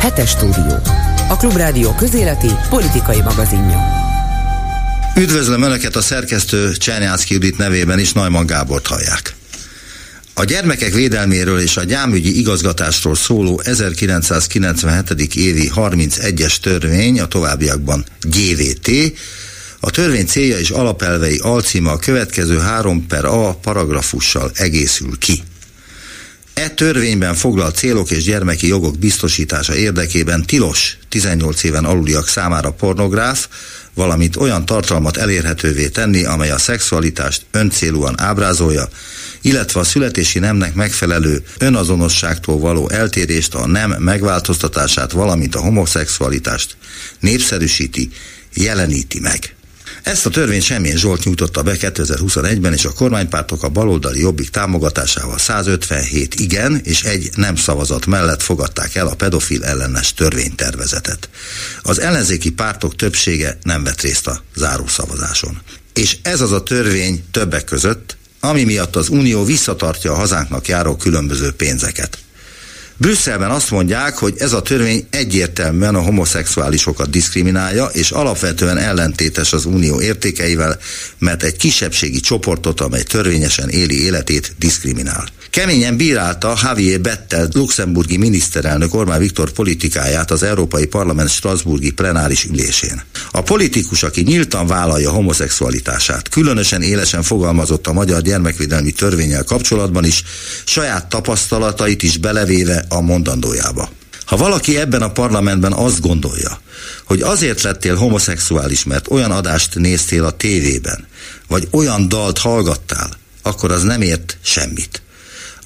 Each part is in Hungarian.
Hetes stúdió. A Klubrádió közéleti politikai magazinja. Üdvözlöm Önöket a szerkesztő Csernyánszki Judit nevében is Najman Gábort hallják. A gyermekek védelméről és a gyámügyi igazgatásról szóló 1997. évi 31-es törvény, a továbbiakban GVT, a törvény célja és alapelvei alcíma a következő 3 per A paragrafussal egészül ki. E törvényben foglalt célok és gyermeki jogok biztosítása érdekében tilos 18 éven aluliak számára pornográf, valamint olyan tartalmat elérhetővé tenni, amely a szexualitást öncélúan ábrázolja, illetve a születési nemnek megfelelő önazonosságtól való eltérést, a nem megváltoztatását, valamint a homoszexualitást népszerűsíti, jeleníti meg. Ezt a törvényt semmilyen Zsolt nyújtotta be 2021-ben, és a kormánypártok a baloldali jobbik támogatásával 157 igen és egy nem szavazat mellett fogadták el a pedofil ellenes törvénytervezetet. Az ellenzéki pártok többsége nem vett részt a zárószavazáson. És ez az a törvény többek között, ami miatt az Unió visszatartja a hazánknak járó különböző pénzeket. Brüsszelben azt mondják, hogy ez a törvény egyértelműen a homoszexuálisokat diszkriminálja, és alapvetően ellentétes az unió értékeivel, mert egy kisebbségi csoportot, amely törvényesen éli életét, diszkriminál. Keményen bírálta Javier Bettel luxemburgi miniszterelnök Orbán Viktor politikáját az Európai Parlament Strasburgi plenáris ülésén. A politikus, aki nyíltan vállalja homoszexualitását, különösen élesen fogalmazott a magyar gyermekvédelmi törvényel kapcsolatban is, saját tapasztalatait is belevéve a mondandójába. Ha valaki ebben a parlamentben azt gondolja, hogy azért lettél homoszexuális, mert olyan adást néztél a tévében, vagy olyan dalt hallgattál, akkor az nem ért semmit.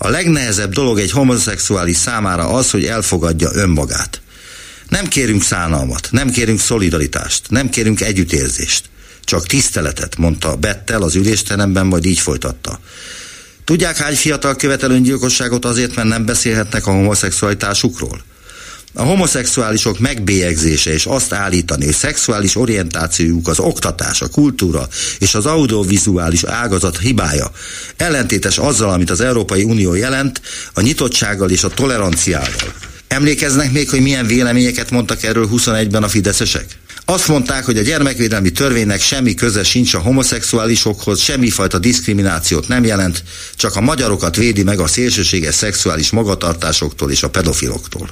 A legnehezebb dolog egy homoszexuális számára az, hogy elfogadja önmagát. Nem kérünk szánalmat, nem kérünk szolidaritást, nem kérünk együttérzést. Csak tiszteletet, mondta Bettel az ülésteremben, majd így folytatta. Tudják, hány fiatal követel öngyilkosságot azért, mert nem beszélhetnek a homoszexualitásukról? A homoszexuálisok megbélyegzése és azt állítani, hogy szexuális orientációjuk az oktatás, a kultúra és az audiovizuális ágazat hibája ellentétes azzal, amit az Európai Unió jelent, a nyitottsággal és a toleranciával. Emlékeznek még, hogy milyen véleményeket mondtak erről 21-ben a fideszesek? Azt mondták, hogy a gyermekvédelmi törvénynek semmi köze sincs a homoszexuálisokhoz, semmifajta diszkriminációt nem jelent, csak a magyarokat védi meg a szélsőséges szexuális magatartásoktól és a pedofiloktól.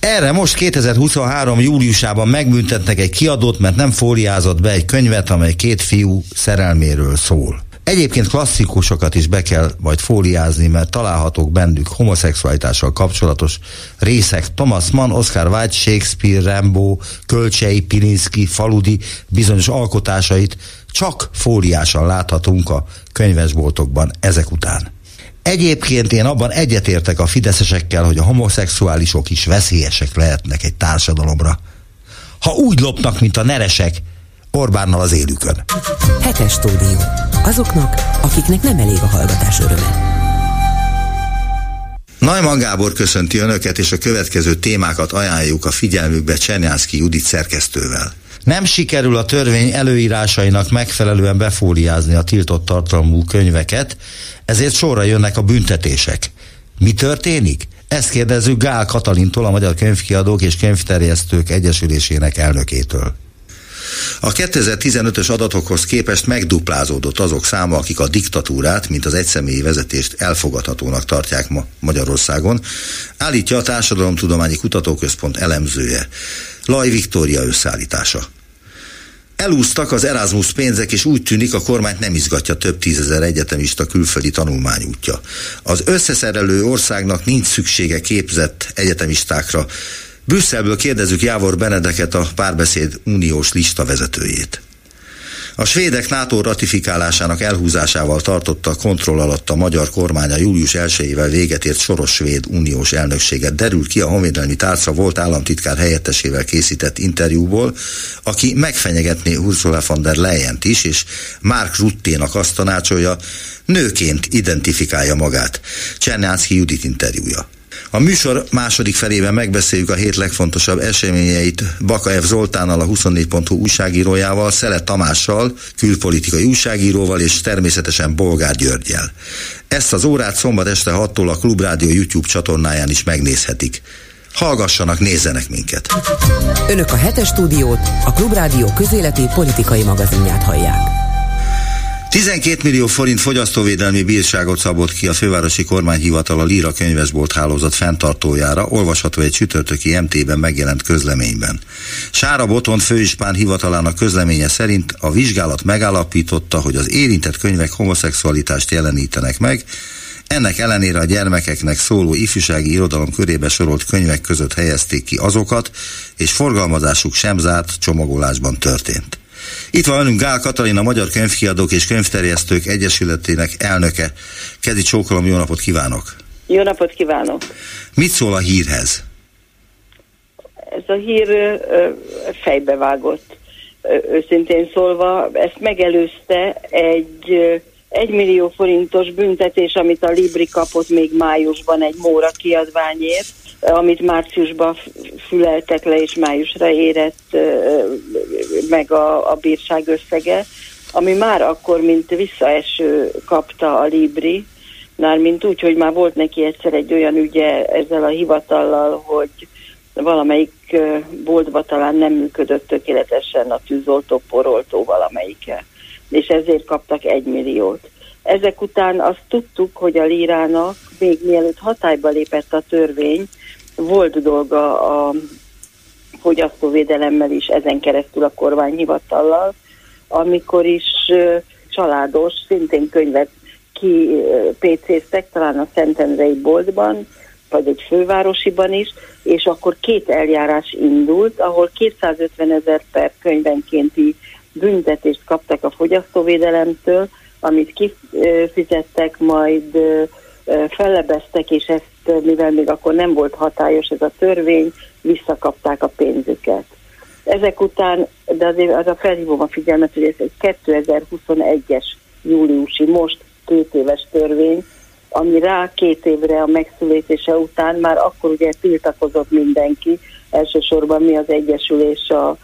Erre most 2023. júliusában megbüntetnek egy kiadót, mert nem fóliázott be egy könyvet, amely két fiú szerelméről szól. Egyébként klasszikusokat is be kell majd fóliázni, mert találhatók bennük homoszexualitással kapcsolatos részek. Thomas Mann, Oscar Wilde, Shakespeare, Rambo, Kölcsei, Pilinszki, Faludi bizonyos alkotásait csak fóliásan láthatunk a könyvesboltokban ezek után. Egyébként én abban egyetértek a fideszesekkel, hogy a homoszexuálisok is veszélyesek lehetnek egy társadalomra. Ha úgy lopnak, mint a neresek, Orbánnal az élükön. Hetes stúdió. Azoknak, akiknek nem elég a hallgatás öröme. Najman Gábor köszönti Önöket, és a következő témákat ajánljuk a figyelmükbe Csernyánszki Judit szerkesztővel. Nem sikerül a törvény előírásainak megfelelően befóliázni a tiltott tartalmú könyveket, ezért sorra jönnek a büntetések. Mi történik? Ezt kérdezzük Gál Katalintól, a Magyar Könyvkiadók és Könyvterjesztők Egyesülésének elnökétől. A 2015-ös adatokhoz képest megduplázódott azok száma, akik a diktatúrát, mint az egyszemélyi vezetést elfogadhatónak tartják ma Magyarországon, állítja a Társadalomtudományi Kutatóközpont elemzője, Laj Viktória összeállítása. Elúztak az Erasmus pénzek, és úgy tűnik a kormányt nem izgatja több tízezer egyetemista külföldi tanulmányútja. Az összeszerelő országnak nincs szüksége képzett egyetemistákra. Brüsszelből kérdezzük Jávor Benedeket, a párbeszéd uniós lista vezetőjét. A svédek NATO ratifikálásának elhúzásával tartotta kontroll alatt a magyar kormánya július 1-ével véget ért soros svéd uniós elnökséget. Derül ki a honvédelmi tárca volt államtitkár helyettesével készített interjúból, aki megfenyegetné Ursula von der leyen is, és Mark Rutténak azt tanácsolja, nőként identifikálja magát. Csernánszki Judit interjúja. A műsor második felében megbeszéljük a hét legfontosabb eseményeit Bakaev Zoltánnal, a 24.hu újságírójával, Szele Tamással, külpolitikai újságíróval és természetesen Bolgár Györgyel. Ezt az órát szombat este 6-tól a Klubrádió YouTube csatornáján is megnézhetik. Hallgassanak, nézzenek minket. Önök a hetes stúdiót, a Klubrádió közéleti politikai magazinját hallják. 12 millió forint fogyasztóvédelmi bírságot szabott ki a fővárosi kormányhivatal a Lira könyvesbolt hálózat fenntartójára, olvasható egy csütörtöki MT-ben megjelent közleményben. Sára Botont főispán hivatalának közleménye szerint a vizsgálat megállapította, hogy az érintett könyvek homoszexualitást jelenítenek meg, ennek ellenére a gyermekeknek szóló ifjúsági irodalom körébe sorolt könyvek között helyezték ki azokat, és forgalmazásuk sem zárt csomagolásban történt. Itt van velünk Gál Katalin, a Magyar Könyvkiadók és Könyvterjesztők Egyesületének elnöke. Kezi csókolom, jó napot kívánok! Jó napot kívánok! Mit szól a hírhez? Ez a hír fejbevágott. Őszintén szólva, ezt megelőzte egy egy millió forintos büntetés, amit a Libri kapott még májusban egy Móra kiadványért, amit márciusban füleltek le, és májusra érett meg a, a bírság összege, ami már akkor, mint visszaeső kapta a Libri, mint úgy, hogy már volt neki egyszer egy olyan ügye ezzel a hivatallal, hogy valamelyik boltba talán nem működött tökéletesen a tűzoltó, poroltó valamelyike és ezért kaptak egy milliót. Ezek után azt tudtuk, hogy a Lírának még mielőtt hatályba lépett a törvény, volt dolga a fogyasztóvédelemmel is, ezen keresztül a kormányhivatallal, amikor is családos, szintén könyvet ki PC-ztek, talán a Szentendrei boltban, vagy egy fővárosiban is, és akkor két eljárás indult, ahol 250 ezer per könyvenkénti büntetést kaptak a fogyasztóvédelemtől, amit kifizettek, majd fellebeztek, és ezt, mivel még akkor nem volt hatályos ez a törvény, visszakapták a pénzüket. Ezek után, de azért az a felhívom a figyelmet, hogy ez egy 2021-es júliusi, most két éves törvény, ami rá két évre a megszületése után már akkor ugye tiltakozott mindenki, elsősorban mi az Egyesülés a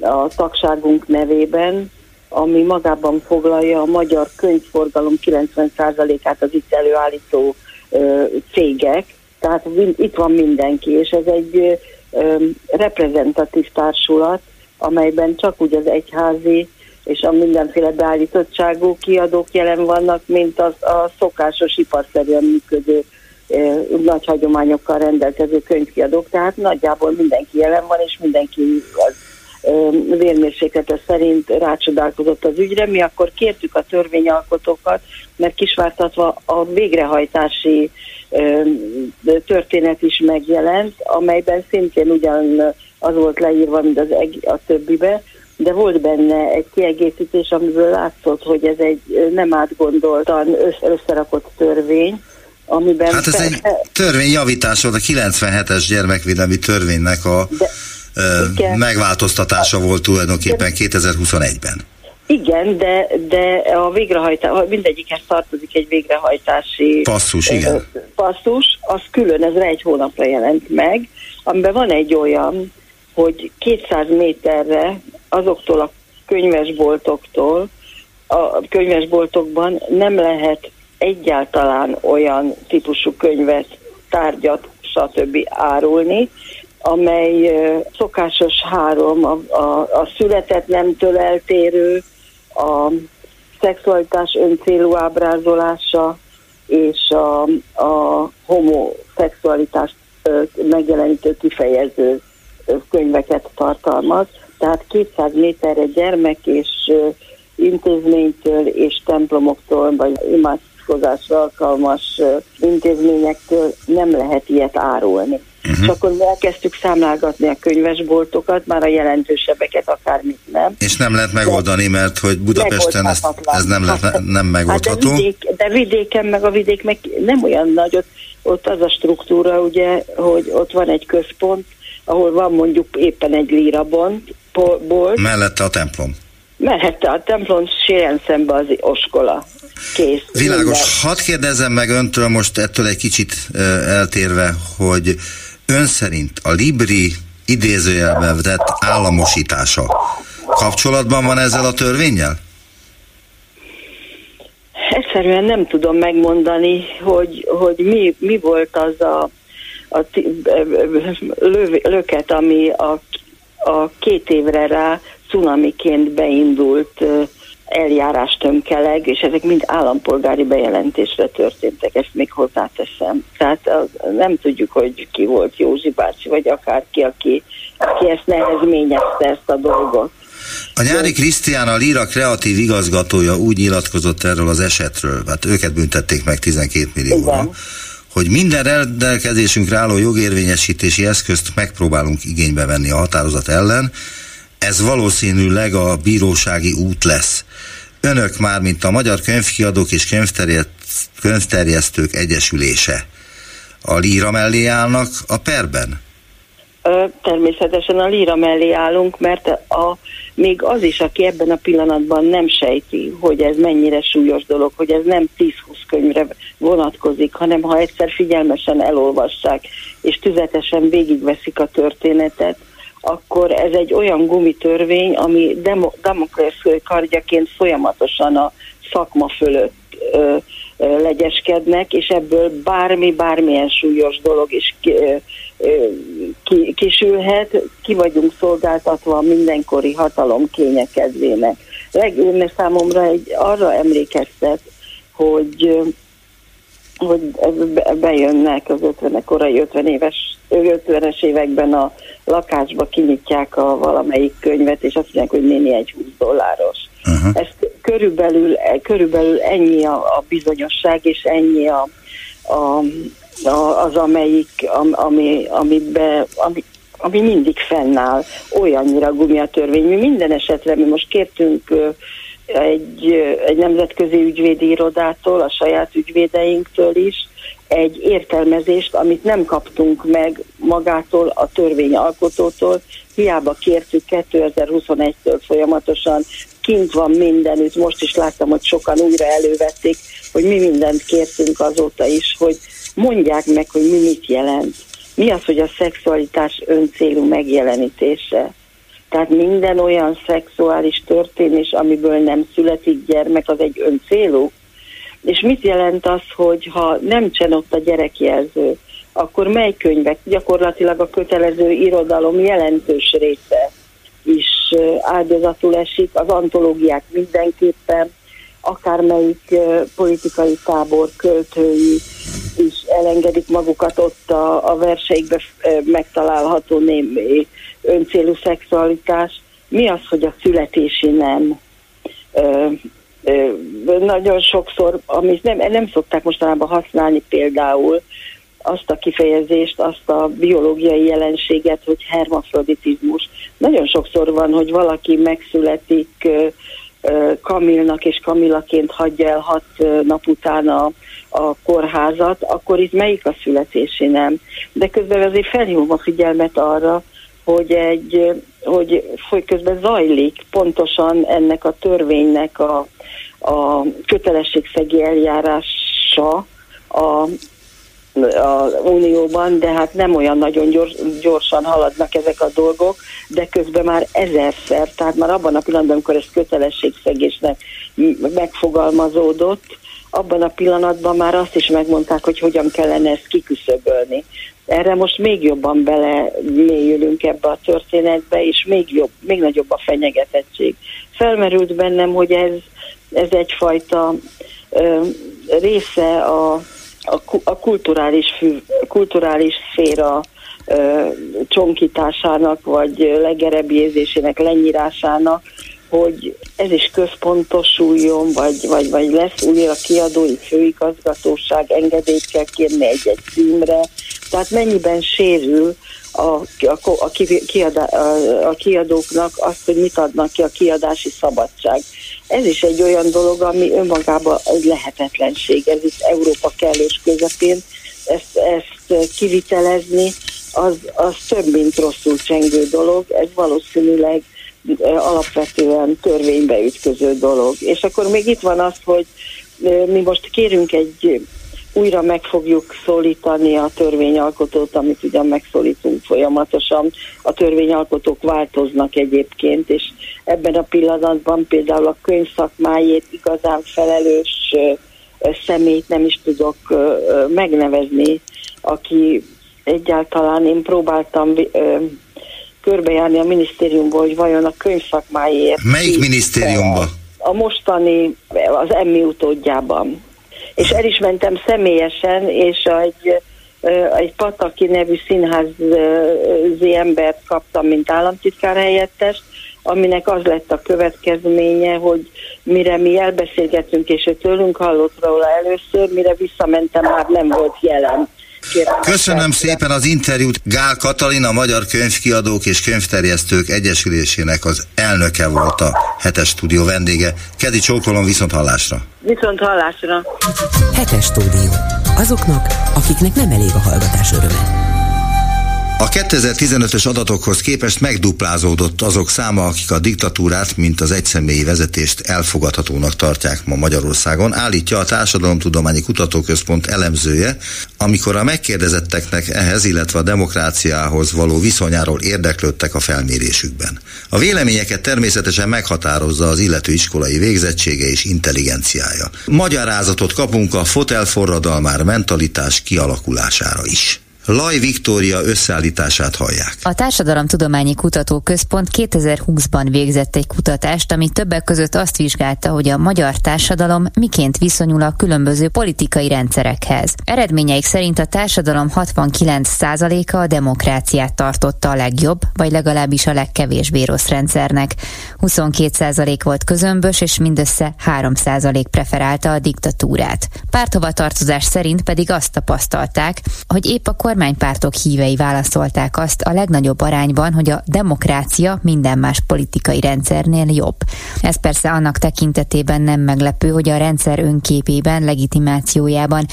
a tagságunk nevében, ami magában foglalja a magyar könyvforgalom 90%-át az itt előállító ö, cégek, tehát itt van mindenki, és ez egy ö, reprezentatív társulat, amelyben csak úgy az egyházi és a mindenféle beállítottságú kiadók jelen vannak, mint az a szokásos iparszerűen működő ö, nagy hagyományokkal rendelkező könyvkiadók, tehát nagyjából mindenki jelen van, és mindenki az vérmérséklete szerint rácsodálkozott az ügyre. Mi akkor kértük a törvényalkotókat, mert kisvártatva a végrehajtási történet is megjelent, amelyben szintén ugyan az volt leírva, mint az eg- a többibe, de volt benne egy kiegészítés, amiből látszott, hogy ez egy nem átgondoltan összerakott törvény, amiben... Hát ez egy törvényjavítás volt, a 97-es gyermekvédelmi törvénynek a de igen. megváltoztatása volt tulajdonképpen 2021-ben. Igen, de, de a végrehajtás, mindegyikhez tartozik egy végrehajtási passzus, igen. passzus, az külön, ez egy hónapra jelent meg, amiben van egy olyan, hogy 200 méterre azoktól a könyvesboltoktól, a könyvesboltokban nem lehet egyáltalán olyan típusú könyvet, tárgyat, stb. árulni, amely szokásos három, a, a, a született nemtől eltérő, a szexualitás öncélú ábrázolása és a, a homoszexualitást megjelenítő kifejező könyveket tartalmaz. Tehát 200 méterre gyermek és intézménytől és templomoktól, vagy imádkozásra alkalmas intézményektől nem lehet ilyet árulni. Uh-huh. És akkor mi elkezdtük számlálgatni a könyvesboltokat, már a jelentősebbeket akármit nem. És nem lehet megoldani, mert hogy Budapesten ez, ez nem, lehet, nem megoldható. Hát de, vidék, de vidéken meg a vidék meg nem olyan nagy, ott, ott az a struktúra, ugye, hogy ott van egy központ, ahol van mondjuk éppen egy lírabont, bolt. Mellette a templom. Mellette a templom, séren szembe az oskola. Kész. Világos. Minden. Hadd kérdezem meg öntől most ettől egy kicsit eltérve, hogy Ön szerint a Libri idézőjelben vett államosítása kapcsolatban van ezzel a törvényel? Egyszerűen nem tudom megmondani, hogy, hogy mi, mi volt az a, a löv, löket, ami a, a két évre rá cunamiként beindult eljárás tömkeleg, és ezek mind állampolgári bejelentésre történtek, ezt még hozzáteszem. Tehát nem tudjuk, hogy ki volt Józsi bácsi, vagy akárki, aki, aki ezt nehezményezte ezt a dolgot. A nyári Krisztián, a Lira kreatív igazgatója úgy nyilatkozott erről az esetről, hát őket büntették meg 12 millióra, hogy minden rendelkezésünkre álló jogérvényesítési eszközt megpróbálunk igénybe venni a határozat ellen, ez valószínűleg a bírósági út lesz. Önök már, mint a Magyar Könyvkiadók és Könyvterjesztők Egyesülése, a líra mellé állnak a perben? Természetesen a líra mellé állunk, mert a, még az is, aki ebben a pillanatban nem sejti, hogy ez mennyire súlyos dolog, hogy ez nem 10-20 könyvre vonatkozik, hanem ha egyszer figyelmesen elolvassák, és tüzetesen végigveszik a történetet, akkor ez egy olyan gumitörvény, ami Damoklesz kardjaként folyamatosan a szakma fölött ö, ö, legyeskednek, és ebből bármi, bármilyen súlyos dolog is ki, ö, ki, kisülhet, ki vagyunk szolgáltatva a mindenkori hatalom kényekedvének. Legőrne számomra egy, arra emlékeztet, hogy hogy bejönnek az 50 korai 50 éves, 50-es években a lakásba kinyitják a valamelyik könyvet, és azt mondják, hogy néni egy 20 dolláros. Uh-huh. Ez körülbelül, körülbelül ennyi a, a bizonyosság, és ennyi a, a, a, az, amelyik, ami, ami, be, ami, ami mindig fennáll, olyannyira gumi a törvény. Mi minden esetre mi most kértünk egy, egy nemzetközi ügyvédi irodától, a saját ügyvédeinktől is, egy értelmezést, amit nem kaptunk meg magától, a törvényalkotótól. Hiába kértük 2021-től folyamatosan, kint van mindenütt, most is láttam, hogy sokan újra elővették, hogy mi mindent kértünk azóta is, hogy mondják meg, hogy mi mit jelent. Mi az, hogy a szexualitás öncélú megjelenítése? Tehát minden olyan szexuális történés, amiből nem születik gyermek, az egy öncélú. És mit jelent az, hogy ha nem ott a gyerekjelző, akkor mely könyvek, gyakorlatilag a kötelező irodalom jelentős része is áldozatul esik, az antológiák mindenképpen, akármelyik politikai tábor költői is elengedik magukat ott a, a verseikbe megtalálható némi öncélú szexualitás. Mi az, hogy a születési nem? Nagyon sokszor, amit nem, nem szokták mostanában használni például, azt a kifejezést, azt a biológiai jelenséget, hogy hermafroditizmus. Nagyon sokszor van, hogy valaki megszületik Kamilnak, és Kamilaként hagyja el hat nap után a, a kórházat, akkor itt melyik a születési nem? De közben azért felhívom a figyelmet arra, hogy egy, hogy közben zajlik pontosan ennek a törvénynek a, a kötelességszegi eljárása a, a Unióban, de hát nem olyan nagyon gyors, gyorsan haladnak ezek a dolgok, de közben már ezerszer, tehát már abban a pillanatban, amikor ez kötelességszegésnek megfogalmazódott, abban a pillanatban már azt is megmondták, hogy hogyan kellene ezt kiküszöbölni. Erre most még jobban bele mélyülünk ebbe a történetbe, és még, jobb, még nagyobb a fenyegetettség. Felmerült bennem, hogy ez, ez egyfajta ö, része a, a, a kulturális, fű, kulturális szféra ö, csonkításának, vagy legerebjézésének, lenyírásának, hogy ez is központosuljon, vagy, vagy, vagy lesz újra kiadói főigazgatóság, engedélyt kell kérni egy-egy címre, tehát mennyiben sérül a, a, a, kiadá, a, a kiadóknak azt, hogy mit adnak ki a kiadási szabadság. Ez is egy olyan dolog, ami önmagában egy lehetetlenség, ez itt Európa kellős közepén, ezt, ezt kivitelezni, az, az több, mint rosszul csengő dolog, ez valószínűleg alapvetően törvénybe ütköző dolog. És akkor még itt van az, hogy mi most kérünk egy újra meg fogjuk szólítani a törvényalkotót, amit ugyan megszólítunk folyamatosan. A törvényalkotók változnak egyébként, és ebben a pillanatban például a könyvszakmájét igazán felelős szemét nem is tudok megnevezni, aki egyáltalán én próbáltam körbejárni a minisztériumból, hogy vajon a könyvszakmáért. Melyik minisztériumba? A mostani, az emmi utódjában. És el is mentem személyesen, és egy, egy Pataki nevű színházi embert kaptam, mint államtitkár helyettest, aminek az lett a következménye, hogy mire mi elbeszélgettünk, és ő tőlünk hallott róla először, mire visszamentem, már nem volt jelen. Kérem, Köszönöm szépen az interjút. Gál Katalin, a Magyar Könyvkiadók és Könyvterjesztők Egyesülésének az elnöke volt a hetes stúdió vendége. Kedi csókolom viszont hallásra. Viszont hallásra. Hetes stúdió. Azoknak, akiknek nem elég a hallgatás öröme. A 2015-ös adatokhoz képest megduplázódott azok száma, akik a diktatúrát, mint az egyszemélyi vezetést elfogadhatónak tartják ma Magyarországon, állítja a Társadalomtudományi Kutatóközpont elemzője, amikor a megkérdezetteknek ehhez, illetve a demokráciához való viszonyáról érdeklődtek a felmérésükben. A véleményeket természetesen meghatározza az illető iskolai végzettsége és intelligenciája. Magyarázatot kapunk a fotelforradalmár mentalitás kialakulására is. Laj Viktória összeállítását hallják. A Társadalomtudományi Kutatóközpont 2020-ban végzett egy kutatást, ami többek között azt vizsgálta, hogy a magyar társadalom miként viszonyul a különböző politikai rendszerekhez. Eredményeik szerint a társadalom 69%-a a demokráciát tartotta a legjobb, vagy legalábbis a legkevésbé rossz rendszernek. 22% volt közömbös, és mindössze 3% preferálta a diktatúrát. Párthovatartozás szerint pedig azt tapasztalták, hogy épp a kormánypártok hívei válaszolták azt a legnagyobb arányban, hogy a demokrácia minden más politikai rendszernél jobb. Ez persze annak tekintetében nem meglepő, hogy a rendszer önképében, legitimációjában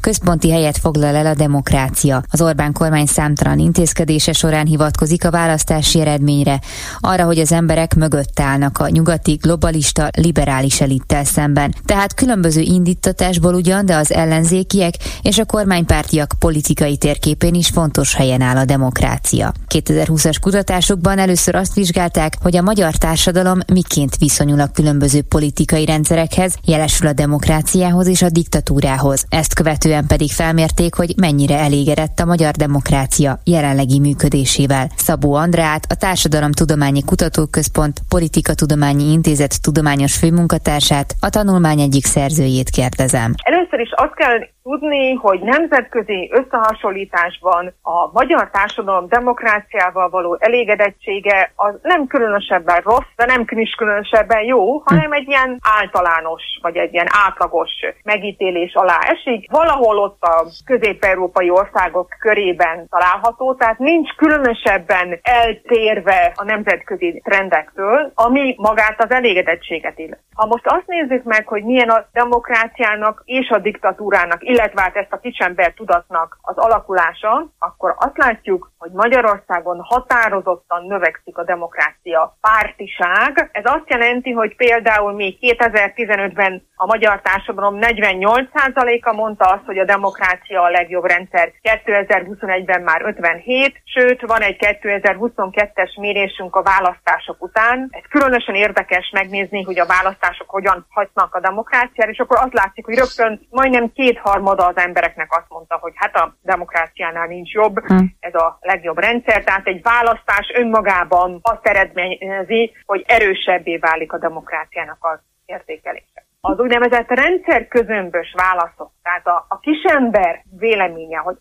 központi helyet foglal el a demokrácia. Az Orbán kormány számtalan intézkedése során hivatkozik a választási eredményre, arra, hogy az emberek mögött állnak a nyugati globalista liberális elittel szemben. Tehát különböző indítatásból ugyan, de az ellenzékiek és a kormánypártiak politikai térkép térképén is fontos helyen áll a demokrácia. 2020-as kutatásokban először azt vizsgálták, hogy a magyar társadalom miként viszonyul a különböző politikai rendszerekhez, jelesül a demokráciához és a diktatúrához. Ezt követően pedig felmérték, hogy mennyire elégedett a magyar demokrácia jelenlegi működésével. Szabó Andrát, a Társadalomtudományi Kutatóközpont Politikatudományi Intézet tudományos főmunkatársát, a tanulmány egyik szerzőjét kérdezem. Először is azt kell tudni, hogy nemzetközi összehasonlításban a magyar társadalom demokráciával való elégedettsége az nem különösebben rossz, de nem is különösebben jó, hanem egy ilyen általános, vagy egy ilyen átlagos megítélés alá esik. Valahol ott a közép-európai országok körében található, tehát nincs különösebben eltérve a nemzetközi trendektől, ami magát az elégedettséget illet. Ha most azt nézzük meg, hogy milyen a demokráciának és a diktatúrának illetve hát ezt a kicsember tudatnak az alakulása, akkor azt látjuk, hogy Magyarországon határozottan növekszik a demokrácia pártiság. Ez azt jelenti, hogy például még 2015-ben a magyar társadalom 48%-a mondta azt, hogy a demokrácia a legjobb rendszer, 2021-ben már 57, sőt van egy 2022-es mérésünk a választások után. Ez különösen érdekes megnézni, hogy a választások hogyan hatnak a demokráciára, és akkor azt látszik, hogy rögtön majdnem kétharmada az embereknek azt mondta, hogy hát a demokráciánál nincs jobb, hmm. ez a legjobb rendszer, tehát egy választás önmagában azt eredményezi, hogy erősebbé válik a demokráciának az értékelése az úgynevezett rendszer közömbös válaszok, tehát a, a kisember véleménye, hogy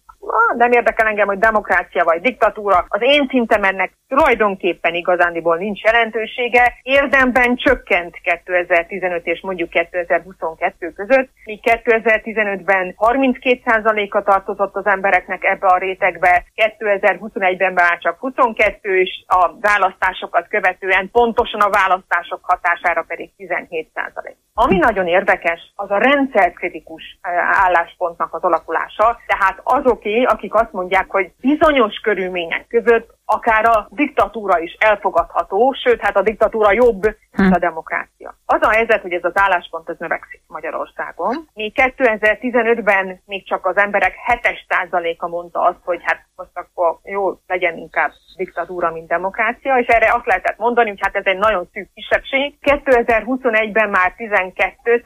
nem érdekel engem, hogy demokrácia vagy diktatúra, az én szintem ennek tulajdonképpen igazándiból nincs jelentősége, érdemben csökkent 2015 és mondjuk 2022 között, míg 2015-ben 32%-a tartozott az embereknek ebbe a rétegbe, 2021-ben már csak 22, és a választásokat követően pontosan a választások hatására pedig 17%. Ami nagyon érdekes, az a rendszerkritikus eh, álláspontnak az alakulása, tehát azoké, akik azt mondják, hogy bizonyos körülmények között akár a diktatúra is elfogadható, sőt, hát a diktatúra jobb, mint a hm. demokrácia. Az a helyzet, hogy ez az álláspont ez növekszik Magyarországon. Mi 2015-ben még csak az emberek 7%-a mondta azt, hogy hát most akkor jó, legyen inkább diktatúra, mint demokrácia, és erre azt lehetett mondani, hogy hát ez egy nagyon szűk kisebbség. 2021-ben már 12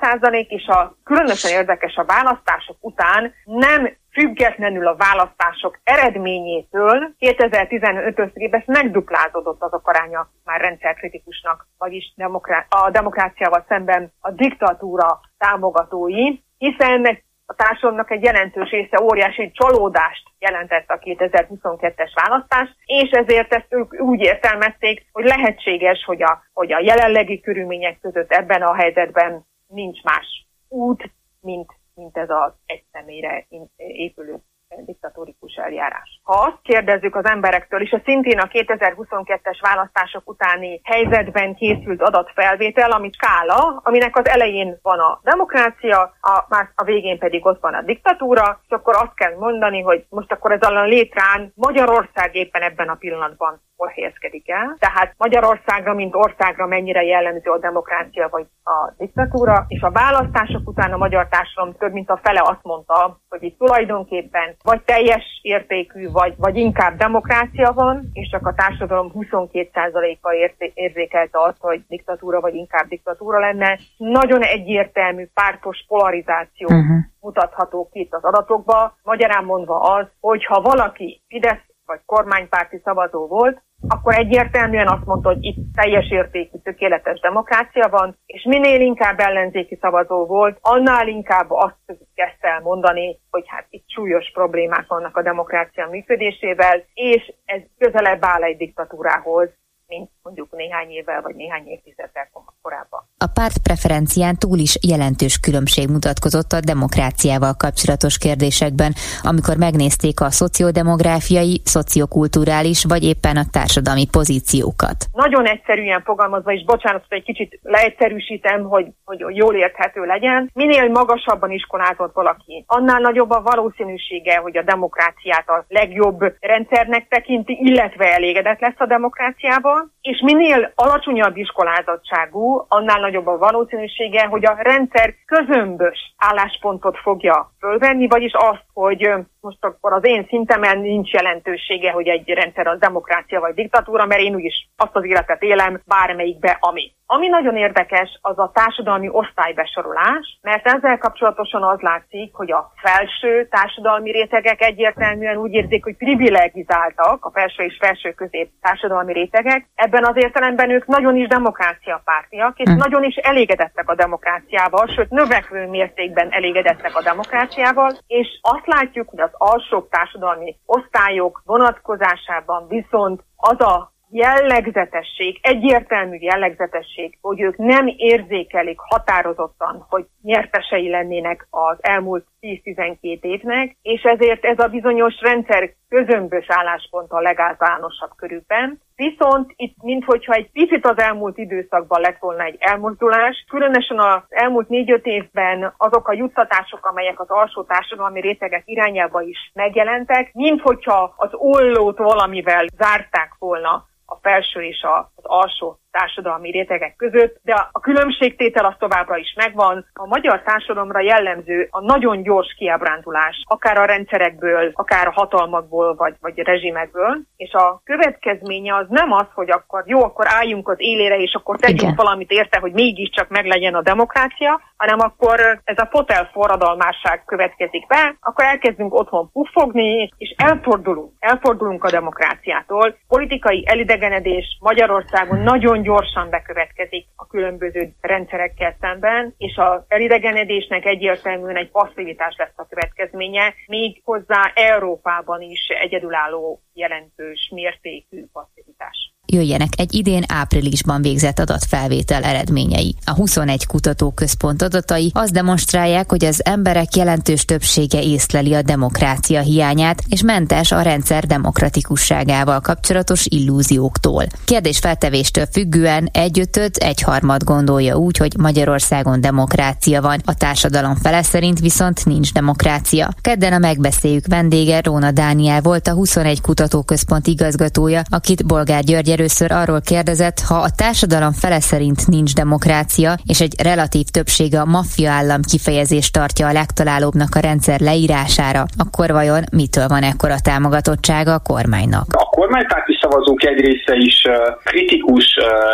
és a különösen érdekes a választások után nem függetlenül a választások eredményétől 2015-ös megduplázódott az a aránya már rendszerkritikusnak, vagyis demokrá- a demokráciával szemben a diktatúra támogatói, hiszen a társadalomnak egy jelentős része óriási csalódást jelentett a 2022-es választás, és ezért ezt ők úgy értelmezték, hogy lehetséges, hogy a, hogy a jelenlegi körülmények között ebben a helyzetben nincs más út, mint, mint ez az egy személyre épülő diktatórikus eljárás. Ha azt kérdezzük az emberektől, és a szintén a 2022-es választások utáni helyzetben készült adatfelvétel, ami skála, aminek az elején van a demokrácia, a, más a végén pedig ott van a diktatúra, és akkor azt kell mondani, hogy most akkor ez a létrán Magyarország éppen ebben a pillanatban hol helyezkedik el. Tehát Magyarországra, mint országra mennyire jellemző a demokrácia vagy a diktatúra, és a választások után a magyar társadalom több mint a fele azt mondta, hogy itt tulajdonképpen vagy teljes értékű, vagy, vagy inkább demokrácia van, és csak a társadalom 22%-a érzékelte azt, hogy diktatúra vagy inkább diktatúra lenne. Nagyon egyértelmű pártos polarizáció uh-huh. mutatható ki itt az adatokba. Magyarán mondva az, hogy ha valaki Fidesz vagy kormánypárti szavazó volt, akkor egyértelműen azt mondta, hogy itt teljes értékű, tökéletes demokrácia van, és minél inkább ellenzéki szavazó volt, annál inkább azt kezdte el mondani, hogy hát itt súlyos problémák vannak a demokrácia működésével, és ez közelebb áll egy diktatúrához, mint mondjuk néhány évvel vagy néhány évtizeddel korábban. A párt preferencián túl is jelentős különbség mutatkozott a demokráciával kapcsolatos kérdésekben, amikor megnézték a szociodemográfiai, szociokulturális vagy éppen a társadalmi pozíciókat. Nagyon egyszerűen fogalmazva, és bocsánat, hogy egy kicsit leegyszerűsítem, hogy, hogy jól érthető legyen. Minél magasabban iskolázott valaki, annál nagyobb a valószínűsége, hogy a demokráciát a legjobb rendszernek tekinti, illetve elégedett lesz a demokráciával, és minél alacsonyabb iskolázottságú, annál nagyobb a valószínűsége, hogy a rendszer közömbös álláspontot fogja fölvenni, vagyis azt, hogy most akkor az én szintemen nincs jelentősége, hogy egy rendszer az demokrácia vagy diktatúra, mert én úgyis azt az életet élem bármelyikbe, ami. Ami nagyon érdekes, az a társadalmi osztálybesorolás, mert ezzel kapcsolatosan az látszik, hogy a felső társadalmi rétegek egyértelműen úgy érzik, hogy privilegizáltak, a felső és felső közép társadalmi rétegek. Ebben az értelemben ők nagyon is demokráciapártiak, és hm. nagyon is elégedettek a demokráciával, sőt növekvő mértékben elégedettek a demokráciával, és azt látjuk, hogy az alsóbb társadalmi osztályok vonatkozásában viszont az a jellegzetesség, egyértelmű jellegzetesség, hogy ők nem érzékelik határozottan, hogy nyertesei lennének az elmúlt 10-12 évnek, és ezért ez a bizonyos rendszer közömbös álláspont a legáltalánosabb körükben. Viszont itt, minthogyha egy picit az elmúlt időszakban lett volna egy elmozdulás, különösen az elmúlt négy-öt évben azok a juttatások, amelyek az alsó társadalmi rétegek irányába is megjelentek, minthogyha az ollót valamivel zárták volna a felső és az alsó társadalmi rétegek között, de a különbségtétel az továbbra is megvan. A magyar társadalomra jellemző a nagyon gyors kiábrándulás, akár a rendszerekből, akár a hatalmakból, vagy, vagy a rezsimekből, és a következménye az nem az, hogy akkor jó, akkor álljunk az élére, és akkor tegyünk Igen. valamit érte, hogy mégiscsak meglegyen a demokrácia, hanem akkor ez a fotel forradalmásság következik be, akkor elkezdünk otthon puffogni, és elfordulunk, elfordulunk a demokráciától. Politikai elidegenedés Magyarországon nagyon gyorsan bekövetkezik a különböző rendszerekkel szemben, és az elidegenedésnek egyértelműen egy passzivitás lesz a következménye, még hozzá Európában is egyedülálló jelentős mértékű passzivitás jöjjenek egy idén áprilisban végzett adatfelvétel eredményei. A 21 kutatóközpont adatai azt demonstrálják, hogy az emberek jelentős többsége észleli a demokrácia hiányát, és mentes a rendszer demokratikusságával kapcsolatos illúzióktól. Kérdésfeltevéstől függően egyötöd, egyharmad gondolja úgy, hogy Magyarországon demokrácia van, a társadalom fele szerint viszont nincs demokrácia. Kedden a megbeszéljük vendége Róna Dániel volt a 21 kutatóközpont igazgatója, akit Bolgár György először arról kérdezett, ha a társadalom fele szerint nincs demokrácia, és egy relatív többség a maffia állam kifejezést tartja a legtalálóbbnak a rendszer leírására, akkor vajon mitől van ekkora támogatottsága a kormánynak? A kormánypárti szavazók egy része is kritikus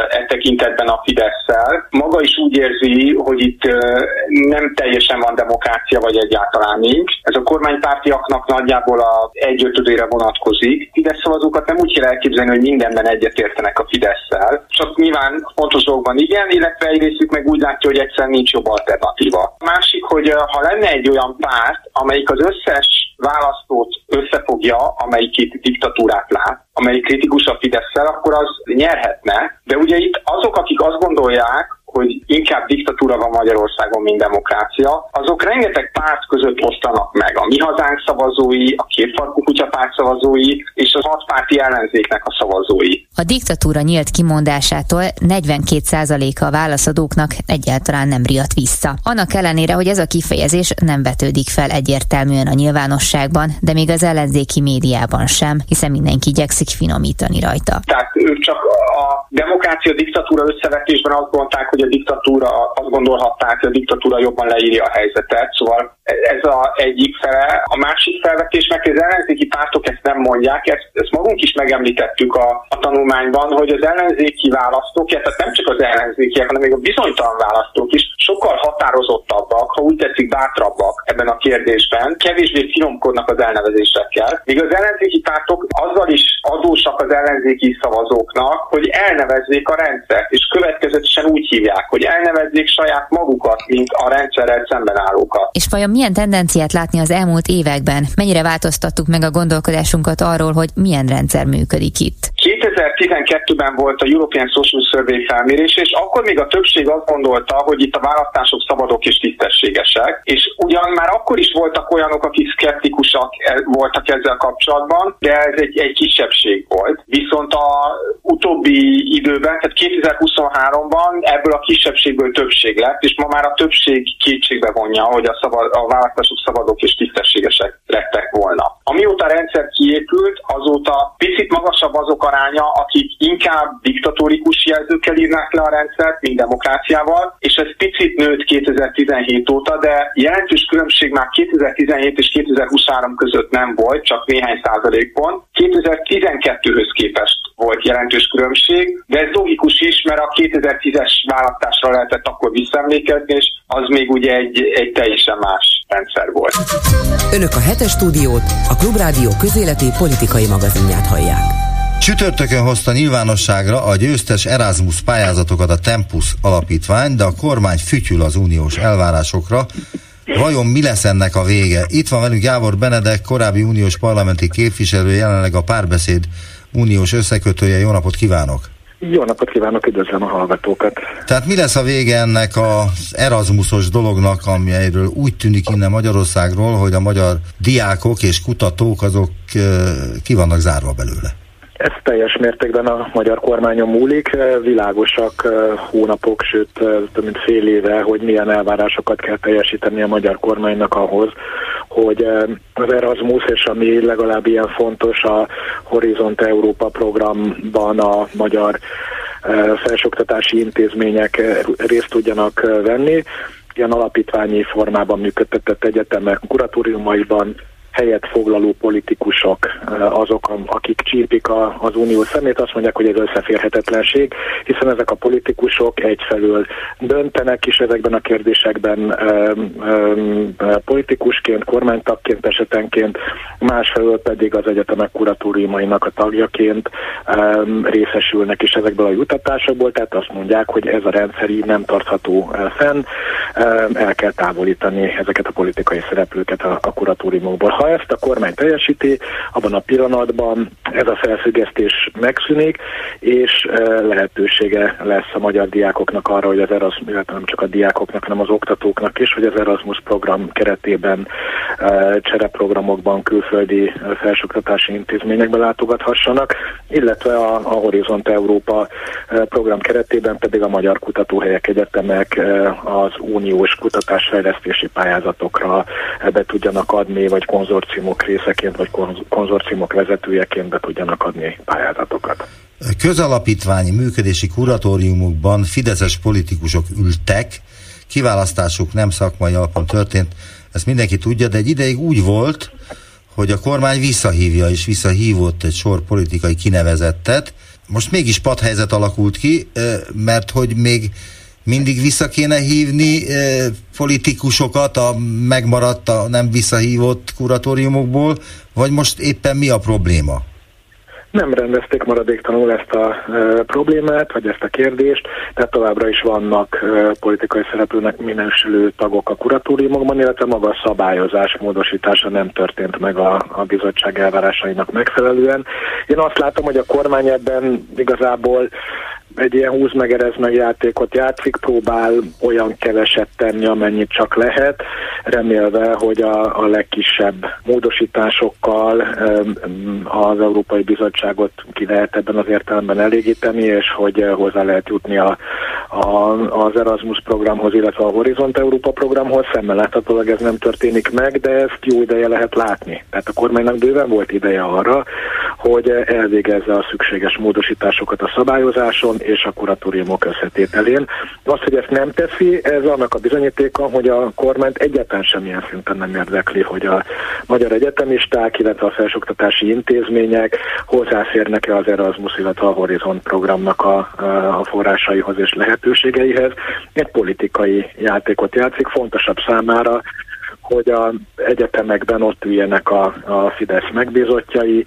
e tekintetben a fidesz Maga is úgy érzi, hogy itt nem teljesen van demokrácia, vagy egyáltalán nincs. Ez a kormánypártiaknak nagyjából a egyötödére vonatkozik. Fidesz szavazókat nem úgy kell elképzelni, hogy mindenben egyetértenek a Fidesz-szel. Csak nyilván fontos dolgokban igen, illetve egy részük meg úgy látja, hogy egyszerűen nincs jobb alternatíva. A másik, hogy ha lenne egy olyan párt, amelyik az összes választót összefogja, amelyik itt diktatúrát lát, amelyik kritikus a fidesz akkor az nyerhetne. De ugye itt azok, akik azt gondolják, hogy inkább diktatúra van Magyarországon, mint demokrácia, azok rengeteg párt között osztanak meg. A Mi Hazánk szavazói, a Kétfarkú Kutyapárt szavazói és az hatpárti ellenzéknek a szavazói. A diktatúra nyílt kimondásától 42%-a a válaszadóknak egyáltalán nem riadt vissza. Annak ellenére, hogy ez a kifejezés nem vetődik fel egyértelműen a nyilvánosságban, de még az ellenzéki médiában sem, hiszen mindenki igyekszik finomítani rajta. Tehát ők csak a demokrácia diktatúra összevetésben azt gondolták, hogy a diktatúra, azt gondolhatták, hogy a diktatúra jobban leírja a helyzetet, szóval ez a egyik fele. A másik felvetésnek, hogy az ellenzéki pártok ezt nem mondják, ezt, ezt magunk is megemlítettük a, a tanulmányban, hogy az ellenzéki választók, tehát nem csak az ellenzékiek, hanem még a bizonytalan választók is sokkal határozottabbak, ha úgy tetszik bátrabbak ebben a kérdésben, kevésbé finomkodnak az elnevezésekkel, míg az ellenzéki pártok azzal is adósak az ellenzéki szavazóknak, hogy elnevezzék a rendszert, és következetesen úgy hívják, hogy elnevezzék saját magukat, mint a rendszerrel szemben állókat. És vajon milyen tendenciát látni az elmúlt években? Mennyire változtattuk meg a gondolkodásunkat arról, hogy milyen rendszer működik itt? 2012-ben volt a European Social Survey felmérés, és akkor még a többség azt gondolta, hogy itt a választások szabadok és tisztességesek, és ugyan már akkor is voltak olyanok, akik szkeptikusak e- voltak ezzel kapcsolatban, de ez egy, egy kisebbség volt. Viszont a utóbbi időben, tehát 2023-ban ebből a kisebbségből többség lett, és ma már a többség kétségbe vonja, hogy a, szabad, a választások szabadok és tisztességesek lettek volna. Amióta a rendszer kiépült, azóta picit magasabb azok aránya, akik inkább diktatórikus jelzőkkel írnák le a rendszert, mint demokráciával, és ez picit nőtt 2017 óta, de jelentős különbség már 2017 és 2023 között nem volt, csak néhány százalékpont. 2012-höz képest volt jelentős különbség, de ez logikus is, mert a 2010-es választásra lehetett akkor visszaemlékezni, és az még ugye egy, egy teljesen más rendszer volt. Önök a hetes stúdiót, a Klubrádió közéleti politikai magazinját hallják. Csütörtökön hozta nyilvánosságra a győztes Erasmus pályázatokat a Tempus alapítvány, de a kormány fütyül az uniós elvárásokra. Vajon mi lesz ennek a vége? Itt van velünk Gábor Benedek, korábbi uniós parlamenti képviselő, jelenleg a párbeszéd uniós összekötője. Jó napot kívánok! Jó napot kívánok, üdvözlöm a hallgatókat! Tehát mi lesz a vége ennek az Erasmusos dolognak, amelyről úgy tűnik innen Magyarországról, hogy a magyar diákok és kutatók azok ki vannak zárva belőle? Ez teljes mértékben a magyar kormányon múlik. Világosak hónapok, sőt több mint fél éve, hogy milyen elvárásokat kell teljesíteni a magyar kormánynak ahhoz, hogy az Erasmus és ami legalább ilyen fontos a Horizont Európa programban a magyar felsőoktatási intézmények részt tudjanak venni. Ilyen alapítványi formában működtetett egyetemek kuratóriumaiban helyet foglaló politikusok azok, akik csípik az unió szemét, azt mondják, hogy ez összeférhetetlenség, hiszen ezek a politikusok egyfelől döntenek is ezekben a kérdésekben politikusként, kormánytagként esetenként, másfelől pedig az egyetemek kuratóriumainak a tagjaként részesülnek is ezekből a jutatásokból, tehát azt mondják, hogy ez a rendszer így nem tartható fenn, el kell távolítani ezeket a politikai szereplőket a kuratóriumokból ha ezt a kormány teljesíti, abban a pillanatban ez a felfüggesztés megszűnik, és e, lehetősége lesz a magyar diákoknak arra, hogy az Erasmus, nem csak a diákoknak, hanem az oktatóknak is, hogy az Erasmus program keretében e, csereprogramokban külföldi felsőoktatási intézményekbe látogathassanak, illetve a, a Horizont Európa e, program keretében pedig a magyar kutatóhelyek egyetemek az uniós kutatásfejlesztési pályázatokra be tudjanak adni, vagy konzultálni konzorciumok részeként, vagy konzorciumok vezetőjeként be tudjanak adni pályázatokat. közalapítványi működési kuratóriumokban fideszes politikusok ültek, kiválasztásuk nem szakmai alapon történt, ezt mindenki tudja, de egy ideig úgy volt, hogy a kormány visszahívja és visszahívott egy sor politikai kinevezettet. Most mégis padhelyzet alakult ki, mert hogy még mindig vissza kéne hívni politikusokat a megmaradt, a nem visszahívott kuratóriumokból, vagy most éppen mi a probléma? Nem rendezték maradéktalanul ezt a e, problémát, vagy ezt a kérdést, tehát továbbra is vannak e, politikai szereplőnek minősülő tagok a kuratóriumokban, illetve maga a szabályozás módosítása nem történt meg a, a bizottság elvárásainak megfelelően. Én azt látom, hogy a kormány ebben igazából egy ilyen húz meg erez meg játékot játszik, próbál olyan keveset tenni, amennyit csak lehet, remélve, hogy a, a legkisebb módosításokkal az Európai Bizottságot ki lehet ebben az értelemben elégíteni, és hogy hozzá lehet jutni a, a, az Erasmus programhoz, illetve a Horizont Európa programhoz. Szemmel láthatólag ez nem történik meg, de ezt jó ideje lehet látni. Tehát a kormánynak bőven volt ideje arra, hogy elvégezze a szükséges módosításokat a szabályozáson, és a kuratóriumok összetételén. Az, hogy ezt nem teszi, ez annak a bizonyítéka, hogy a kormányt egyetlen semmilyen szinten nem érdekli, hogy a magyar egyetemisták, illetve a felsőoktatási intézmények hozzáférnek-e az Erasmus, illetve a Horizon programnak a, a forrásaihoz és lehetőségeihez. Egy politikai játékot játszik, fontosabb számára, hogy a egyetemekben ott üljenek a, a Fidesz megbízottjai,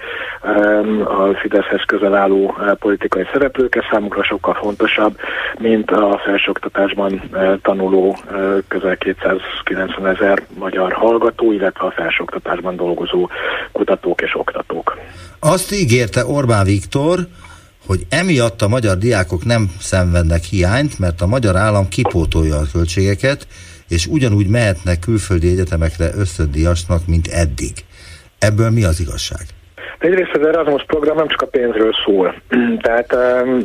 a Fideszhez közel álló eh, politikai szereplők, ez számukra sokkal fontosabb, mint a felsőoktatásban eh, tanuló eh, közel 290 ezer magyar hallgató, illetve a felsőoktatásban dolgozó kutatók és oktatók. Azt ígérte Orbán Viktor, hogy emiatt a magyar diákok nem szenvednek hiányt, mert a magyar állam kipótolja a költségeket, és ugyanúgy mehetnek külföldi egyetemekre ösztöndíjasnak, mint eddig. Ebből mi az igazság? Egyrészt az Erasmus program nem csak a pénzről szól. Tehát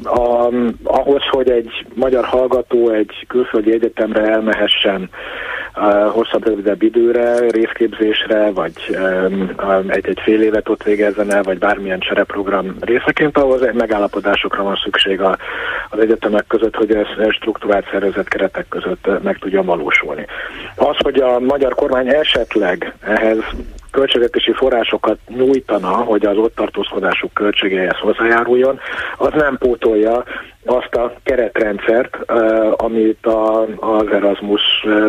a, ahhoz, hogy egy magyar hallgató egy külföldi egyetemre elmehessen hosszabb, rövidebb időre, részképzésre, vagy egy-egy fél évet ott végezzen el, vagy bármilyen csereprogram részeként, ahhoz egy megállapodásokra van szükség az egyetemek között, hogy ez struktúrált szervezet keretek között meg tudja valósulni. Az, hogy a magyar kormány esetleg ehhez költségvetési forrásokat nyújtana, hogy az ott tartózkodásuk költségeihez hozzájáruljon, az nem pótolja azt a keretrendszert, amit a, az Erasmus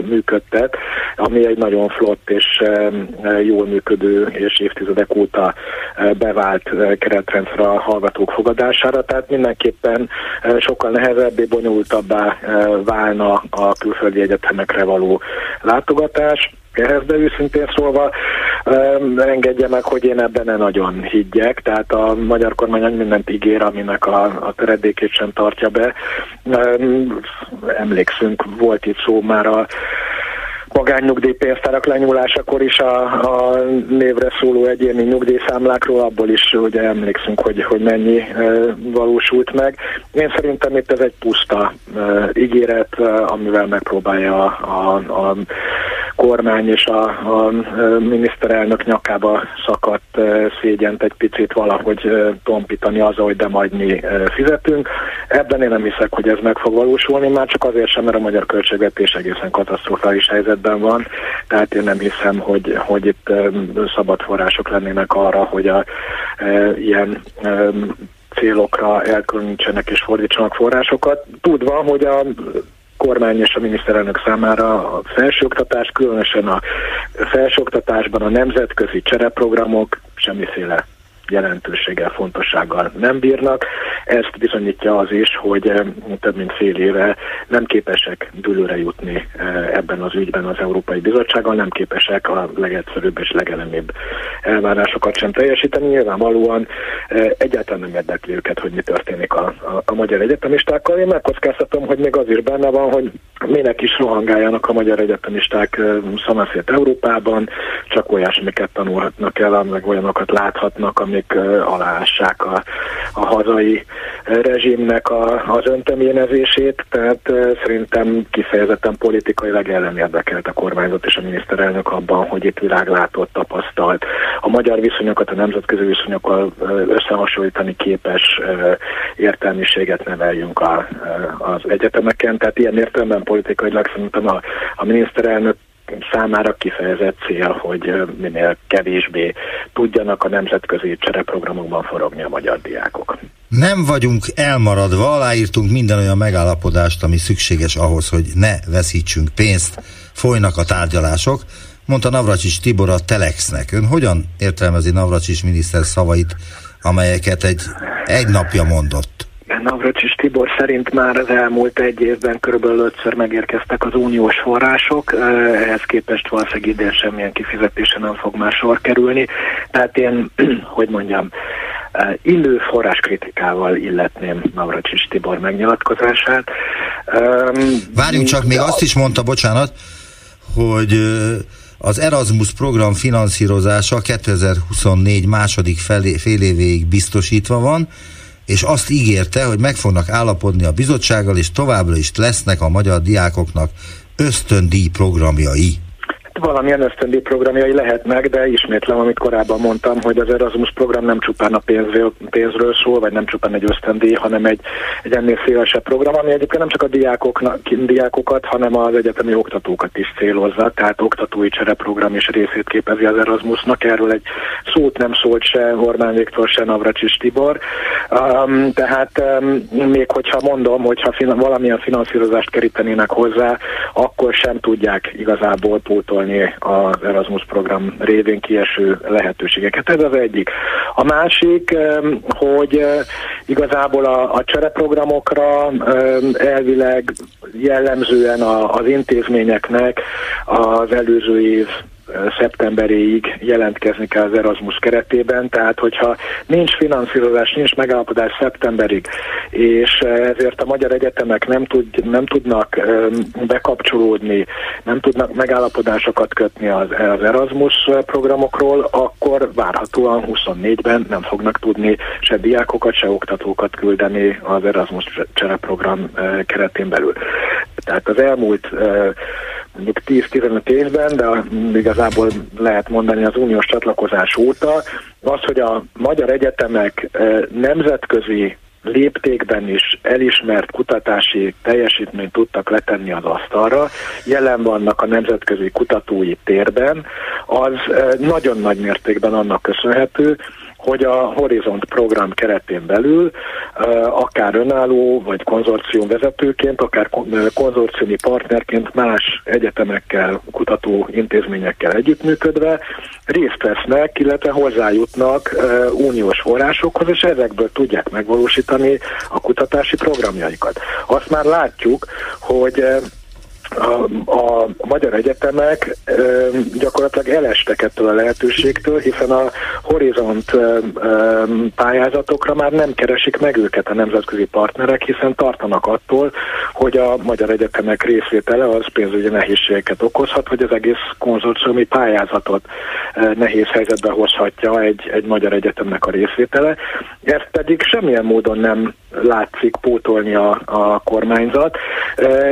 működtet, ami egy nagyon flott és jól működő és évtizedek óta bevált keretrendszer a hallgatók fogadására, tehát mindenképpen sokkal nehezebbé, bonyolultabbá válna a külföldi egyetemekre való látogatás ehhez, de őszintén szólva engedje meg, hogy én ebben ne nagyon higgyek, tehát a magyar kormány mindent ígér, aminek a, a töredékét sem tartja be. Emlékszünk, volt itt szó már a magánnyugdíjpénztárak lenyúlásakor is a, a névre szóló egyéni nyugdíjszámlákról, abból is ugye emlékszünk, hogy, hogy mennyi e, valósult meg. Én szerintem itt ez egy puszta e, ígéret, e, amivel megpróbálja a, a, a kormány és a, a miniszterelnök nyakába szakadt szégyent egy picit valahogy tompítani az, hogy de majd mi fizetünk. Ebben én nem hiszek, hogy ez meg fog valósulni, már csak azért sem, mert a magyar költségvetés egészen katasztrofális helyzetben van, tehát én nem hiszem, hogy, hogy itt szabad források lennének arra, hogy a e, ilyen célokra elkülönítsenek és fordítsanak forrásokat. Tudva, hogy a kormány és a miniszterelnök számára a felsőoktatás, különösen a felsőoktatásban a nemzetközi csereprogramok semmiféle jelentőséggel, fontossággal nem bírnak. Ezt bizonyítja az is, hogy eh, több mint fél éve nem képesek dőlőre jutni eh, ebben az ügyben az Európai Bizottsággal, nem képesek a legegyszerűbb és legelemibb elvárásokat sem teljesíteni. Nyilvánvalóan eh, egyáltalán nem érdekli őket, hogy mi történik a, a, a magyar egyetemistákkal. Én megkockáztatom, hogy még az is benne van, hogy minek is rohangáljanak a magyar egyetemisták szanaszét Európában, csak olyasmiket tanulhatnak el, meg olyanokat láthatnak, amik amik aláássák a, a hazai rezsimnek a, az öntöménezését, tehát szerintem kifejezetten politikailag ellen érdekelt a kormányzat és a miniszterelnök abban, hogy itt világlátott, tapasztalt, a magyar viszonyokat a nemzetközi viszonyokkal összehasonlítani képes értelmiséget neveljünk a, az egyetemeken. Tehát ilyen értelemben politikailag szerintem a, a miniszterelnök számára kifejezett cél, hogy minél kevésbé tudjanak a nemzetközi csereprogramokban forogni a magyar diákok. Nem vagyunk elmaradva, aláírtunk minden olyan megállapodást, ami szükséges ahhoz, hogy ne veszítsünk pénzt, folynak a tárgyalások, mondta Navracsis Tibor a Telexnek. Ön hogyan értelmezi Navracsis miniszter szavait, amelyeket egy, egy napja mondott? Navracsis Tibor szerint már az elmúlt egy évben körülbelül ötször megérkeztek az uniós források, ehhez képest valószínűleg idén semmilyen kifizetése nem fog már sor kerülni. Tehát én, hogy mondjam, illő forráskritikával illetném Navracsis Tibor megnyilatkozását. Várjunk csak, még azt is mondta, bocsánat, hogy az Erasmus program finanszírozása 2024 második fél évéig biztosítva van, és azt ígérte, hogy meg fognak állapodni a bizottsággal, és továbbra is lesznek a magyar diákoknak ösztöndíj programjai valamilyen ösztöndi programjai lehetnek, de ismétlem, amit korábban mondtam, hogy az Erasmus program nem csupán a pénzről, pénzről szól, vagy nem csupán egy ösztöndi, hanem egy, egy ennél szélesebb program, ami egyébként nem csak a diákoknak, diákokat, hanem az egyetemi oktatókat is célozza, tehát oktatói csereprogram is részét képezi az Erasmusnak. Erről egy szót nem szólt se Orbán Viktor, se Navracsis Tibor. Um, tehát um, még hogyha mondom, hogyha fin- valamilyen finanszírozást kerítenének hozzá, akkor sem tudják igazából pótolni használni az Erasmus program révén kieső lehetőségeket. Ez az egyik. A másik, hogy eh, igazából a, a csereprogramokra elvileg jellemzően az intézményeknek az előző év szeptemberéig jelentkezni kell az Erasmus keretében, tehát hogyha nincs finanszírozás, nincs megállapodás szeptemberig, és ezért a magyar egyetemek nem, tud, nem tudnak bekapcsolódni, nem tudnak megállapodásokat kötni az, az Erasmus programokról, akkor várhatóan 24-ben nem fognak tudni se diákokat, se oktatókat küldeni az Erasmus csereprogram keretén belül. Tehát az elmúlt mondjuk 10-15 évben, de igazából lehet mondani az uniós csatlakozás óta, az, hogy a magyar egyetemek nemzetközi léptékben is elismert kutatási teljesítményt tudtak letenni az asztalra, jelen vannak a nemzetközi kutatói térben, az nagyon nagy mértékben annak köszönhető, hogy a Horizont program keretén belül akár önálló vagy konzorcium vezetőként, akár konzorciumi partnerként más egyetemekkel, kutató intézményekkel együttműködve részt vesznek, illetve hozzájutnak uniós forrásokhoz, és ezekből tudják megvalósítani a kutatási programjaikat. Azt már látjuk, hogy a, a magyar egyetemek ö, gyakorlatilag elestek ettől a lehetőségtől, hiszen a horizont ö, ö, pályázatokra már nem keresik meg őket a nemzetközi partnerek, hiszen tartanak attól, hogy a magyar egyetemek részvétele az pénzügyi nehézségeket okozhat, hogy az egész konzorciumi pályázatot ö, nehéz helyzetbe hozhatja egy, egy magyar egyetemnek a részvétele. Ezt pedig semmilyen módon nem látszik pótolni a, a kormányzat,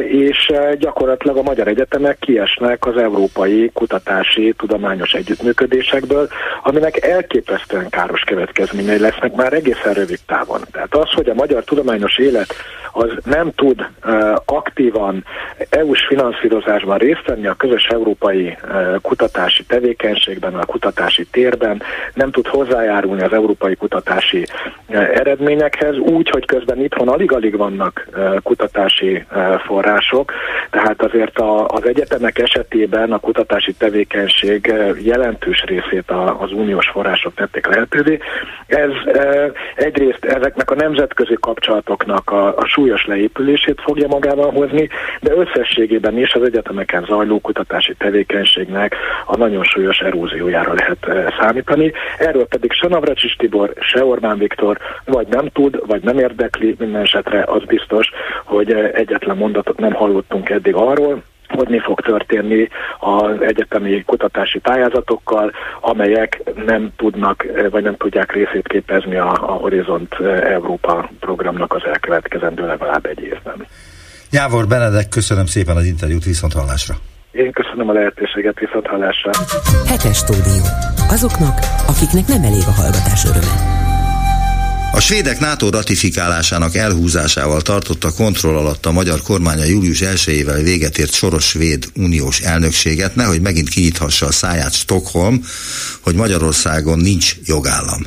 és gyakorlatilag gyakorlatilag a magyar egyetemek kiesnek az európai kutatási tudományos együttműködésekből, aminek elképesztően káros következményei lesznek már egészen rövid távon. Tehát az, hogy a magyar tudományos élet az nem tud uh, aktívan EU-s finanszírozásban részt venni a közös európai kutatási tevékenységben, a kutatási térben, nem tud hozzájárulni az európai kutatási eredményekhez, úgy, hogy közben itthon alig-alig vannak kutatási források, tehát azért az egyetemek esetében a kutatási tevékenység jelentős részét az uniós források tették lehetővé. Ez egyrészt ezeknek a nemzetközi kapcsolatoknak a, a súlyos leépülését fogja magával hozni, de összességében is az egyetemeken zajló kutatási tevékenységnek a nagyon súlyos eróziójára lehet számítani. Erről pedig se Navracsis Tibor, se Orbán Viktor vagy nem tud, vagy nem érdekli, minden esetre az biztos, hogy egyetlen mondatot nem hallottunk eddig arról, hogy mi fog történni az egyetemi kutatási pályázatokkal, amelyek nem tudnak, vagy nem tudják részét képezni a, a Horizont Európa programnak az elkövetkezendő legalább egy évben. Jávor Benedek, köszönöm szépen az interjút, viszont hallásra. Én köszönöm a lehetőséget, viszont hallásra. Hetes stúdió. Azoknak, akiknek nem elég a hallgatás öröme. A svédek NATO ratifikálásának elhúzásával tartotta kontroll alatt a magyar kormánya július 1-ével véget ért soros svéd uniós elnökséget, nehogy megint kinyithassa a száját Stockholm, hogy Magyarországon nincs jogállam.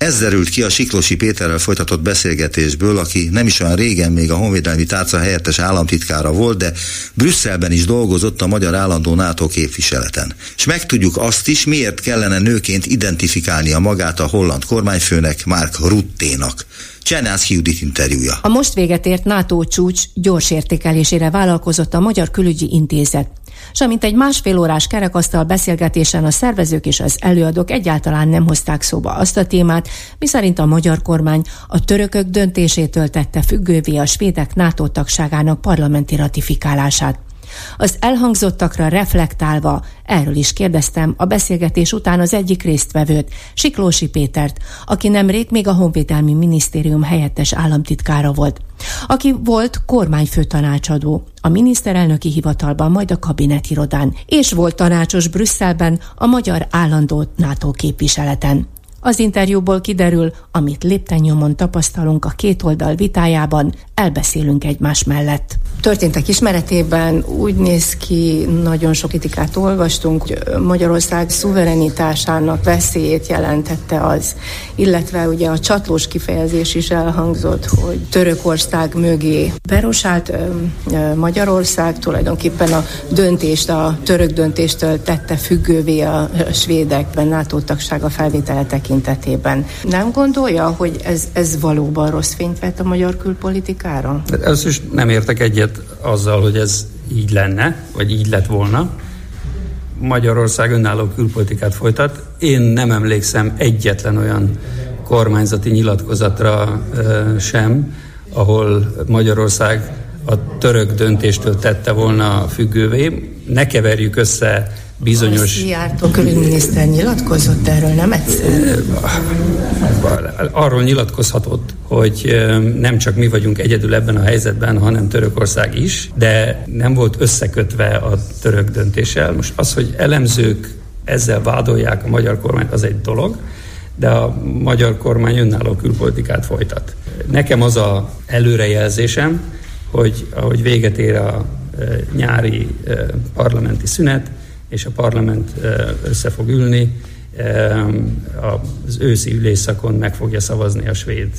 Ez derült ki a Siklosi Péterrel folytatott beszélgetésből, aki nem is olyan régen még a honvédelmi tárca helyettes államtitkára volt, de Brüsszelben is dolgozott a magyar állandó NATO képviseleten. És megtudjuk azt is, miért kellene nőként identifikálnia magát a holland kormányfőnek, Mark Rutténak. Csernászki Judit interjúja. A most véget ért NATO csúcs gyors értékelésére vállalkozott a Magyar Külügyi Intézet és amint egy másfél órás kerekasztal beszélgetésen a szervezők és az előadók egyáltalán nem hozták szóba azt a témát, miszerint a magyar kormány a törökök döntésétől tette függővé a svédek NATO tagságának parlamenti ratifikálását. Az elhangzottakra reflektálva erről is kérdeztem a beszélgetés után az egyik résztvevőt, Siklósi Pétert, aki nemrég még a Honvédelmi Minisztérium helyettes államtitkára volt, aki volt kormányfőtanácsadó a miniszterelnöki hivatalban, majd a kabinetirodán, és volt tanácsos Brüsszelben a magyar állandó NATO képviseleten. Az interjúból kiderül, amit lépten tapasztalunk a két oldal vitájában, elbeszélünk egymás mellett. Történtek ismeretében úgy néz ki, nagyon sok kritikát olvastunk, hogy Magyarország szuverenitásának veszélyét jelentette az, illetve ugye a csatlós kifejezés is elhangzott, hogy Törökország mögé berosált Magyarország tulajdonképpen a döntést, a török döntéstől tette függővé a svédekben NATO tagsága felvétele. Nem gondolja, hogy ez, ez valóban rossz fényt vett a magyar külpolitikára? Ez is nem értek egyet azzal, hogy ez így lenne, vagy így lett volna. Magyarország önálló külpolitikát folytat. Én nem emlékszem egyetlen olyan kormányzati nyilatkozatra sem, ahol Magyarország a török döntéstől tette volna függővé. Ne keverjük össze bizonyos... A Szijjártó külügyminiszter nyilatkozott erről, nem egyszer? Arról nyilatkozhatott, hogy nem csak mi vagyunk egyedül ebben a helyzetben, hanem Törökország is, de nem volt összekötve a török döntéssel. Most az, hogy elemzők ezzel vádolják a magyar kormányt, az egy dolog, de a magyar kormány önálló külpolitikát folytat. Nekem az a előrejelzésem, hogy ahogy véget ér a nyári parlamenti szünet, és a parlament össze fog ülni, az őszi ülésszakon meg fogja szavazni a svéd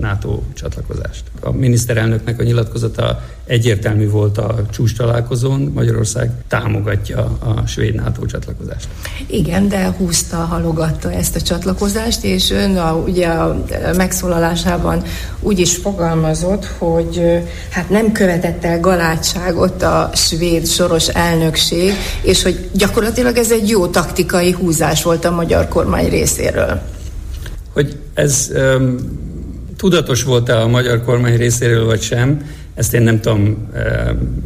NATO csatlakozást. A miniszterelnöknek a nyilatkozata egyértelmű volt a csúcs találkozón, Magyarország támogatja a svéd NATO csatlakozást. Igen, de húzta, halogatta ezt a csatlakozást, és ön a, ugye a megszólalásában úgy is fogalmazott, hogy hát nem követett el galátságot a svéd soros elnökség, és hogy gyakorlatilag ez egy jó taktikai húzás volt a magyar kormány részéről. Hogy ez um, tudatos volt-e a magyar kormány részéről, vagy sem, ezt én nem tudom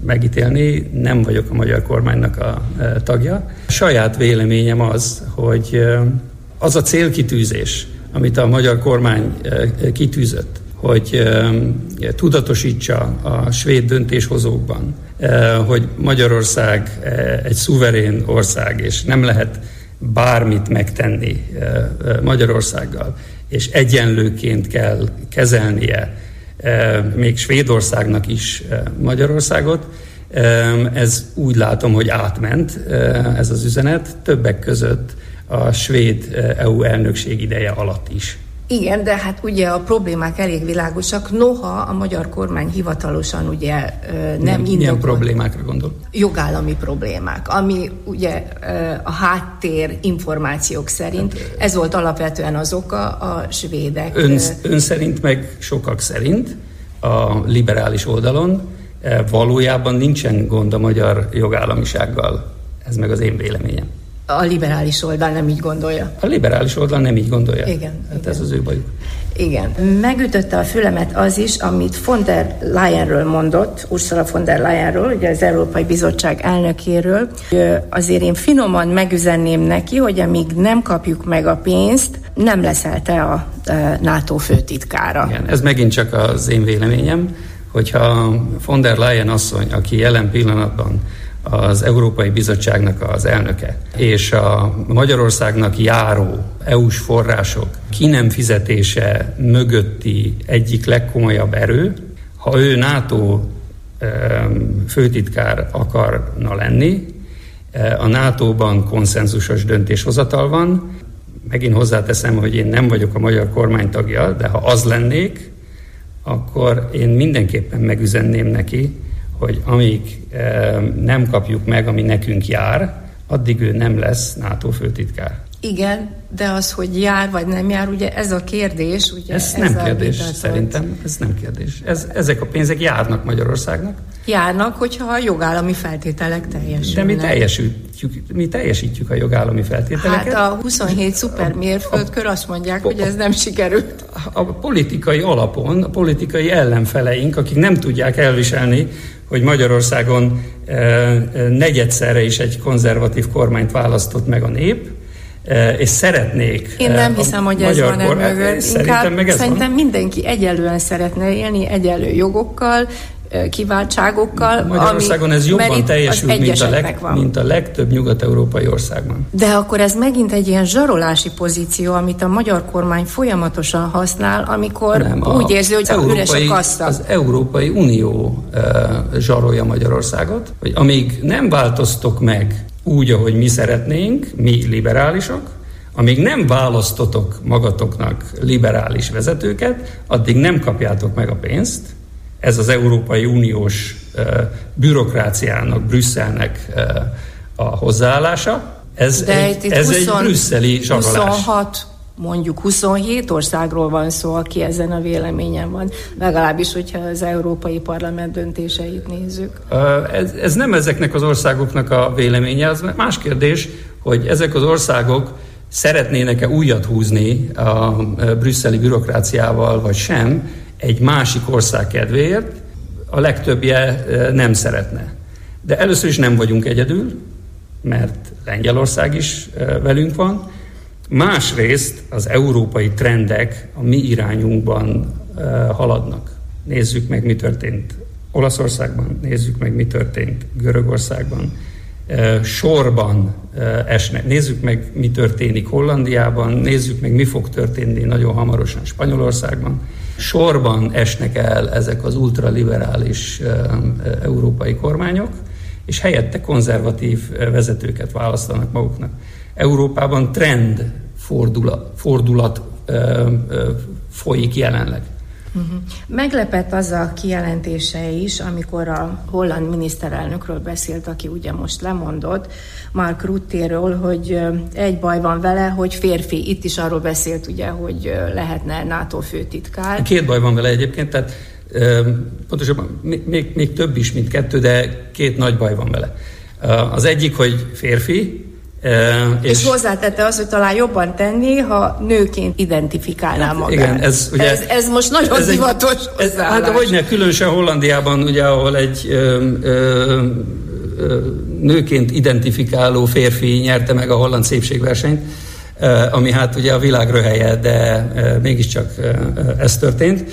megítélni, nem vagyok a magyar kormánynak a tagja. Saját véleményem az, hogy az a célkitűzés, amit a magyar kormány kitűzött, hogy tudatosítsa a svéd döntéshozókban, hogy Magyarország egy szuverén ország, és nem lehet bármit megtenni Magyarországgal, és egyenlőként kell kezelnie még Svédországnak is Magyarországot. Ez úgy látom, hogy átment ez az üzenet, többek között a svéd EU elnökség ideje alatt is. Igen, de hát ugye a problémák elég világosak, noha a magyar kormány hivatalosan ugye nem, indokolt. Milyen problémákra gondol? Jogállami problémák, ami ugye a háttér információk szerint, hát, ez volt alapvetően az oka a svédek. Ön, ön szerint meg sokak szerint a liberális oldalon valójában nincsen gond a magyar jogállamisággal. Ez meg az én véleményem. A liberális oldal nem így gondolja. A liberális oldal nem így gondolja. Igen. Hát igen. ez az ő bajuk. Igen. Megütötte a fülemet az is, amit von der Leyenről mondott, Ursula von der Leyenről, ugye az Európai Bizottság elnökéről. Azért én finoman megüzenném neki, hogy amíg nem kapjuk meg a pénzt, nem leszel te a NATO főtitkára. Igen, ez megint csak az én véleményem, hogyha von der Leyen asszony, aki jelen pillanatban az Európai Bizottságnak az elnöke, és a Magyarországnak járó EU-s források ki nem fizetése mögötti egyik legkomolyabb erő, ha ő NATO főtitkár akarna lenni, a NATO-ban konszenzusos döntéshozatal van. Megint hozzáteszem, hogy én nem vagyok a magyar kormány tagja, de ha az lennék, akkor én mindenképpen megüzenném neki, hogy amíg nem kapjuk meg, ami nekünk jár, addig ő nem lesz NATO főtitkár. Igen, de az, hogy jár vagy nem jár, ugye ez a kérdés. Ugye ez, ez nem kérdés, vitatott. szerintem. Ez nem kérdés. Ez, ezek a pénzek járnak Magyarországnak. Járnak, hogyha a jogállami feltételek teljesülnek. De mi teljesítjük, mi teljesítjük a jogállami feltételeket. Hát a 27 szuper mérföldkör azt mondják, hogy ez nem sikerült. A politikai alapon, a politikai ellenfeleink, akik nem tudják elviselni, hogy Magyarországon eh, negyedszerre is egy konzervatív kormányt választott meg a nép, Eh, és szeretnék. Én nem eh, hiszem, hogy ez van e mögött. Szerintem meg ez Szerintem van. mindenki egyelően szeretne élni, egyenlő jogokkal, eh, kiváltságokkal. Magyarországon ami, ez jobban teljesül, mint a, leg, mint a legtöbb nyugat-európai országban. De akkor ez megint egy ilyen zsarolási pozíció, amit a magyar kormány folyamatosan használ, amikor Nem, úgy érzi, hogy európai, üres a kassa. Az Európai Unió uh, zsarolja Magyarországot, hogy amíg nem változtok meg úgy, ahogy mi szeretnénk, mi liberálisok, amíg nem választotok magatoknak liberális vezetőket, addig nem kapjátok meg a pénzt. Ez az Európai Uniós bürokráciának, Brüsszelnek a hozzáállása. Ez De egy, ez 20, egy brüsszeli zsarolás. 26 mondjuk 27 országról van szó, aki ezen a véleményen van, legalábbis, hogyha az Európai Parlament döntéseit nézzük. Ez, ez nem ezeknek az országoknak a véleménye, az más kérdés, hogy ezek az országok szeretnének-e újat húzni a brüsszeli bürokráciával, vagy sem, egy másik ország kedvéért, a legtöbbje nem szeretne. De először is nem vagyunk egyedül, mert Lengyelország is velünk van, Másrészt az európai trendek a mi irányunkban haladnak. Nézzük meg, mi történt Olaszországban, nézzük meg, mi történt Görögországban. Sorban esnek. Nézzük meg, mi történik Hollandiában, nézzük meg, mi fog történni nagyon hamarosan Spanyolországban. Sorban esnek el ezek az ultraliberális európai kormányok, és helyette konzervatív vezetőket választanak maguknak. Európában trend fordulat, folyik jelenleg. Uh-huh. Meglepett az a kijelentése is, amikor a holland miniszterelnökről beszélt, aki ugye most lemondott, Mark Ruttéről, hogy egy baj van vele, hogy férfi. Itt is arról beszélt ugye, hogy lehetne NATO főtitkár. Két baj van vele egyébként, tehát pontosabban még, még több is, mint kettő, de két nagy baj van vele. Az egyik, hogy férfi, és, és hozzátette azt, hogy talán jobban tenni, ha nőként identifikálná hát, magát. Igen, ez, ugye, ez, ez most nagyon ez divatos ez, Hát hogy ne, különösen Hollandiában, ugye, ahol egy ö, ö, ö, nőként identifikáló férfi nyerte meg a holland szépségversenyt, ami hát ugye a világ röhelye, de mégiscsak ez történt.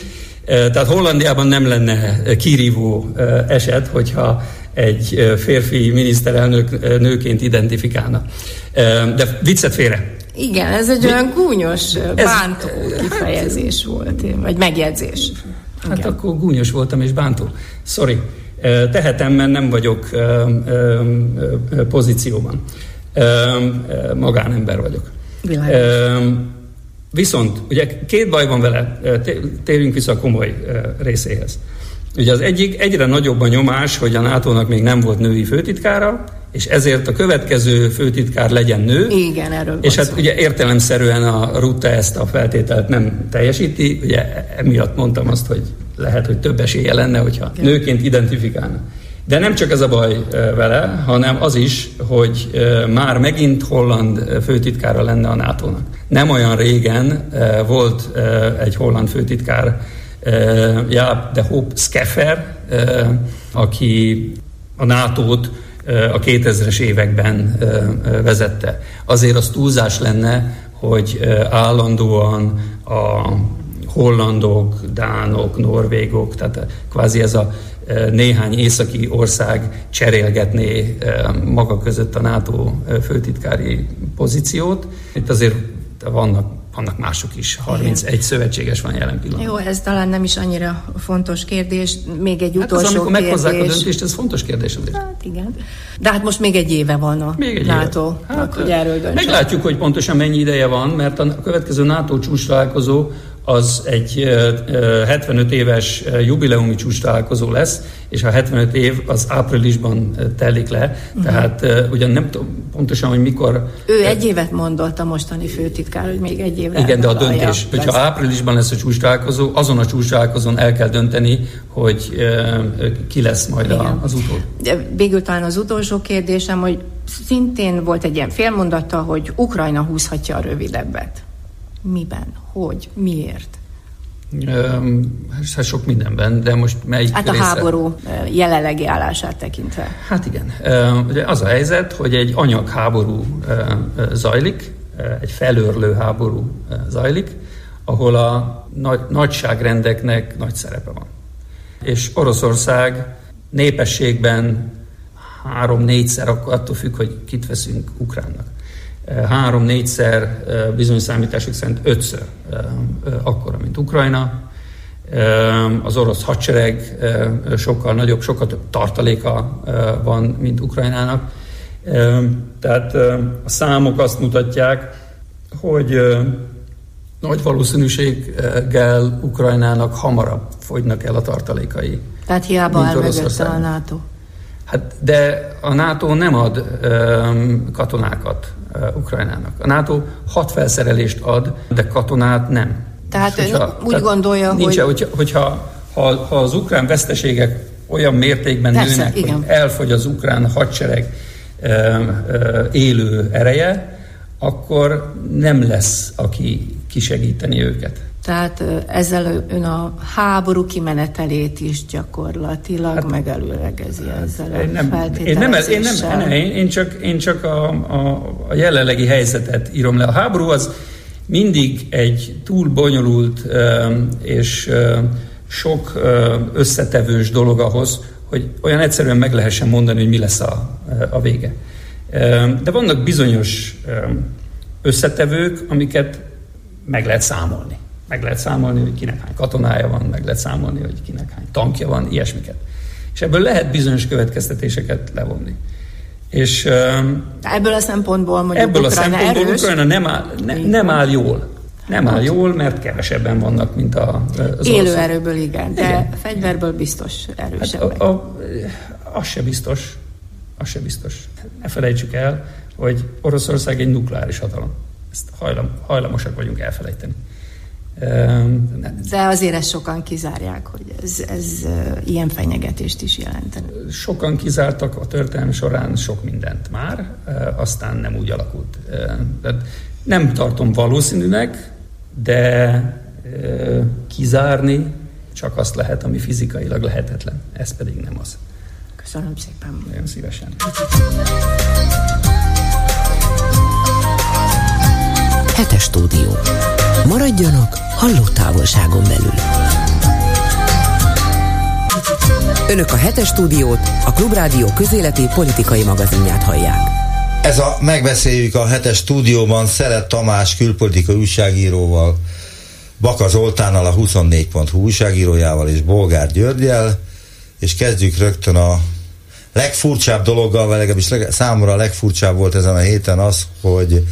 Tehát Hollandiában nem lenne kirívó eset, hogyha egy férfi miniszterelnök nőként identifikálna. De viccet félre. Igen, ez egy olyan gúnyos, bántó kifejezés volt, vagy megjegyzés. Hát Igen. akkor gúnyos voltam és bántó. Sorry. Tehetem, mert nem vagyok pozícióban. Magánember vagyok. Világos. Viszont, ugye két baj van vele, térjünk vissza a komoly részéhez. Ugye az egyik, egyre nagyobb a nyomás, hogy a NATO-nak még nem volt női főtitkára, és ezért a következő főtitkár legyen nő. Igen, erről És hát szó. ugye értelemszerűen a Rutte ezt a feltételt nem teljesíti, ugye emiatt mondtam azt, hogy lehet, hogy több esélye lenne, hogyha Igen. nőként identifikálna. De nem csak ez a baj vele, hanem az is, hogy már megint holland főtitkára lenne a NATO-nak. Nem olyan régen volt egy holland főtitkár, Jaap de Hoop Skeffer, aki a NATO-t a 2000-es években vezette. Azért az túlzás lenne, hogy állandóan a hollandok, dánok, norvégok, tehát kvázi ez a néhány északi ország cserélgetné maga között a NATO főtitkári pozíciót. Itt azért vannak vannak mások is. 31 Igen. szövetséges van jelen pillanatban. Jó, ez talán nem is annyira fontos kérdés. Még egy utolsó hát az, amikor kérdés. meghozzák a döntést, ez fontos kérdés azért. Hát igen. De hát most még egy éve van a még egy NATO, éve. Hát, hogy erről döntsön. Meglátjuk, hogy pontosan mennyi ideje van, mert a következő NATO csúcs találkozó az egy 75 éves jubileumi csúcs találkozó lesz, és a 75 év az áprilisban telik le, uh-huh. tehát ugyan nem tudom pontosan, hogy mikor... Ő egy évet mondott a mostani főtitkár, hogy még egy évre Igen, de a döntés, lesz. hogyha áprilisban lesz a csúcs találkozó, azon a csúcs találkozón el kell dönteni, hogy ki lesz majd Igen. az utolsó. Végül talán az utolsó kérdésem, hogy szintén volt egy ilyen félmondata, hogy Ukrajna húzhatja a rövidebbet. Miben? Hogy? Miért? Hát sok mindenben, de most melyik Hát a része? háború jelenlegi állását tekintve. Hát igen. Az a helyzet, hogy egy anyagháború zajlik, egy felőrlő háború zajlik, ahol a nagy, nagyságrendeknek nagy szerepe van. És Oroszország népességben három-négyszer, attól függ, hogy kit veszünk ukránnak három-négyszer, bizonyos számítások szerint ötször akkora, mint Ukrajna. Az orosz hadsereg sokkal nagyobb, sokkal több tartaléka van, mint Ukrajnának. Tehát a számok azt mutatják, hogy nagy valószínűséggel Ukrajnának hamarabb fogynak el a tartalékai. Tehát hiába elmögötte a NATO. Hát de a NATO nem ad um, katonákat Ukrajnának. A NATO hat felszerelést ad, de katonát nem. Tehát ön úgy tehát gondolja, nincs, hogy... Hogyha, hogyha ha, ha az ukrán veszteségek olyan mértékben Persze, nőnek, igen. hogy elfogy az ukrán hadsereg uh, uh, élő ereje, akkor nem lesz, aki kisegíteni őket. Tehát ezzel ön a háború kimenetelét is gyakorlatilag hát, megelőlegezi ezzel én nem, én nem, én nem, nem én csak, én csak a, a, a jelenlegi helyzetet írom le. A háború az mindig egy túl bonyolult és sok összetevős dolog ahhoz, hogy olyan egyszerűen meg lehessen mondani, hogy mi lesz a, a vége. De vannak bizonyos összetevők, amiket meg lehet számolni. Meg lehet számolni, hogy kinek hány katonája van, meg lehet számolni, hogy kinek hány tankja van, ilyesmiket. És ebből lehet bizonyos következtetéseket levonni. És, ebből a szempontból mondjuk Ebből Ukrajna a szempontból erős. Ukrajna nem áll, ne, nem áll jól. Nem áll jól, mert kevesebben vannak, mint a, az Élő oroszok. erőből igen, de igen. fegyverből biztos erősebbek. Hát a, a, az se biztos. Az se biztos. Ne felejtsük el, hogy Oroszország egy nukleáris hatalom. Ezt hajlam, hajlamosak vagyunk elfelejteni. De azért ezt sokan kizárják, hogy ez, ez ilyen fenyegetést is jelenteni. Sokan kizártak a történelem során sok mindent már, aztán nem úgy alakult. Tehát nem tartom valószínűnek, de kizárni csak azt lehet, ami fizikailag lehetetlen. Ez pedig nem az. Köszönöm szépen. Nagyon szívesen. Hetes stúdió. Maradjanak hallótávolságon belül. Önök a hetes stúdiót, a Klubrádió közéleti politikai magazinját hallják. Ez a megbeszéljük a hetes stúdióban Szeret Tamás külpolitikai újságíróval, Baka Zoltánnal, a 24.hu újságírójával és Bolgár Györgyel, és kezdjük rögtön a legfurcsább dologgal, vagy legalábbis számomra a legfurcsább volt ezen a héten az, hogy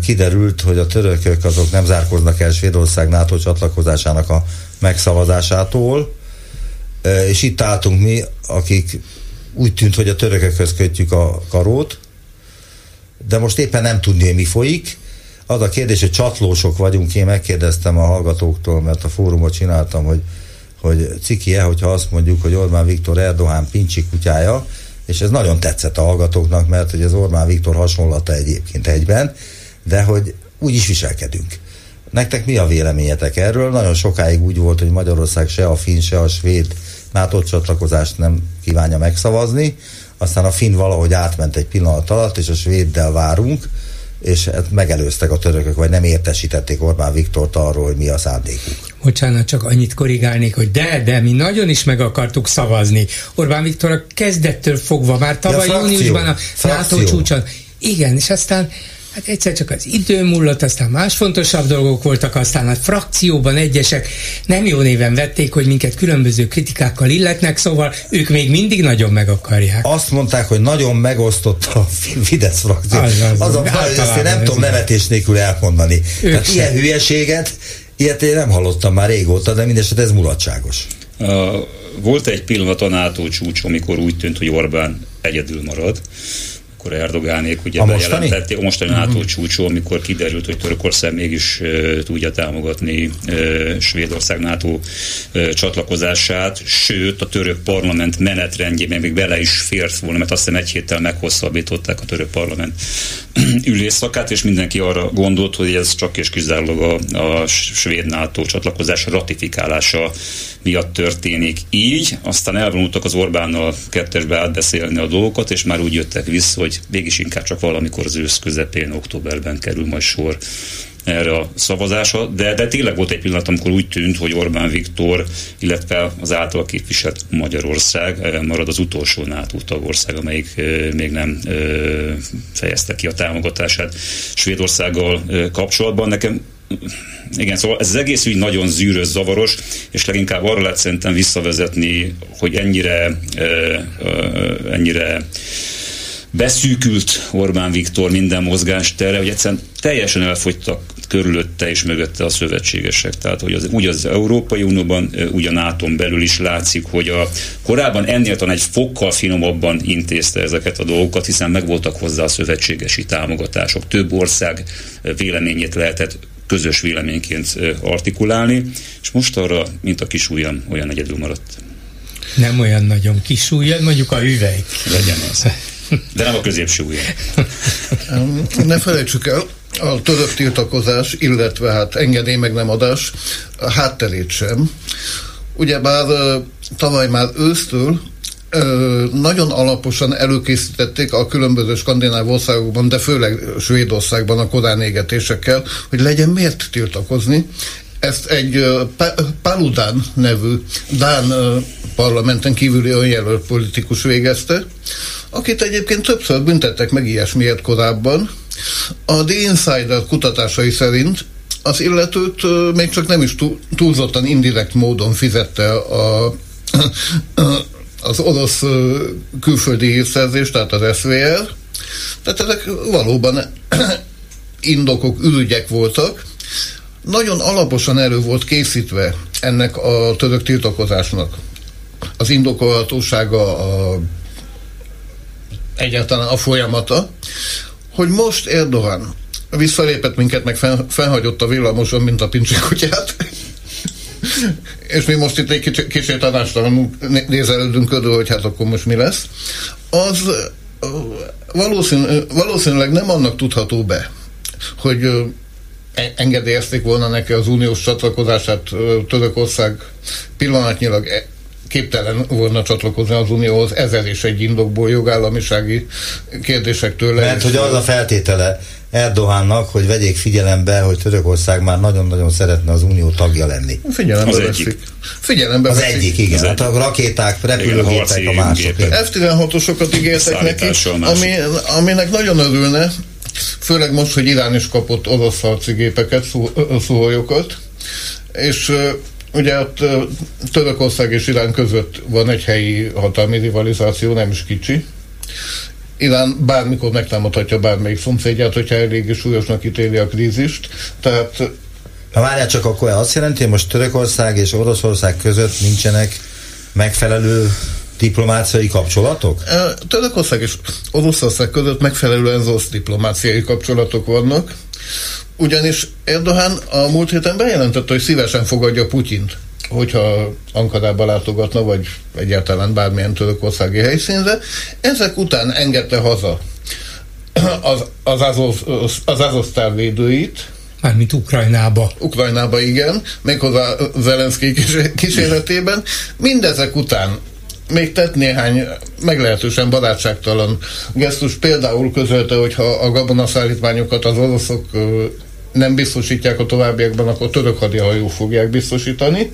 kiderült, hogy a törökök azok nem zárkoznak el Svédország NATO csatlakozásának a megszavazásától, és itt álltunk mi, akik úgy tűnt, hogy a törökökhöz kötjük a karót, de most éppen nem tudni, hogy mi folyik. Az a kérdés, hogy csatlósok vagyunk, én megkérdeztem a hallgatóktól, mert a fórumot csináltam, hogy, hogy ciki-e, hogyha azt mondjuk, hogy Orbán Viktor Erdoğan pincsi kutyája, és ez nagyon tetszett a hallgatóknak, mert hogy az Orbán Viktor hasonlata egyébként egyben, de hogy úgy is viselkedünk. Nektek mi a véleményetek erről? Nagyon sokáig úgy volt, hogy Magyarország se a finn, se a svéd NATO csatlakozást nem kívánja megszavazni, aztán a finn valahogy átment egy pillanat alatt, és a svéddel várunk, és hát megelőztek a törökök, vagy nem értesítették Orbán Viktort arról, hogy mi a szándékuk. Bocsánat, csak annyit korrigálnék, hogy de, de mi nagyon is meg akartuk szavazni. Orbán Viktor a kezdettől fogva, már tavaly ja, júniusban a NATO csúcson. Igen, és aztán Hát egyszer csak az idő múlott, aztán más fontosabb dolgok voltak, aztán a frakcióban egyesek nem jó néven vették, hogy minket különböző kritikákkal illetnek, szóval ők még mindig nagyon meg akarják. Azt mondták, hogy nagyon megosztott a Fidesz frakció. Az, az, az a baj, ezt én nem tudom nevetés nélkül elmondani. Tehát ilyen hülyeséget, ilyet én nem hallottam már régóta, de mindesetre ez mulatságos. Uh, volt egy pillanat a NATO csúcs, amikor úgy tűnt, hogy Orbán egyedül marad akkor Erdogánék ugye a bejelentették a mostani uh-huh. NATO csúcsó, amikor kiderült, hogy Törökország mégis uh, tudja támogatni uh, Svédország NATO uh, csatlakozását, sőt a török parlament menetrendjében még bele is fért volna, mert azt hiszem egy héttel meghosszabbították a török parlament ülésszakát, és mindenki arra gondolt, hogy ez csak és kizárólag a, a svéd NATO csatlakozás ratifikálása miatt történik így, aztán elvonultak az Orbánnal kettesbe átbeszélni a dolgokat, és már úgy jöttek vissza, hogy mégis inkább csak valamikor az ősz közepén, októberben kerül majd sor erre a szavazásra, de, de tényleg volt egy pillanat, amikor úgy tűnt, hogy Orbán Viktor, illetve az által képviselt Magyarország eh, marad az utolsó NATO tagország, amelyik eh, még nem eh, fejezte ki a támogatását Svédországgal kapcsolatban. Nekem igen, szóval ez az egész ügy nagyon zűrös, zavaros, és leginkább arra lehet szerintem visszavezetni, hogy ennyire, ennyire beszűkült Orbán Viktor minden mozgástere, hogy egyszerűen teljesen elfogytak körülötte és mögötte a szövetségesek. Tehát, hogy az, úgy az Európai Unióban, úgy a nato belül is látszik, hogy a korábban ennél talán egy fokkal finomabban intézte ezeket a dolgokat, hiszen megvoltak hozzá a szövetségesi támogatások. Több ország véleményét lehetett közös véleményként artikulálni, és most arra, mint a kis ujjam, olyan egyedül maradt. Nem olyan nagyon kis ujjam, mondjuk a hüvely. Legyen az. De nem a középső ujjam. ne felejtsük el, a török tiltakozás, illetve hát engedély meg nem adás a hátterét sem. Ugyebár tavaly már ősztől nagyon alaposan előkészítették a különböző skandináv országokban, de főleg Svédországban a korán égetésekkel, hogy legyen miért tiltakozni. Ezt egy Paludán nevű Dán parlamenten kívüli önjelölt politikus végezte, akit egyébként többször büntettek meg ilyesmiért korábban. A The Insider kutatásai szerint az illetőt még csak nem is túlzottan indirekt módon fizette a, az orosz külföldi hírszerzés, tehát az SVR. Tehát ezek valóban indokok, ürügyek voltak. Nagyon alaposan elő volt készítve ennek a török tiltakozásnak az indokolhatósága, a, egyáltalán a folyamata, hogy most Erdogan visszalépett minket, meg felhagyott a villamoson, mint a pincsikutyát, és mi most itt egy kicsit, kicsit tanástalanul nézelődünk körül, hogy hát akkor most mi lesz, az valószínű, valószínűleg nem annak tudható be, hogy e, engedélyezték volna neki az uniós csatlakozását Törökország pillanatnyilag e, képtelen volna csatlakozni az Unióhoz ezer és egy indokból jogállamisági kérdésektől. Mert hogy az a feltétele Erdohánnak, hogy vegyék figyelembe, hogy Törökország már nagyon-nagyon szeretne az Unió tagja lenni. Figyelembe az veszik. Egyik. Figyelembe az veszik. egyik, igen. Az hát a rakéták, repülőgépek a mások. F-16-osokat ígértek neki, ami, aminek nagyon örülne, főleg most, hogy Irán is kapott orosz harci gépeket, szóholyokat, és Ugye ott Törökország és Irán között van egy helyi hatalmi rivalizáció, nem is kicsi. Irán bármikor megtámadhatja bármelyik szomszédját, hogyha eléggé súlyosnak ítéli a krízist. Tehát ha várjál csak, akkor azt jelenti, hogy most Törökország és Oroszország között nincsenek megfelelő diplomáciai kapcsolatok? Törökország és Oroszország között megfelelően rossz diplomáciai kapcsolatok vannak ugyanis Erdogan a múlt héten bejelentette, hogy szívesen fogadja Putyint, hogyha Ankarába látogatna, vagy egyáltalán bármilyen törökországi helyszínre. Ezek után engedte haza az, az, Azov, az Azosztár védőit, Mármint Ukrajnába. Ukrajnába, igen, méghozzá Zelenszky kísérletében. Mindezek után még tett néhány meglehetősen barátságtalan gesztus. Például közölte, hogy ha a gabonaszállítmányokat az oroszok nem biztosítják a továbbiakban, akkor török hadihajó fogják biztosítani.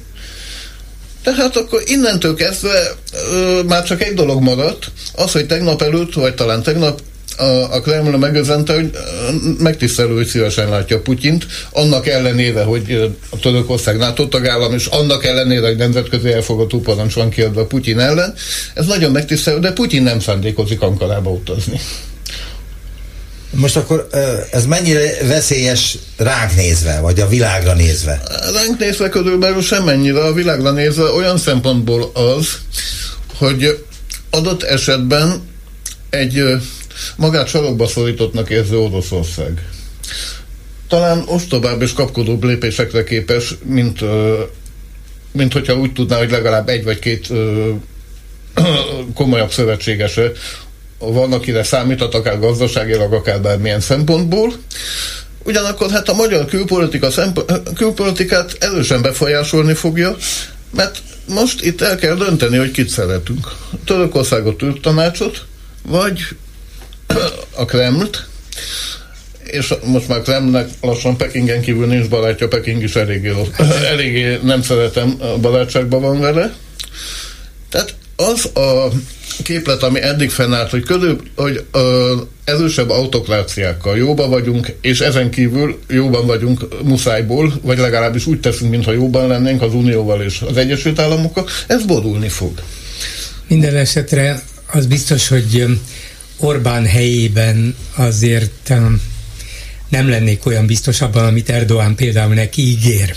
Tehát akkor innentől kezdve ö, már csak egy dolog maradt, az, hogy tegnap előtt, vagy talán tegnap a, a Kreml megözente, hogy megtisztelő, hogy szívesen látja Putyint, annak ellenére, hogy a Törökország NATO tagállam, és annak ellenére, hogy nemzetközi elfogadó parancs van kiadva Putyin ellen. Ez nagyon megtisztelő, de Putyin nem szándékozik Ankarába utazni. Most akkor ez mennyire veszélyes ránk nézve, vagy a világra nézve? Ránk nézve körülbelül semmennyire, a világra nézve olyan szempontból az, hogy adott esetben egy magát sarokba szorítottnak érző Oroszország. Talán ostobább és kapkodóbb lépésekre képes, mint, mint hogyha úgy tudná, hogy legalább egy vagy két komolyabb szövetségese van, akire számíthat, akár gazdaságilag, akár bármilyen szempontból. Ugyanakkor hát a magyar külpolitika szempont, külpolitikát erősen befolyásolni fogja, mert most itt el kell dönteni, hogy kit szeretünk. Törökországot ült tanácsot, vagy a Kremlt, és most már Kremlnek lassan Pekingen kívül nincs barátja, Peking is eléggé, eléggé nem szeretem, barátságban van vele. Tehát az a képlet, ami eddig fennállt, hogy, körül, hogy ö, erősebb autokráciákkal jóban vagyunk, és ezen kívül jóban vagyunk muszájból, vagy legalábbis úgy teszünk, mintha jóban lennénk az Unióval és az Egyesült Államokkal, ez borulni fog. Minden esetre az biztos, hogy Orbán helyében azért nem lennék olyan biztos abban, amit Erdoğan például neki ígér.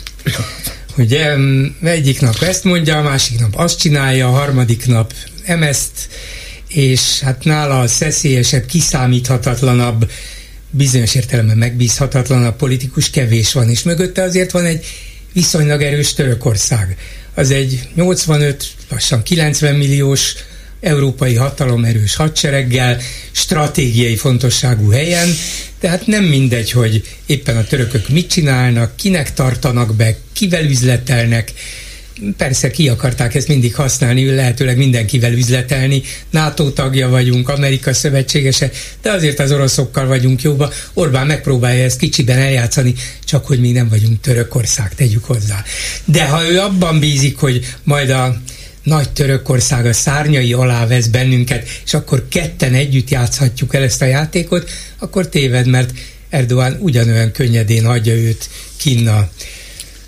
Ugye egyik nap ezt mondja, a másik nap azt csinálja, a harmadik nap emeszt, és hát nála a szeszélyesebb, kiszámíthatatlanabb, bizonyos értelemben megbízhatatlanabb politikus kevés van, és mögötte azért van egy viszonylag erős Törökország. Az egy 85, lassan 90 milliós európai hatalomerős hadsereggel, stratégiai fontosságú helyen, tehát nem mindegy, hogy éppen a törökök mit csinálnak, kinek tartanak be, kivel üzletelnek, persze ki akarták ezt mindig használni, lehetőleg mindenkivel üzletelni, NATO tagja vagyunk, Amerika szövetségese, de azért az oroszokkal vagyunk jóba. Orbán megpróbálja ezt kicsiben eljátszani, csak hogy mi nem vagyunk Törökország, tegyük hozzá. De ha ő abban bízik, hogy majd a nagy Törökország a szárnyai alá vesz bennünket, és akkor ketten együtt játszhatjuk el ezt a játékot, akkor téved, mert Erdogan ugyanolyan könnyedén hagyja őt kinna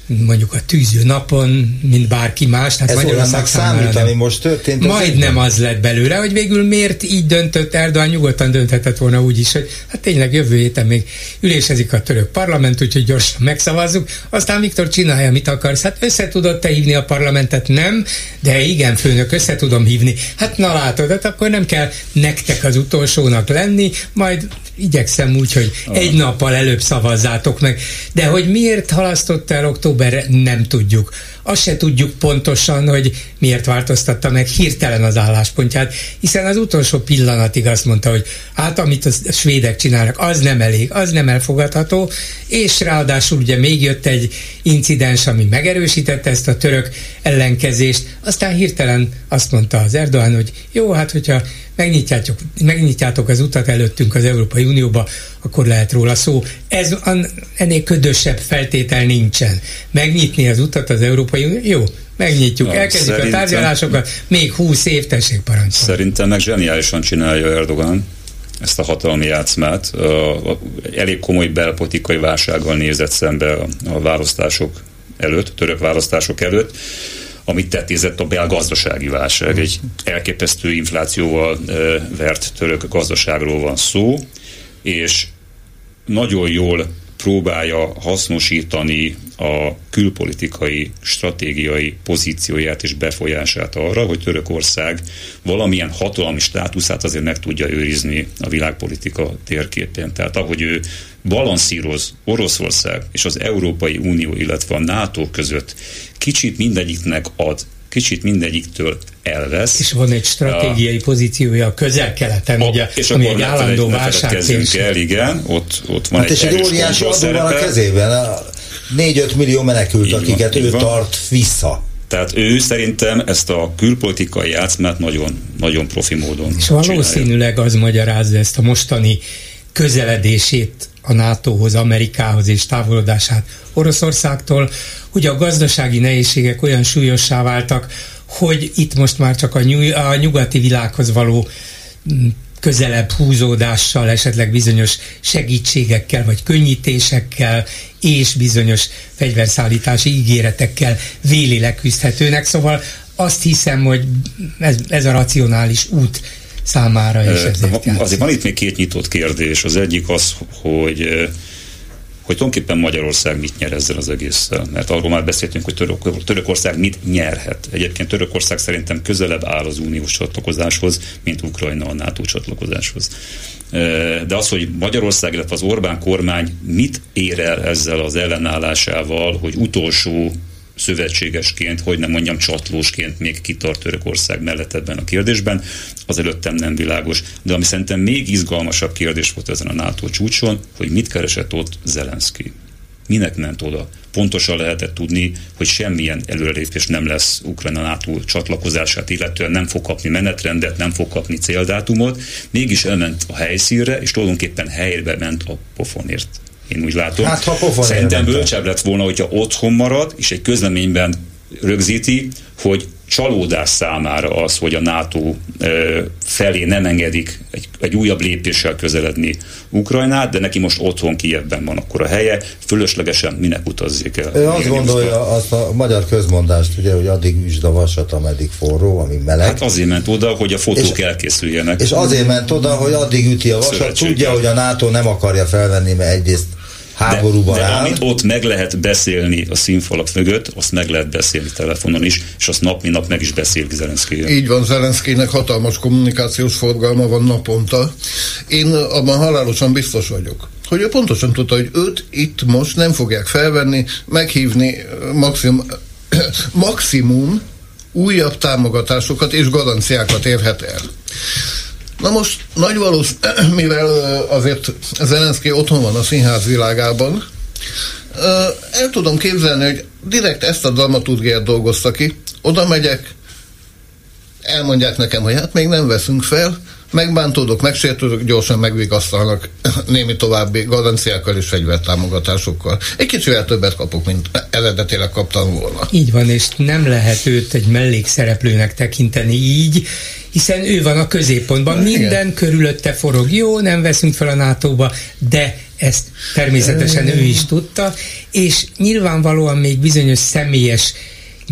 mondjuk a tűző napon, mint bárki más. Tehát Ez Magyarország számít, ami most történt. Majdnem az lett belőle, hogy végül miért így döntött Erdogan, nyugodtan dönthetett volna úgy is, hogy hát tényleg jövő héten még ülésezik a török parlament, úgyhogy gyorsan megszavazzuk. Aztán Viktor csinálja, mit akarsz. Hát össze tudod te hívni a parlamentet? Nem, de igen, főnök, össze tudom hívni. Hát na látod, hát akkor nem kell nektek az utolsónak lenni, majd igyekszem úgy, hogy egy nappal előbb szavazzátok meg. De hogy miért halasztott el októberre, nem tudjuk. Azt se tudjuk pontosan, hogy miért változtatta meg hirtelen az álláspontját, hiszen az utolsó pillanatig azt mondta, hogy hát amit a svédek csinálnak, az nem elég, az nem elfogadható, és ráadásul ugye még jött egy incidens, ami megerősítette ezt a török ellenkezést, aztán hirtelen azt mondta az Erdogan, hogy jó, hát hogyha megnyitjátok, megnyitjátok az utat előttünk az Európai Unióba, akkor lehet róla szó. Ez ennél ködösebb feltétel nincsen. Megnyitni az utat az Európai Unió, jó, megnyitjuk, Na, elkezdjük szerintem, a tárgyalásokat, még húsz év tessék parancsolni. Szerintem meg zseniálisan csinálja Erdogan ezt a hatalmi játszmát. Elég komoly belpolitikai válsággal nézett szembe a, választások előtt, török választások előtt amit tetézett a belgazdasági válság. Egy elképesztő inflációval vert török gazdaságról van szó, és nagyon jól próbálja hasznosítani a külpolitikai, stratégiai pozícióját és befolyását arra, hogy Törökország valamilyen hatalmi státuszát azért meg tudja őrizni a világpolitika térképén. Tehát ahogy ő balanszíroz Oroszország és az Európai Unió, illetve a NATO között kicsit mindegyiknek ad kicsit mindegyiktől elvesz. És van egy stratégiai a, pozíciója a közel-keleten, a, ugye, és ami egy állandó válság. el, igen, ott, ott van hát egy, és egy óriási adó van a kezében, 4-5 millió menekült, így akiket van, ő van. tart vissza. Tehát ő szerintem ezt a külpolitikai játszmát nagyon, nagyon profi módon És valószínűleg csinálja. az magyarázza ezt a mostani közeledését a NATO-hoz, Amerikához és távolodását Oroszországtól, hogy a gazdasági nehézségek olyan súlyossá váltak, hogy itt most már csak a, a nyugati világhoz való mm, közelebb húzódással, esetleg bizonyos segítségekkel vagy könnyítésekkel és bizonyos fegyverszállítási ígéretekkel véli leküzdhetőnek. Szóval azt hiszem, hogy ez, ez a racionális út számára is ezért Azért van itt még két nyitott kérdés. Az egyik az, hogy hogy tulajdonképpen Magyarország mit nyer ezzel az egésszel. Mert arról már beszéltünk, hogy Török, Törökország mit nyerhet. Egyébként Törökország szerintem közelebb áll az uniós csatlakozáshoz, mint Ukrajna a NATO csatlakozáshoz. De az, hogy Magyarország, illetve az Orbán kormány mit ér el ezzel az ellenállásával, hogy utolsó szövetségesként, hogy nem mondjam csatlósként még kitart Törökország mellett ebben a kérdésben, az előttem nem világos. De ami szerintem még izgalmasabb kérdés volt ezen a NATO csúcson, hogy mit keresett ott Zelenszky. Minek ment oda? Pontosan lehetett tudni, hogy semmilyen előrelépés nem lesz Ukrajna NATO csatlakozását, illetően nem fog kapni menetrendet, nem fog kapni céldátumot, mégis elment a helyszínre, és tulajdonképpen helyre ment a pofonért én úgy látom. Hát, ha Szerintem bölcsebb lett volna, hogyha otthon marad, és egy közleményben rögzíti, hogy csalódás számára az, hogy a NATO felé nem engedik egy, egy újabb lépéssel közeledni Ukrajnát, de neki most otthon Kievben van akkor a helye, fölöslegesen minek utazzék el. Ő azt gondolja, azt a magyar közmondást, ugye, hogy addig üsd a vasat, ameddig forró, ami meleg. Hát azért ment oda, hogy a fotók és, elkészüljenek. És azért ment oda, hogy addig üti a vasat, tudja, hogy a NATO nem akarja felvenni, mert egyrészt háborúban de, de áll. amit ott meg lehet beszélni a színfalak mögött, azt meg lehet beszélni telefonon is, és azt nap, mint nap meg is beszél Zelenszky. Így van, Zelenszkének hatalmas kommunikációs forgalma van naponta. Én abban halálosan biztos vagyok, hogy ő pontosan tudta, hogy őt itt most nem fogják felvenni, meghívni maximum, maximum újabb támogatásokat és garanciákat érhet el. Na most nagy valósz, mivel azért Zelenszky otthon van a színház világában, el tudom képzelni, hogy direkt ezt a dramaturgiát dolgozta ki, oda megyek, elmondják nekem, hogy hát még nem veszünk fel, megbántódok, megsértődök, gyorsan megvigasztalnak némi további garanciákkal és fegyvertámogatásokkal. Egy kicsivel többet kapok, mint eredetileg kaptam volna. Így van, és nem lehet őt egy mellékszereplőnek tekinteni így, hiszen ő van a középpontban. Minden körülötte forog. Jó, nem veszünk fel a NATO-ba, de ezt természetesen ő is tudta, és nyilvánvalóan még bizonyos személyes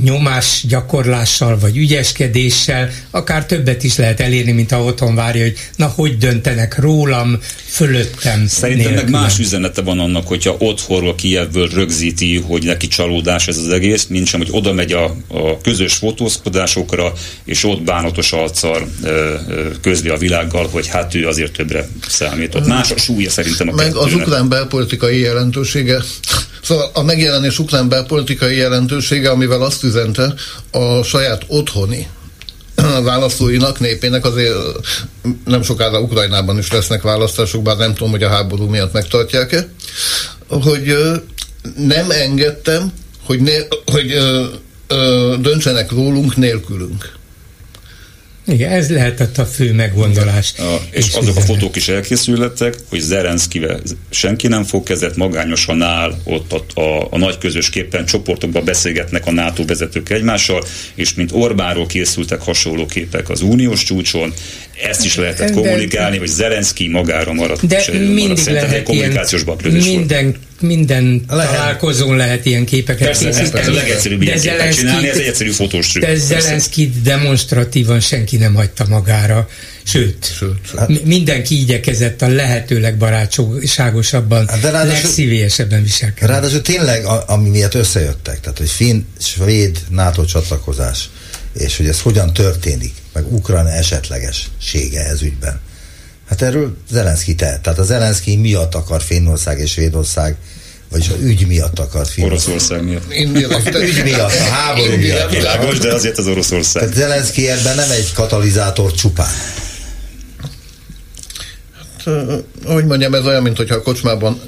nyomás gyakorlással vagy ügyeskedéssel akár többet is lehet elérni, mint ha otthon várja, hogy na hogy döntenek rólam, fölöttem. Szerintem nélkülem. meg más üzenete van annak, hogyha otthonról Kievből rögzíti, hogy neki csalódás ez az egész, mint sem, hogy oda megy a, a közös fotózkodásokra, és ott bánatos arccal közli a világgal, hogy hát ő azért többre számított. Más a súlya szerintem a Meg kettőnek. az ukrán belpolitikai jelentősége, szóval a megjelenés ukrán belpolitikai jelentősége, amivel azt üzente a saját otthoni választóinak, népének azért nem sokára Ukrajnában is lesznek választások, bár nem tudom, hogy a háború miatt megtartják-e, hogy nem engedtem, hogy, ne, hogy ö, ö, döntsenek rólunk nélkülünk. Igen, ez lehetett a fő meggondolás. A, és, és azok a fotók is elkészültek, hogy Zerenszkivel senki nem fog kezet, magányosan áll ott a, a, a nagy közösképpen csoportokban beszélgetnek a NATO vezetők egymással, és mint Orbánról készültek hasonló képek az uniós csúcson, ezt is lehetett kommunikálni, hogy Zelenszky magára maradt. De mindig lehet ilyen, minden, minden lehet. találkozón lehet ilyen képeket Persze, készíteni. Ez a legegyszerűbb ilyen képet csinálni, ez egy egyszerű fotós trükk. De Zelenszky demonstratívan senki nem hagyta magára. Sőt, Sőt hát. mindenki igyekezett a lehető legbarátságosabban, hát de ráadásul, legszívélyesebben viselkedni. Ráadásul tényleg, ami miatt összejöttek, tehát hogy finn, svéd NATO csatlakozás, és hogy ez hogyan történik, meg Ukrajna esetlegessége ez ügyben. Hát erről Zelenszky tehet. Tehát a Zelenszky miatt akar Finnország és Svédország vagyis az ügy miatt akart Finnország. Oroszország miatt. Az ügy miatt, a háború miatt. Világos, de azért az Oroszország. Tehát Zelenszky ebben nem egy katalizátor csupán. Hát, hogy mondjam, ez olyan, mint hogyha a kocsmában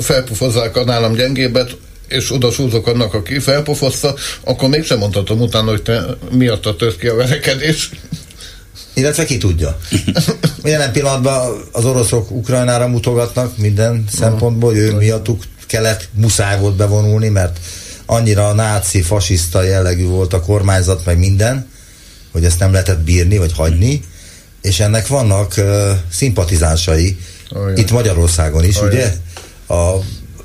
felpufozzák a nálam gyengébet, és oda súzok annak, aki felpofozta, akkor mégsem mondhatom utána, hogy te miatt tört ki a verekedés. Illetve ki tudja. Jelen pillanatban az oroszok Ukrajnára mutogatnak minden szempontból, hogy ő miattuk kelet muszáj volt bevonulni, mert annyira náci, fasiszta jellegű volt a kormányzat, meg minden, hogy ezt nem lehetett bírni, vagy hagyni, és ennek vannak uh, szimpatizánsai, Olyan. itt Magyarországon is, Olyan. ugye? A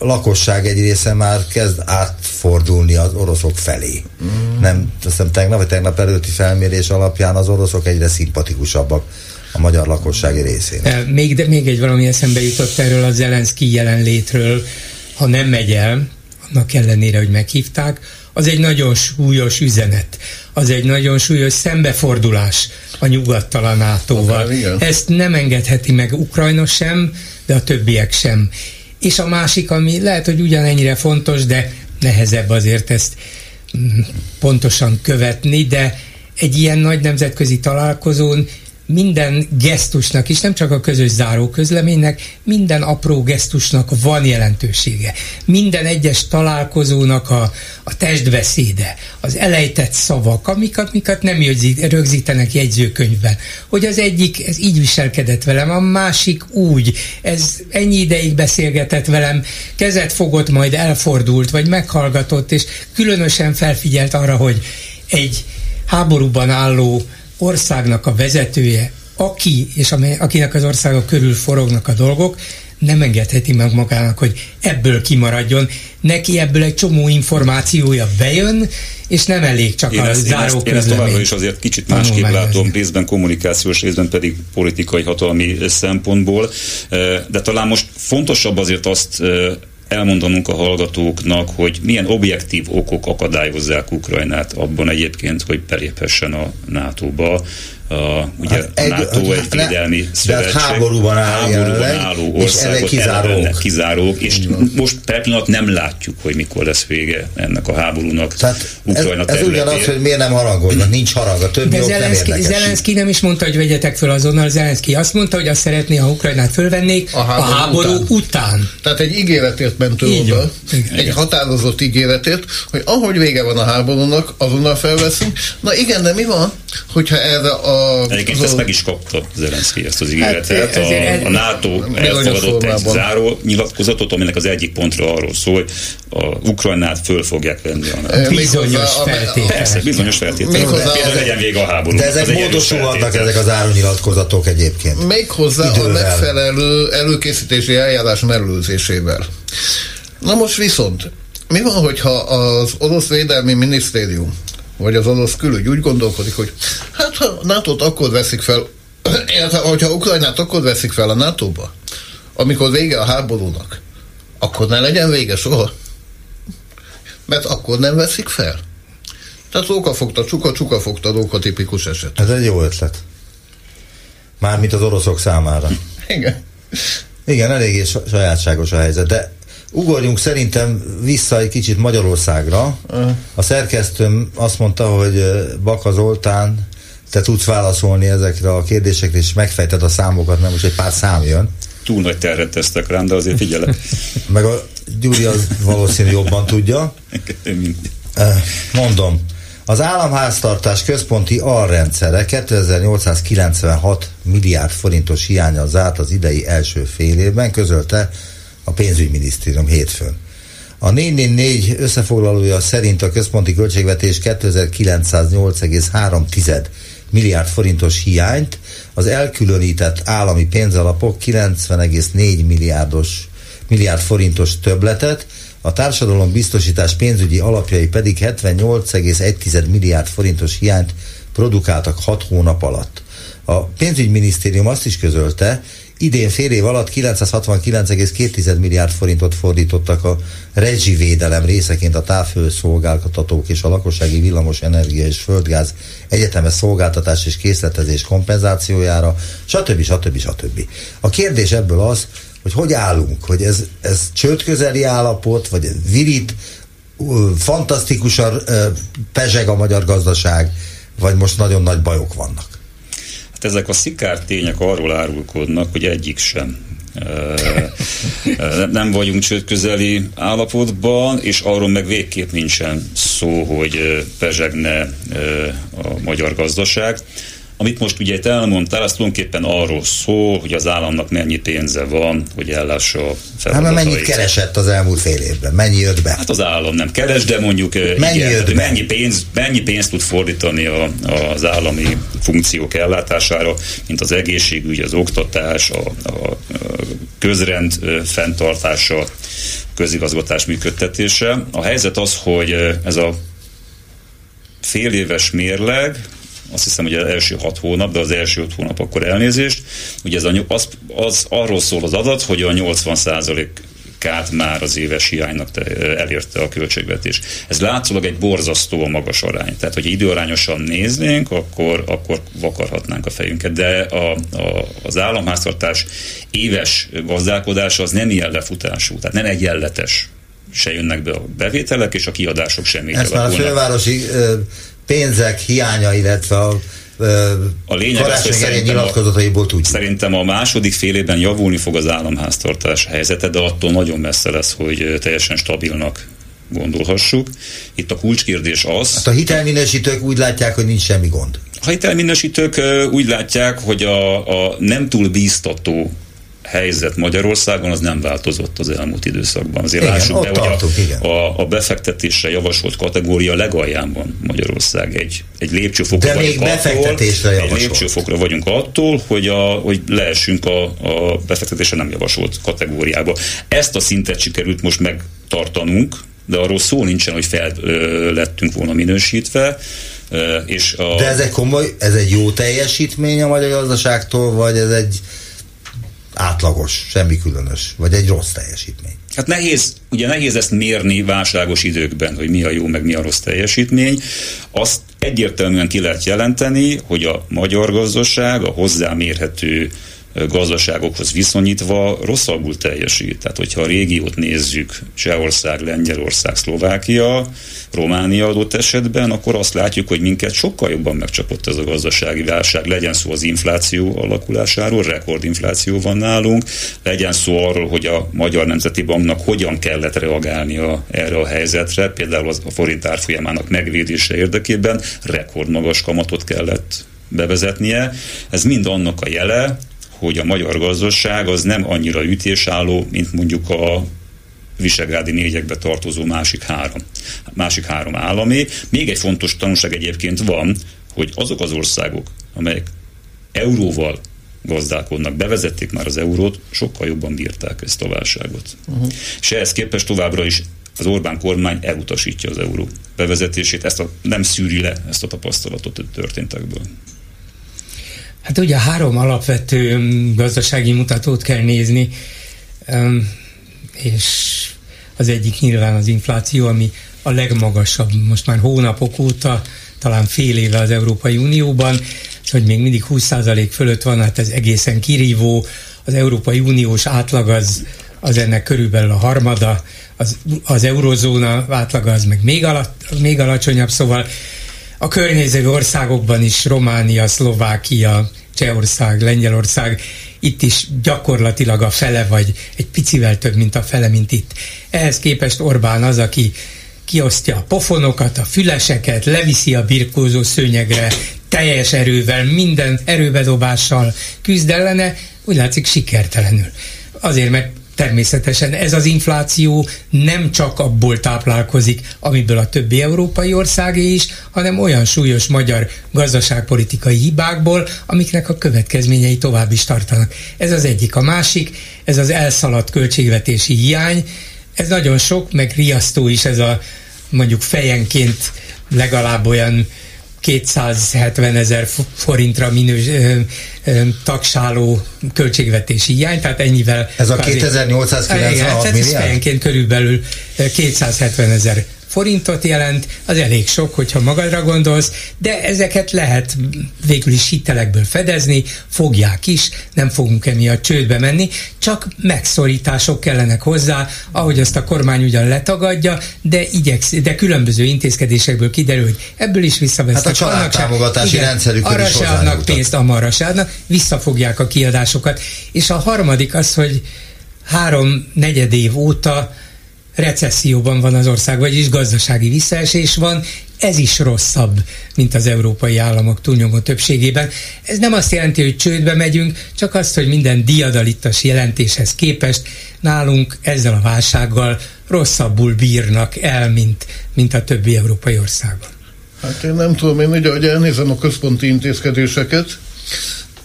lakosság egy része már kezd átfordulni az oroszok felé. Mm. Nem, azt hiszem tegnap vagy tegnap előtti felmérés alapján az oroszok egyre szimpatikusabbak a magyar lakossági részén. Még, de, még egy valami eszembe jutott erről a Zelenszky jelenlétről, ha nem megy el, annak ellenére, hogy meghívták, az egy nagyon súlyos üzenet, az egy nagyon súlyos szembefordulás a nyugattal a NATO-val. Ezt nem engedheti meg Ukrajna sem, de a többiek sem. És a másik, ami lehet, hogy ugyanennyire fontos, de nehezebb azért ezt mm, pontosan követni, de egy ilyen nagy nemzetközi találkozón minden gesztusnak is, nem csak a közös záró közleménynek, minden apró gesztusnak van jelentősége. Minden egyes találkozónak a, a testbeszéde, az elejtett szavak, amiket, amiket nem rögzítenek jegyzőkönyvben. Hogy az egyik, ez így viselkedett velem, a másik úgy, ez ennyi ideig beszélgetett velem, kezet fogott, majd elfordult, vagy meghallgatott, és különösen felfigyelt arra, hogy egy háborúban álló országnak a vezetője, aki, és amely, akinek az országa körül forognak a dolgok, nem engedheti meg magának, hogy ebből kimaradjon. Neki ebből egy csomó információja bejön, és nem elég csak én a ezt, záró én ezt, én ezt továbbra is azért kicsit másképp látom, részben kommunikációs, részben pedig politikai hatalmi szempontból, de talán most fontosabb azért azt elmondanunk a hallgatóknak, hogy milyen objektív okok akadályozzák Ukrajnát abban egyébként, hogy beléphessen a NATO-ba, a, ugye hát egy, NATO egy védelmi szövetség. Hát háborúban, áll háborúban álló országot kizárók. kizárók, és most per pillanat nem látjuk, hogy mikor lesz vége ennek a háborúnak Tehát Ukrajna ez, ez ugyanaz, hogy miért nem haragolnak, nincs harag, a többi De Zelenszky, nem Zelenszky nem is mondta, hogy vegyetek föl azonnal, Zelenszky azt mondta, hogy azt szeretné, ha Ukrajnát fölvennék a háború, a háború után. után. Tehát egy ígéretért ment oda, egy határozott ígéretért, hogy ahogy vége van a háborúnak, azonnal felveszünk. Na igen, de mi van, hogyha erre a Egyébként az ezt meg is kapta Zelenszky ezt az ígéretet. Hát, a, a NATO elfogadott egy záró nyilatkozatot, aminek az egyik pontra arról szól, hogy a Ukrajnát föl fogják venni a NATO. Bizonyos feltétel. Persze, bizonyos feltétel. Például legyen vége a háború. De ezek módosulhatnak ezek az nyilatkozatok egyébként. Méghozzá Idővel. a megfelelő előkészítési eljárás mellőzésével. Na most viszont, mi van, hogyha az orosz védelmi minisztérium vagy az orosz külügy úgy gondolkodik, hogy hát ha NATO-t akkor veszik fel, illetve hogyha Ukrajnát akkor veszik fel a NATO-ba, amikor vége a háborúnak, akkor ne legyen vége soha. Mert akkor nem veszik fel. Tehát róka fogta csuka, csuka fogta róka tipikus eset. Ez egy jó ötlet. Mármint az oroszok számára. Igen. Igen, eléggé sajátságos a helyzet, de Ugorjunk szerintem vissza egy kicsit Magyarországra. A szerkesztőm azt mondta, hogy Baka Zoltán, te tudsz válaszolni ezekre a kérdésekre, és megfejted a számokat, nem most egy pár szám jön. Túl nagy terhet tesztek rám, de azért figyelek. Meg a Gyuri az valószínű jobban tudja. Mondom, az államháztartás központi alrendszere 2896 milliárd forintos hiánya zárt az idei első fél évben, közölte a pénzügyminisztérium hétfőn. A 444 összefoglalója szerint a központi költségvetés 2908,3 milliárd forintos hiányt, az elkülönített állami pénzalapok 90,4 milliárdos milliárd forintos többletet, a társadalom biztosítás pénzügyi alapjai pedig 78,1 milliárd forintos hiányt produkáltak 6 hónap alatt. A pénzügyminisztérium azt is közölte, idén fél év alatt 969,2 milliárd forintot fordítottak a rezsivédelem részeként a távfőszolgáltatók és a lakossági villamos energia és földgáz egyetemes szolgáltatás és készletezés kompenzációjára, stb. stb. stb. A kérdés ebből az, hogy hogy állunk, hogy ez, ez csődközeli állapot, vagy virít, fantasztikusan pezseg a magyar gazdaság, vagy most nagyon nagy bajok vannak. Hát ezek a szikártények arról árulkodnak, hogy egyik sem nem vagyunk csőd közeli állapotban, és arról meg végképp nincsen szó, hogy pezsegne a magyar gazdaság. Amit most ugye itt elmondtál, az tulajdonképpen arról szól, hogy az államnak mennyi pénze van, hogy ellássa a feladatait. Hát mennyit keresett az elmúlt fél évben? Mennyi jött be? Hát az állam nem keres, de mondjuk mennyi, igen, jött be? mennyi, pénz, mennyi pénzt tud fordítani a, az állami funkciók ellátására, mint az egészségügy, az oktatás, a, a közrend fenntartása, közigazgatás működtetése. A helyzet az, hogy ez a fél éves mérleg, azt hiszem, hogy az első hat hónap, de az első hat hónap akkor elnézést. Ugye ez a, az, az arról szól az adat, hogy a 80 kát már az éves hiánynak elérte a költségvetés. Ez látszólag egy borzasztó magas arány. Tehát, hogy időarányosan néznénk, akkor, akkor vakarhatnánk a fejünket. De a, a, az államháztartás éves gazdálkodása az nem ilyen lefutású, tehát nem egyenletes se jönnek be a bevételek, és a kiadások sem így Ez már a fővárosi pénzek hiánya, illetve a a lényeg az, hogy szerintem tudjuk. Szerintem a második fél évben javulni fog az államháztartás helyzete, de attól nagyon messze lesz, hogy teljesen stabilnak gondolhassuk. Itt a kulcskérdés az... Hát a hitelminősítők úgy látják, hogy nincs semmi gond. A hitelminősítők úgy látják, hogy a, a nem túl bíztató helyzet Magyarországon az nem változott az elmúlt időszakban. Azért igen, lássuk be, hogy tartunk, a, a, a befektetésre javasolt kategória legalján van Magyarország. Egy, egy lépcsőfokra De vagyunk még befektetésre attól, javasolt. Egy lépcsőfokra vagyunk attól, hogy, a, hogy leessünk a, a befektetésre nem javasolt kategóriába. Ezt a szintet sikerült most megtartanunk, de arról szó nincsen, hogy fel ö, lettünk volna minősítve. És a... De ez egy komoly, ez egy jó teljesítmény a magyar gazdaságtól, vagy ez egy átlagos, semmi különös, vagy egy rossz teljesítmény? Hát nehéz, ugye nehéz ezt mérni válságos időkben, hogy mi a jó, meg mi a rossz teljesítmény. Azt egyértelműen ki lehet jelenteni, hogy a magyar gazdaság a hozzámérhető gazdaságokhoz viszonyítva rosszabbul teljesít. Tehát, hogyha a régiót nézzük, Csehország, Lengyelország, Szlovákia, Románia adott esetben, akkor azt látjuk, hogy minket sokkal jobban megcsapott ez a gazdasági válság. Legyen szó az infláció alakulásáról, rekordinfláció van nálunk, legyen szó arról, hogy a Magyar Nemzeti Banknak hogyan kellett reagálnia erre a helyzetre, például a forint árfolyamának megvédése érdekében rekordmagas kamatot kellett bevezetnie. Ez mind annak a jele, hogy a magyar gazdaság az nem annyira ütésálló, mint mondjuk a visegrádi négyekbe tartozó másik három, másik három állami. Még egy fontos tanulság egyébként van, hogy azok az országok, amelyek euróval gazdálkodnak, bevezették már az eurót, sokkal jobban bírták ezt a válságot. Uh-huh. És ehhez képest továbbra is az Orbán kormány elutasítja az euró bevezetését, ezt a, nem szűri le ezt a tapasztalatot a történtekből. Hát ugye három alapvető mm, gazdasági mutatót kell nézni, és az egyik nyilván az infláció, ami a legmagasabb most már hónapok óta, talán fél éve az Európai Unióban, hogy még mindig 20% fölött van, hát ez egészen kirívó. Az Európai Uniós átlag az, az ennek körülbelül a harmada, az, az eurozóna átlaga az meg még, alatt, még alacsonyabb, szóval a környező országokban is Románia, Szlovákia, Csehország, Lengyelország, itt is gyakorlatilag a fele, vagy egy picivel több, mint a fele, mint itt. Ehhez képest Orbán az, aki kiosztja a pofonokat, a füleseket, leviszi a birkózó szőnyegre, teljes erővel, minden erőbedobással küzd ellene, úgy látszik sikertelenül. Azért, mert Természetesen ez az infláció nem csak abból táplálkozik, amiből a többi európai országé is, hanem olyan súlyos magyar gazdaságpolitikai hibákból, amiknek a következményei tovább is tartanak. Ez az egyik. A másik, ez az elszaladt költségvetési hiány, ez nagyon sok, meg riasztó is ez a mondjuk fejenként legalább olyan 270 ezer forintra minős, ö, ö, tagsáló költségvetési hiány, tehát ennyivel... Ez a 2896 milliárd? Ez fejenként körülbelül 270 ezer forintot jelent, az elég sok, hogyha magadra gondolsz, de ezeket lehet végül is hitelekből fedezni, fogják is, nem fogunk emiatt csődbe menni, csak megszorítások kellenek hozzá, ahogy azt a kormány ugyan letagadja, de igyeksz, de különböző intézkedésekből kiderül, hogy ebből is visszavesznek. Hát a családtámogatási rendszerükön arra se adnak pénzt, amarra se adnak, visszafogják a kiadásokat. És a harmadik az, hogy három negyed év óta recesszióban van az ország, vagyis gazdasági visszaesés van, ez is rosszabb, mint az európai államok túlnyomó többségében. Ez nem azt jelenti, hogy csődbe megyünk, csak azt, hogy minden diadalittas jelentéshez képest nálunk ezzel a válsággal rosszabbul bírnak el, mint, mint a többi európai országban. Hát én nem tudom, én ugye, hogy elnézem a központi intézkedéseket,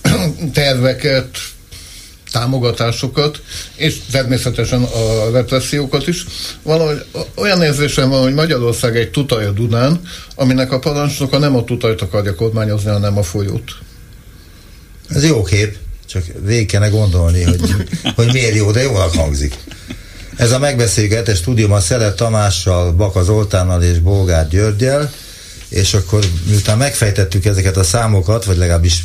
terveket, támogatásokat, és természetesen a repressziókat is. Valahogy olyan érzésem van, hogy Magyarország egy tutaj a Dunán, aminek a parancsnoka nem a tutajt akarja kormányozni, hanem a folyót. Ez jó kép, csak végig kellene gondolni, hogy, hogy miért jó, de jónak hangzik. Ez a megbeszélgetés stúdiumban Szelet Tamással, Baka Zoltánnal és Bolgár Györgyel, és akkor miután megfejtettük ezeket a számokat, vagy legalábbis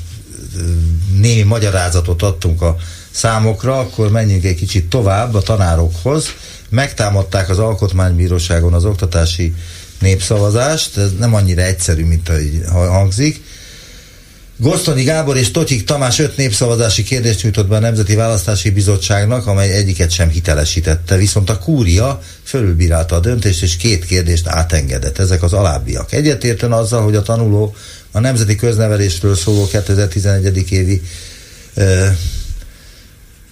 némi magyarázatot adtunk a számokra, akkor menjünk egy kicsit tovább a tanárokhoz. Megtámadták az Alkotmánybíróságon az oktatási népszavazást, ez nem annyira egyszerű, mint ahogy hangzik. Gosztonyi Gábor és Totyik Tamás öt népszavazási kérdést nyújtott be a Nemzeti Választási Bizottságnak, amely egyiket sem hitelesítette, viszont a kúria fölülbírálta a döntést, és két kérdést átengedett. Ezek az alábbiak. Egyetértően azzal, hogy a tanuló a Nemzeti Köznevelésről szóló 2011. évi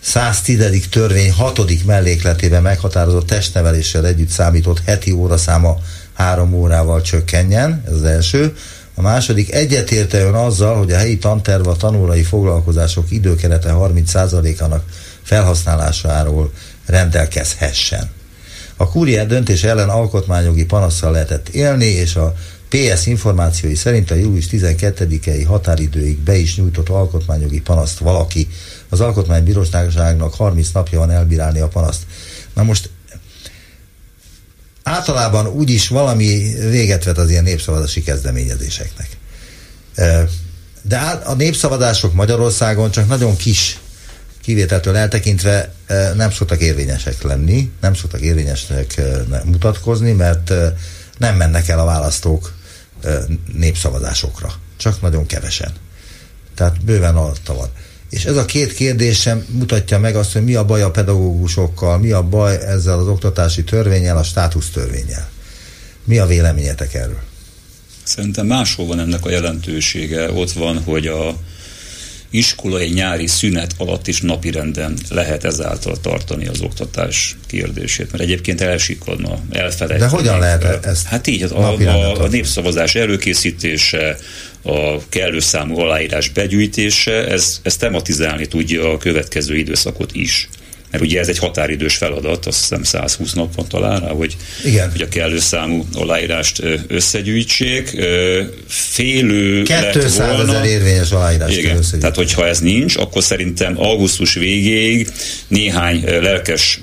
110. törvény 6. mellékletében meghatározott testneveléssel együtt számított heti óraszáma három órával csökkenjen, ez az első. A második egyetértően azzal, hogy a helyi tanterv a tanulai foglalkozások időkerete 30%-ának felhasználásáról rendelkezhessen. A kúriát döntés ellen alkotmányjogi panasszal lehetett élni, és a PS információi szerint a július 12-i határidőig be is nyújtott alkotmányjogi panaszt valaki az Alkotmánybíróságnak 30 napja van elbírálni a panaszt. Na most általában úgyis valami véget vet az ilyen népszavazási kezdeményezéseknek. De a népszavazások Magyarországon csak nagyon kis kivételtől eltekintve nem szoktak érvényesek lenni, nem szoktak érvényesek mutatkozni, mert nem mennek el a választók népszavazásokra. Csak nagyon kevesen. Tehát bőven alatta van. És ez a két kérdés sem mutatja meg azt, hogy mi a baj a pedagógusokkal, mi a baj ezzel az oktatási törvényel, a státusztörvényel. Mi a véleményetek erről? Szerintem máshol van ennek a jelentősége. Ott van, hogy a iskolai nyári szünet alatt is napirenden lehet ezáltal tartani az oktatás kérdését, mert egyébként elsikadna, elfelejteni. De hogyan lehet ezt? Hát így, a, a, a népszavazás előkészítése, a kellő számú aláírás begyűjtése, ez, ez tematizálni tudja a következő időszakot is mert ugye ez egy határidős feladat, azt hiszem 120 nap van talán hogy, Igen. hogy a kellő számú aláírást összegyűjtsék. Félő 200 ezer érvényes aláírást Igen. Tehát, hogyha ez nincs, akkor szerintem augusztus végéig néhány lelkes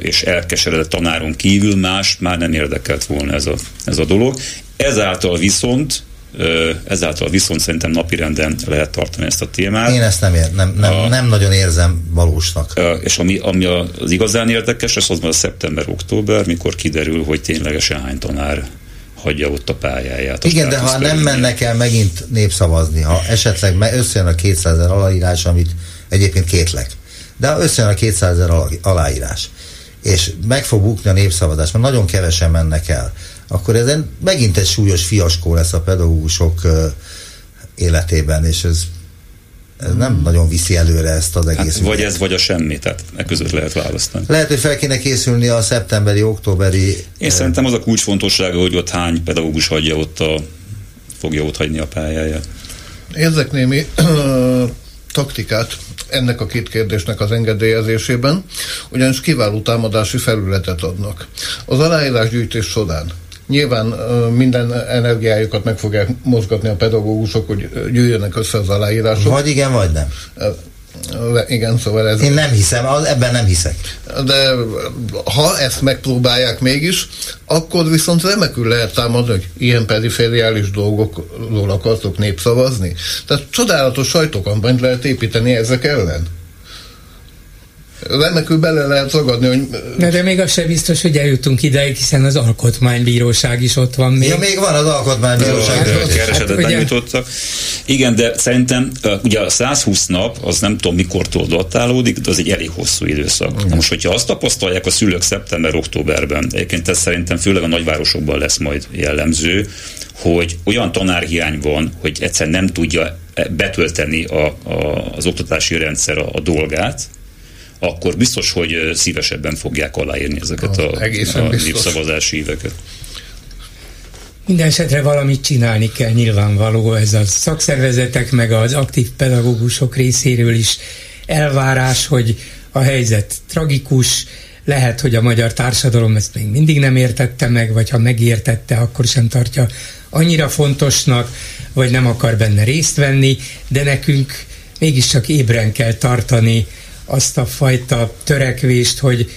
és elkeseredett tanáron kívül más már nem érdekelt volna ez a, ez a dolog. Ezáltal viszont ezáltal viszont szerintem napirenden lehet tartani ezt a témát. Én ezt nem, ér, nem, nem, a, nem nagyon érzem valósnak. És ami, ami az igazán érdekes, ez az a szeptember-október, mikor kiderül, hogy ténylegesen hány tanár hagyja ott a pályáját. A Igen, de ha nem mennek el megint népszavazni, ha esetleg összejön a 200 ezer aláírás, amit egyébként kétlek, de ha összejön a 200 ezer aláírás, és meg fog bukni a népszavazás, mert nagyon kevesen mennek el, akkor ez megint egy súlyos fiaskó lesz a pedagógusok életében, és ez ez nem nagyon viszi előre ezt az egész. Hát, vagy ez, vagy a semmi, tehát e között lehet választani. Lehet, hogy fel kéne készülni a szeptemberi, októberi... Én szerintem az a kulcsfontossága, hogy ott hány pedagógus hagyja ott a, fogja ott hagyni a pályáját. Érzek némi taktikát ennek a két kérdésnek az engedélyezésében, ugyanis kiváló támadási felületet adnak. Az aláírásgyűjtés során Nyilván minden energiájukat meg fogják mozgatni a pedagógusok, hogy gyűjjenek össze az aláírások. Vagy igen, vagy nem. Igen, szóval ez... Én nem hiszem, ebben nem hiszek. De ha ezt megpróbálják mégis, akkor viszont remekül lehet támadni, hogy ilyen perifériális dolgokról akartok népszavazni. Tehát csodálatos sajtókampányt lehet építeni ezek ellen remekül bele lehet ragadni, hogy... De, de még az sem biztos, hogy eljutunk ideig, hiszen az alkotmánybíróság is ott van még. Ja, még van az alkotmánybíróság. Hát, hát, keresetet hát, nyújtottak. Igen, de szerintem ugye a 120 nap, az nem tudom mikortól datálódik, de az egy elég hosszú időszak. Mm. Na most, hogyha azt tapasztalják a szülők szeptember-októberben, egyébként ez szerintem főleg a nagyvárosokban lesz majd jellemző, hogy olyan tanárhiány van, hogy egyszer nem tudja betölteni a, a, az oktatási rendszer a, a dolgát, akkor biztos, hogy szívesebben fogják aláírni ezeket a, a, a népszavazási éveket. Minden esetre valamit csinálni kell nyilvánvaló, ez a szakszervezetek meg az aktív pedagógusok részéről is elvárás, hogy a helyzet tragikus, lehet, hogy a magyar társadalom ezt még mindig nem értette meg, vagy ha megértette, akkor sem tartja annyira fontosnak, vagy nem akar benne részt venni, de nekünk mégiscsak ébren kell tartani azt a fajta törekvést, hogy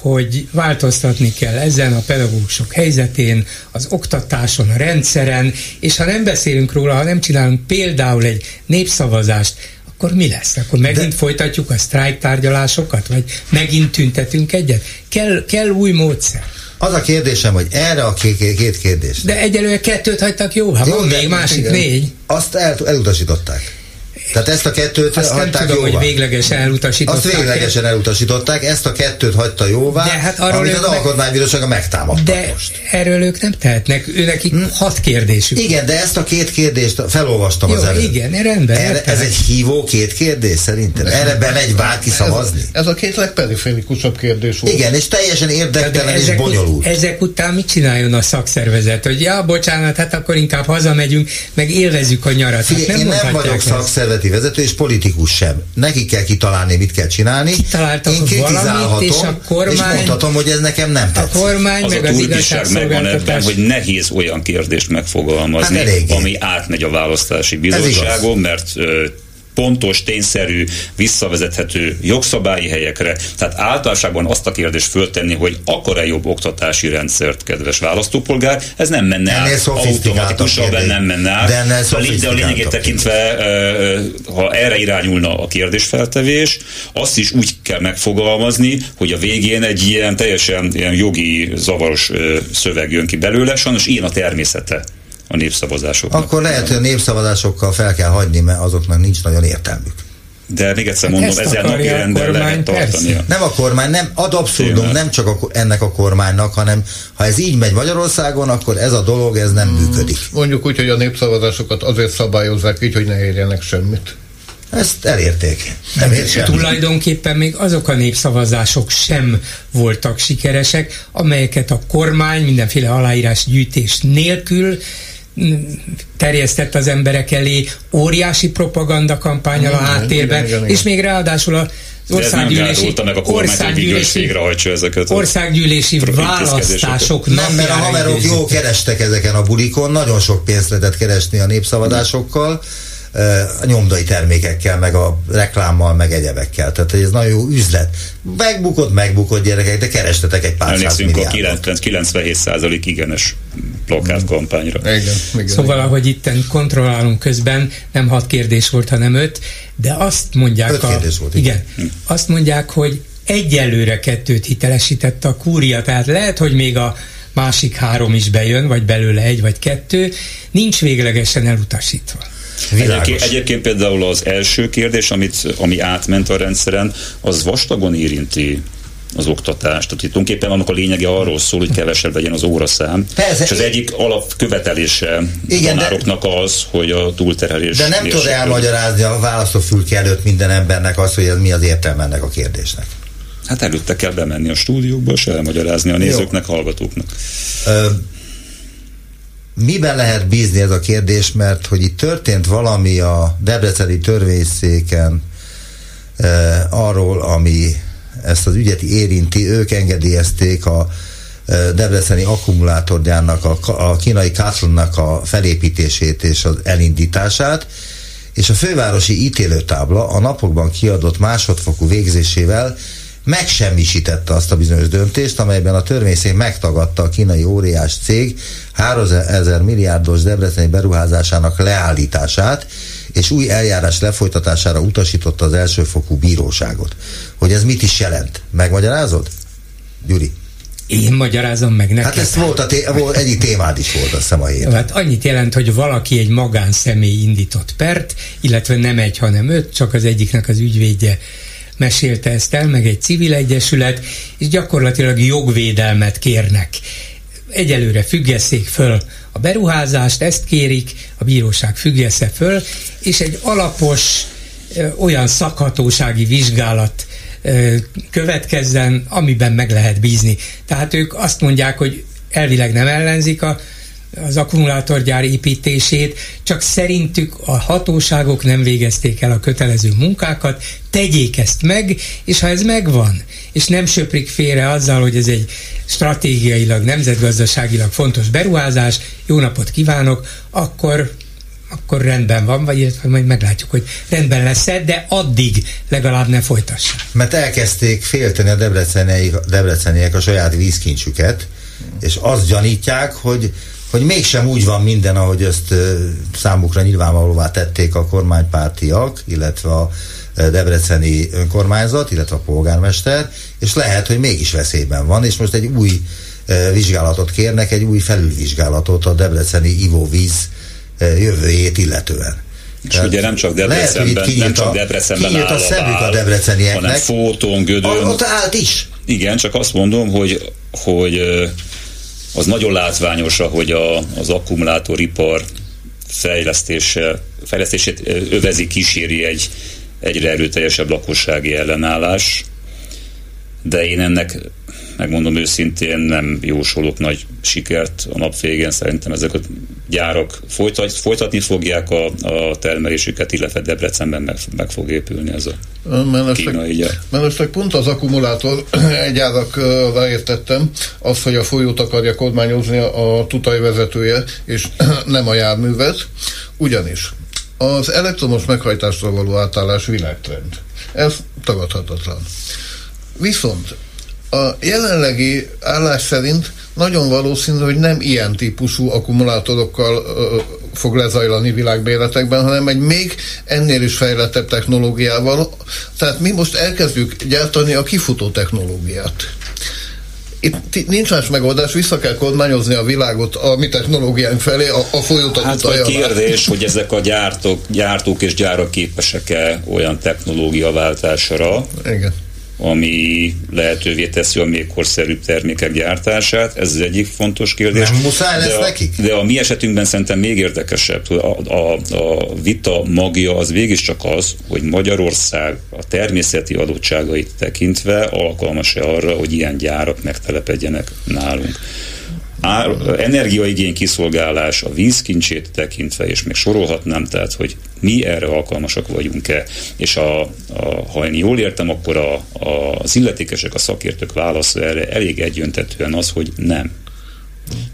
hogy változtatni kell ezen a pedagógusok helyzetén, az oktatáson, a rendszeren, és ha nem beszélünk róla, ha nem csinálunk például egy népszavazást, akkor mi lesz? Akkor megint De... folytatjuk a sztrájk tárgyalásokat, vagy megint tüntetünk egyet? Kell, kell új módszer. Az a kérdésem, hogy erre a két kérdés. De egyelőre kettőt hagytak jó, ha van még másik igen. négy. Azt el, elutasították. Tehát ezt a kettőt Azt hagyták nem tudom, jóvá. hogy véglegesen elutasították. Azt véglegesen elutasították, ezt a kettőt hagyta jóvá, de hát arról amit az meg... alkotmánybírósága megtámadta de most. erről ők nem tehetnek, őnek hm? hat kérdésük. Igen, de ezt a két kérdést felolvastam Jó, az előtt. igen, rendben. Erre, ez egy hívó két kérdés szerintem. Erre bemegy bárki szavazni. Ez, ez a két legperiférikusabb kérdés volt. Igen, és teljesen érdektelen és bonyolult. Ezek után mit csináljon a szakszervezet? Hogy ja, bocsánat, hát akkor inkább hazamegyünk, meg élvezzük a nyarat. Fé, hát nem én nem vagyok szakszervezeti vezető, és politikus sem. Neki kell kitalálni, mit kell csinálni. Kitaláltak Én kritizálhatom, és a kormány, és mondhatom, hogy ez nekem nem tetszik. A kormány az meg a az megvan ebben, hogy nehéz olyan kérdést megfogalmazni, hát ami átmegy a választási bizottságon, mert pontos, tényszerű, visszavezethető jogszabályi helyekre. Tehát általánosságban azt a kérdést föltenni, hogy akar-e jobb oktatási rendszert, kedves választópolgár, ez nem menne át. automatikusan, nem menne át. De, de a lényegét tekintve, ha erre irányulna a kérdésfeltevés, azt is úgy kell megfogalmazni, hogy a végén egy ilyen teljesen ilyen jogi zavaros szöveg jön ki belőle, sajnos ilyen a természete a népszavazásoknak. Akkor lehet, hogy a népszavazásokkal fel kell hagyni, mert azoknak nincs nagyon értelmük. De még egyszer mondom, hát ezzel napi rendben lehet tartani. Nem a kormány, nem ad abszurdum, nem csak a, ennek a kormánynak, hanem ha ez így megy Magyarországon, akkor ez a dolog, ez nem hmm. működik. Mondjuk úgy, hogy a népszavazásokat azért szabályozzák így, hogy ne érjenek semmit. Ezt elérték. Nem ér Tulajdonképpen még azok a népszavazások sem voltak sikeresek, amelyeket a kormány mindenféle aláírás gyűjtés nélkül terjesztett az emberek elé, óriási propaganda kampányal a háttérben, igen, igen, igen. és még ráadásul a országgyűlési, meg a országgyűlési, ezeket országgyűlési választások Nem, mert a haverok jó kerestek ezeken a bulikon, nagyon sok pénzt lehetett keresni a népszavazásokkal, a nyomdai termékekkel, meg a reklámmal, meg egyebekkel. Tehát ez nagyon jó üzlet. Megbukott, megbukott gyerekek, de kerestetek egy pár száz a 97% igenes plakátkampányra. Igen, igen, szóval, igen. ahogy itten kontrollálunk közben, nem hat kérdés volt, hanem öt, de azt mondják... Öt a, kérdés volt, igen. igen. Hm. Azt mondják, hogy egyelőre kettőt hitelesítette a kúria, tehát lehet, hogy még a másik három is bejön, vagy belőle egy vagy kettő, nincs véglegesen elutasítva. Egyébként, egyébként például az első kérdés, amit, ami átment a rendszeren, az vastagon érinti az oktatást. Tehát tulajdonképpen annak a lényege arról szól, hogy kevesebb legyen az óraszám. Persze, és az egyik alapkövetelése igen, tanároknak de, az, hogy a túlterhelés. De nem tud elmagyarázni a választófülke előtt minden embernek azt, hogy ez mi az értelme ennek a kérdésnek. Hát előtte kell bemenni a stúdiókba, és elmagyarázni a nézőknek, Jó. hallgatóknak. Ö, miben lehet bízni ez a kérdés, mert hogy itt történt valami a Debreceni törvényszéken e, arról, ami ezt az ügyet érinti, ők engedélyezték a e, Debreceni akkumulátorgyárnak, a, a kínai Kátlonnak a felépítését és az elindítását, és a fővárosi ítélőtábla a napokban kiadott másodfokú végzésével megsemmisítette azt a bizonyos döntést, amelyben a törvényszék megtagadta a kínai óriás cég 3000 milliárdos debreceni beruházásának leállítását, és új eljárás lefolytatására utasította az elsőfokú bíróságot. Hogy ez mit is jelent? Megmagyarázod? Gyuri? Én magyarázom meg neked. Hát ez volt, a té- volt egyik témád is volt, azt hiszem a héten. Hát annyit jelent, hogy valaki egy magánszemély indított pert, illetve nem egy, hanem öt, csak az egyiknek az ügyvédje mesélte ezt el, meg egy civil egyesület, és gyakorlatilag jogvédelmet kérnek. Egyelőre függesszék föl a beruházást, ezt kérik, a bíróság függesse föl, és egy alapos olyan szakhatósági vizsgálat következzen, amiben meg lehet bízni. Tehát ők azt mondják, hogy elvileg nem ellenzik a az akkumulátorgyár építését, csak szerintük a hatóságok nem végezték el a kötelező munkákat, tegyék ezt meg, és ha ez megvan, és nem söprik félre azzal, hogy ez egy stratégiailag, nemzetgazdaságilag fontos beruházás, jó napot kívánok, akkor akkor rendben van, vagy illetve majd meglátjuk, hogy rendben lesz -e, de addig legalább ne folytassa. Mert elkezdték félteni a debreceniek, debreceniek a saját vízkincsüket, és azt gyanítják, hogy hogy mégsem úgy van minden, ahogy ezt számukra nyilvánvalóvá tették a kormánypártiak, illetve a debreceni önkormányzat, illetve a polgármester, és lehet, hogy mégis veszélyben van, és most egy új vizsgálatot kérnek, egy új felülvizsgálatot a debreceni ivóvíz jövőjét illetően. És Tehát ugye nem csak Debrecenben, lehet, nem csak Debrecenben áll a, a, a debrecenieknek, hanem Fóton, Gödön. Ott állt is. Igen, csak azt mondom, hogy, hogy az nagyon látványos, hogy a, az akkumulátoripar fejlesztése, fejlesztését övezi, kíséri egy egyre erőteljesebb lakossági ellenállás, de én ennek megmondom őszintén, nem jósolok nagy sikert a nap végén. Szerintem ezek a gyárak folytat, folytatni fogják a, a termelésüket, illetve Debrecenben meg, meg fog épülni ez a kínai gyár. Mellesleg pont az akkumulátor gyárakra értettem, az, hogy a folyót akarja kormányozni a tutaj vezetője, és nem a járművet, ugyanis az elektromos meghajtásra való átállás világtrend. Ez tagadhatatlan. Viszont a jelenlegi állás szerint nagyon valószínű, hogy nem ilyen típusú akkumulátorokkal ö, fog lezajlani világbéletekben, hanem egy még ennél is fejlettebb technológiával. Tehát mi most elkezdjük gyártani a kifutó technológiát. Itt nincs más megoldás, vissza kell kormányozni a világot a mi technológiánk felé, a, a folyótat Hát a kérdés, hogy ezek a gyártók, gyártók és gyárak képesek-e olyan technológiaváltásra, Igen ami lehetővé teszi a még korszerűbb termékek gyártását. Ez az egyik fontos kérdés. Nem muszáj lesz de a, nekik? De a mi esetünkben szerintem még érdekesebb, a, a, a vita magja az csak az, hogy Magyarország a természeti adottságait tekintve alkalmas-e arra, hogy ilyen gyárak megtelepedjenek nálunk ár, energiaigény kiszolgálás, a vízkincsét tekintve, és még sorolhatnám, tehát, hogy mi erre alkalmasak vagyunk-e, és a, a, ha én jól értem, akkor a, a, az illetékesek, a szakértők válasza erre elég egyöntetően az, hogy nem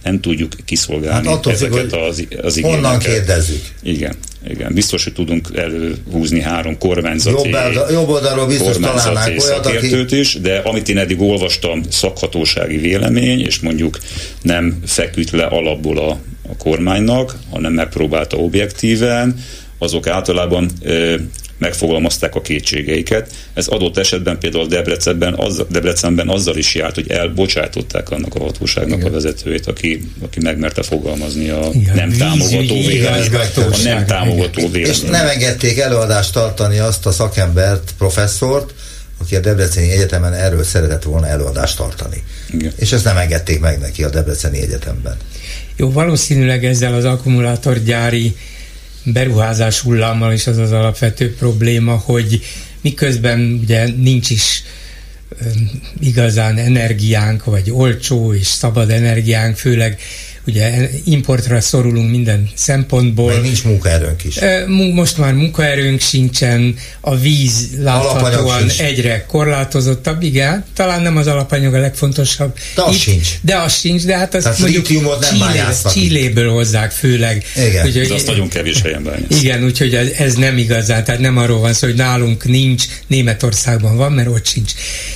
nem tudjuk kiszolgálni hát ezeket az, az igényeket. Honnan kérdezzük? Igen, igen. Biztos, hogy tudunk előhúzni három kormányzati, jobb, oldal, jobb oldalról biztos kormányzati olyat, aki... is, de amit én eddig olvastam, szakhatósági vélemény, és mondjuk nem feküdt le alapból a, a kormánynak, hanem megpróbálta objektíven, azok általában megfogalmazták a kétségeiket. Ez adott esetben például Debrecenben, az, Debrecenben azzal is járt, hogy elbocsátották annak a hatóságnak Igen. a vezetőjét, aki, aki megmerte fogalmazni a Igen, nem támogató véleményt. A nem támogató véleményt. És nem engedték előadást tartani azt a szakembert, professzort, aki a Debreceni Egyetemen erről szeretett volna előadást tartani. Igen. És ezt nem engedték meg neki a Debreceni Egyetemben. Jó, valószínűleg ezzel az akkumulátorgyári beruházás hullámmal is az az alapvető probléma, hogy miközben ugye nincs is igazán energiánk, vagy olcsó és szabad energiánk, főleg ugye importra szorulunk minden szempontból. Meg nincs munkaerőnk is. Most már munkaerőnk sincsen, a víz láthatóan egyre korlátozottabb, igen, talán nem az alapanyag a legfontosabb. De az Itt, sincs. De az sincs, de hát azt Tehát mondjuk Chile, Chiléből hozzák főleg. Igen. Úgy, de azt nagyon kevés helyen bányász. Igen, úgyhogy ez, ez nem igazán, tehát nem arról van szó, hogy nálunk nincs, Németországban van, mert ott sincs.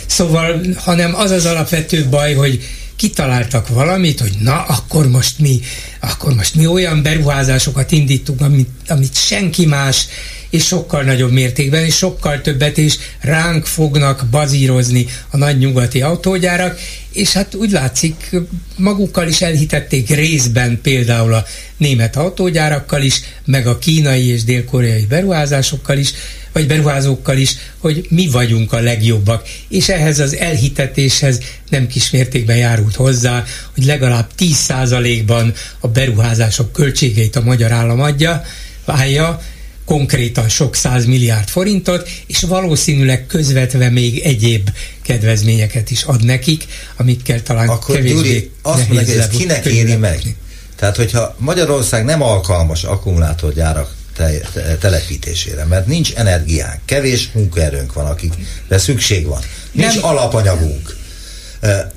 Szóval, hanem az az alapvető baj, hogy kitaláltak valamit, hogy na, akkor most mi, akkor most mi olyan beruházásokat indítunk, amit, amit senki más, és sokkal nagyobb mértékben, és sokkal többet is ránk fognak bazírozni a nagy nyugati autógyárak, és hát úgy látszik, magukkal is elhitették részben például a német autógyárakkal is, meg a kínai és dél-koreai beruházásokkal is, vagy beruházókkal is, hogy mi vagyunk a legjobbak. És ehhez az elhitetéshez nem kis mértékben járult hozzá, hogy legalább 10%-ban a beruházások költségeit a magyar állam adja, válja, konkrétan sok száz milliárd forintot, és valószínűleg közvetve még egyéb kedvezményeket is ad nekik, amikkel talán Akkor kevésbé Gyuri, azt mondja, hogy ez kinek éri meg? Tehát, hogyha Magyarország nem alkalmas akkumulátorgyárak te, te, telepítésére, mert nincs energiánk, kevés munkaerőnk van, akikre szükség van, nincs nem. alapanyagunk,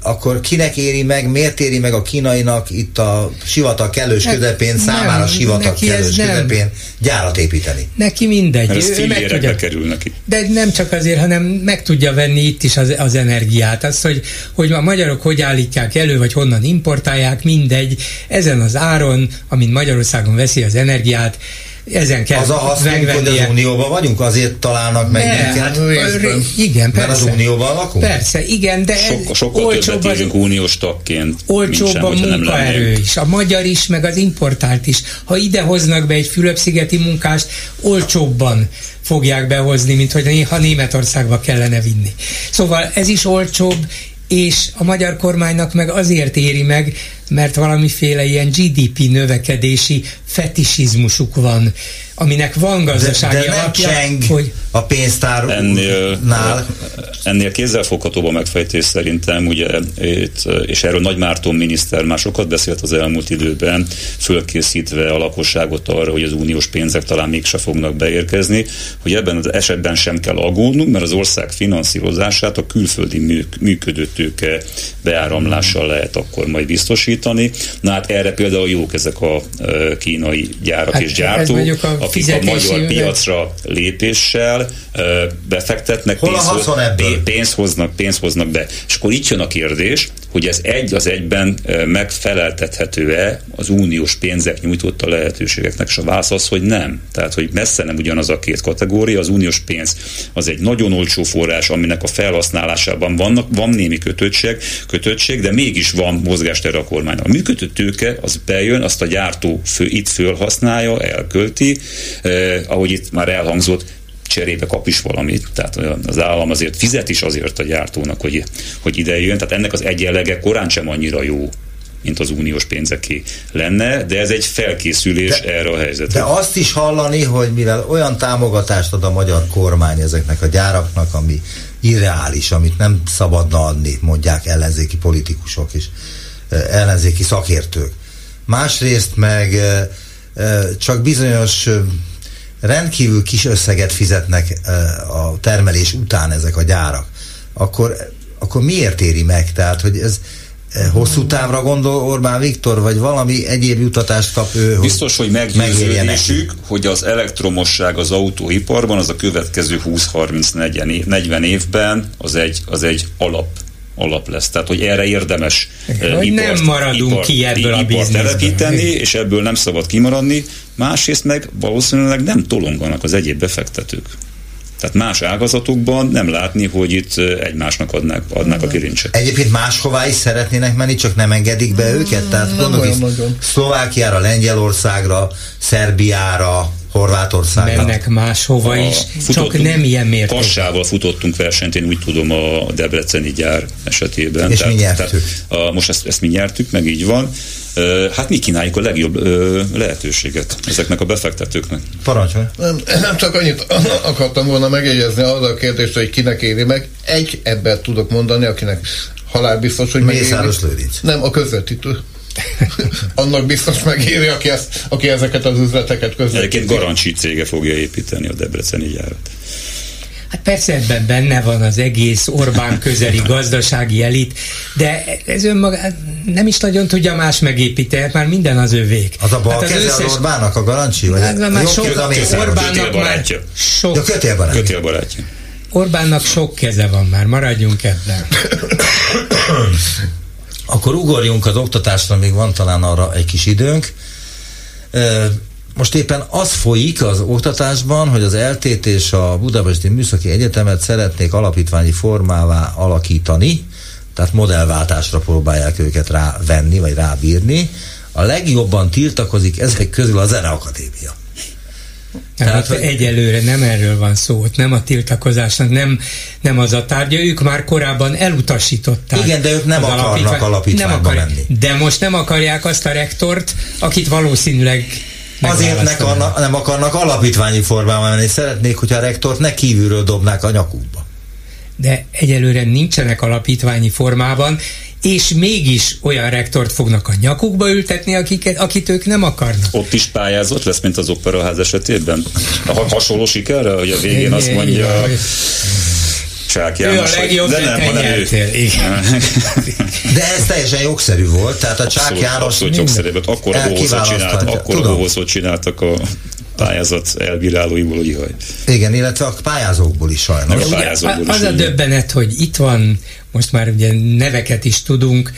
akkor kinek éri meg, miért éri meg a kínainak itt a sivatag kellős hát, közepén, számára nem, sivatag kellős közepén gyárat építeni? Neki mindegy. Mert ez ő meg tudja, kerül neki. De nem csak azért, hanem meg tudja venni itt is az, az energiát. Az, hogy, hogy a magyarok hogy állítják elő, vagy honnan importálják, mindegy. Ezen az áron, amin Magyarországon veszi az energiát, ezen kell Az a haszunk, hogy az Unióban vagyunk, azért találnak meg ne, minket? Hát, igen, persze. Mert az Unióban lakunk? Persze, igen, de Sok, sokkal olcsóbb többet az, uniós tagként. Olcsóbb a munkaerő is, a magyar is, meg az importált is. Ha ide hoznak be egy Fülöp-szigeti munkást, olcsóbban fogják behozni, mint hogy ha Németországba kellene vinni. Szóval ez is olcsóbb, és a magyar kormánynak meg azért éri meg, mert valamiféle ilyen GDP növekedési fetisizmusuk van aminek van gazdasági de, de alapja, hogy a pénztárnál. Ennél, ennél kézzelfoghatóbb a megfejtés szerintem, ugye, itt, és erről Nagy Márton miniszter már sokat beszélt az elmúlt időben, fölkészítve a lakosságot arra, hogy az uniós pénzek talán mégse fognak beérkezni, hogy ebben az esetben sem kell aggódnunk, mert az ország finanszírozását a külföldi működőtőke beáramlással lehet akkor majd biztosítani. Na hát erre például jók ezek a kínai gyárak hát és gyártók, a akik a magyar piacra lépéssel befektetnek, Hol pénz, pénz, hoznak, pénz hoznak be. És akkor itt jön a kérdés, hogy ez egy az egyben megfeleltethető-e az uniós pénzek nyújtotta lehetőségeknek, és a válasz az, hogy nem. Tehát, hogy messze nem ugyanaz a két kategória. Az uniós pénz az egy nagyon olcsó forrás, aminek a felhasználásában vannak, van némi kötöttség, kötöttség de mégis van mozgástere a kormánynak. A működő tőke az bejön, azt a gyártó fő, itt fölhasználja, elkölti, eh, ahogy itt már elhangzott, cserébe kap is valamit. Tehát az állam azért fizet is azért a gyártónak, hogy, hogy ide jön. Tehát ennek az egyenlege korán sem annyira jó mint az uniós pénzeké lenne, de ez egy felkészülés de, erre a helyzetre. De azt is hallani, hogy mivel olyan támogatást ad a magyar kormány ezeknek a gyáraknak, ami irreális, amit nem szabadna adni, mondják ellenzéki politikusok és ellenzéki szakértők. Másrészt meg csak bizonyos rendkívül kis összeget fizetnek a termelés után ezek a gyárak, akkor, akkor miért éri meg? Tehát, hogy ez hosszú távra gondol Orbán Viktor, vagy valami egyéb jutatást kap ő? Biztos, hogy meggyőződésük, hogy az elektromosság az autóiparban az a következő 20-30-40 évben az egy, az egy alap alap lesz. Tehát, hogy erre érdemes Igen, uh, ipart, nem maradunk ipar, ki ebből a telepíteni, és ebből nem szabad kimaradni. Másrészt meg valószínűleg nem tolonganak az egyéb befektetők. Tehát más ágazatokban nem látni, hogy itt egymásnak adnák, adnák a kirincset. Egyébként máshová is szeretnének menni, csak nem engedik be őket? Tehát gondolok Szlovákiára, Lengyelországra, Szerbiára, Horvátországra. Mennek máshova is, csak nem ilyen mértékben. Passával futottunk versenyt, én úgy tudom a Debreceni gyár esetében. És tehát, mi nyertük. Tehát, a, most ezt, ezt mi nyertük, meg így van. Hát mi kínáljuk a legjobb lehetőséget ezeknek a befektetőknek. Parancsolj. Nem, nem csak annyit akartam volna megjegyezni az a kérdést, hogy kinek éri meg. Egy ebben tudok mondani, akinek halálbiztos, hogy Mészáros Lőrinc. Nem, a közvetítő. Annak biztos megéri, aki, ezt, aki ezeket az üzleteket közvetíti. Egyébként Garancsi cége fogja építeni a Debreceni gyárat. Hát persze ebben benne van az egész Orbán közeli gazdasági elit, de ez önmagán nem is nagyon tudja más megépíteni, hát már minden az övék. Az a bal hát az keze összes... Orbának a garancsi? Vagy hát, már sok, Orbánnak már sok... Ja, kötélbarátja. kötélbarátja. Orbánnak sok keze van már, maradjunk ebben. Akkor ugorjunk az oktatásra, még van talán arra egy kis időnk. Most éppen az folyik az oktatásban, hogy az LTT és a Budapesti Műszaki Egyetemet szeretnék alapítványi formává alakítani, tehát modellváltásra próbálják őket rávenni, vagy rábírni. A legjobban tiltakozik ezek közül a Zeneakadémia. Tehát hogy egyelőre nem erről van szó, ott nem a tiltakozásnak, nem, nem az a tárgya, ők már korábban elutasították. Igen, de ők nem akarnak alapítvány, alapítványba nem menni. De most nem akarják azt a rektort, akit valószínűleg Azért ne akarnak, nem akarnak alapítványi formában menni, szeretnék, hogy a rektort ne kívülről dobnák a nyakukba. De egyelőre nincsenek alapítványi formában, és mégis olyan rektort fognak a nyakukba ültetni, akiket, akit ők nem akarnak. Ott is pályázott lesz, mint az operaház esetében? A hasonló sikerre, hogy a végén azt mondja... Csák János, ő a legjobb, de nem, hanem ő. De ez teljesen jogszerű volt, tehát a Csák János... Abszolút jogszerű volt, akkor a csinált, akkor a csináltak a pályázat elbírálóiból, hogy jaj. Igen, illetve a pályázókból is sajnos. A pályázókból az is, a döbbenet, hogy itt van, most már ugye neveket is tudunk,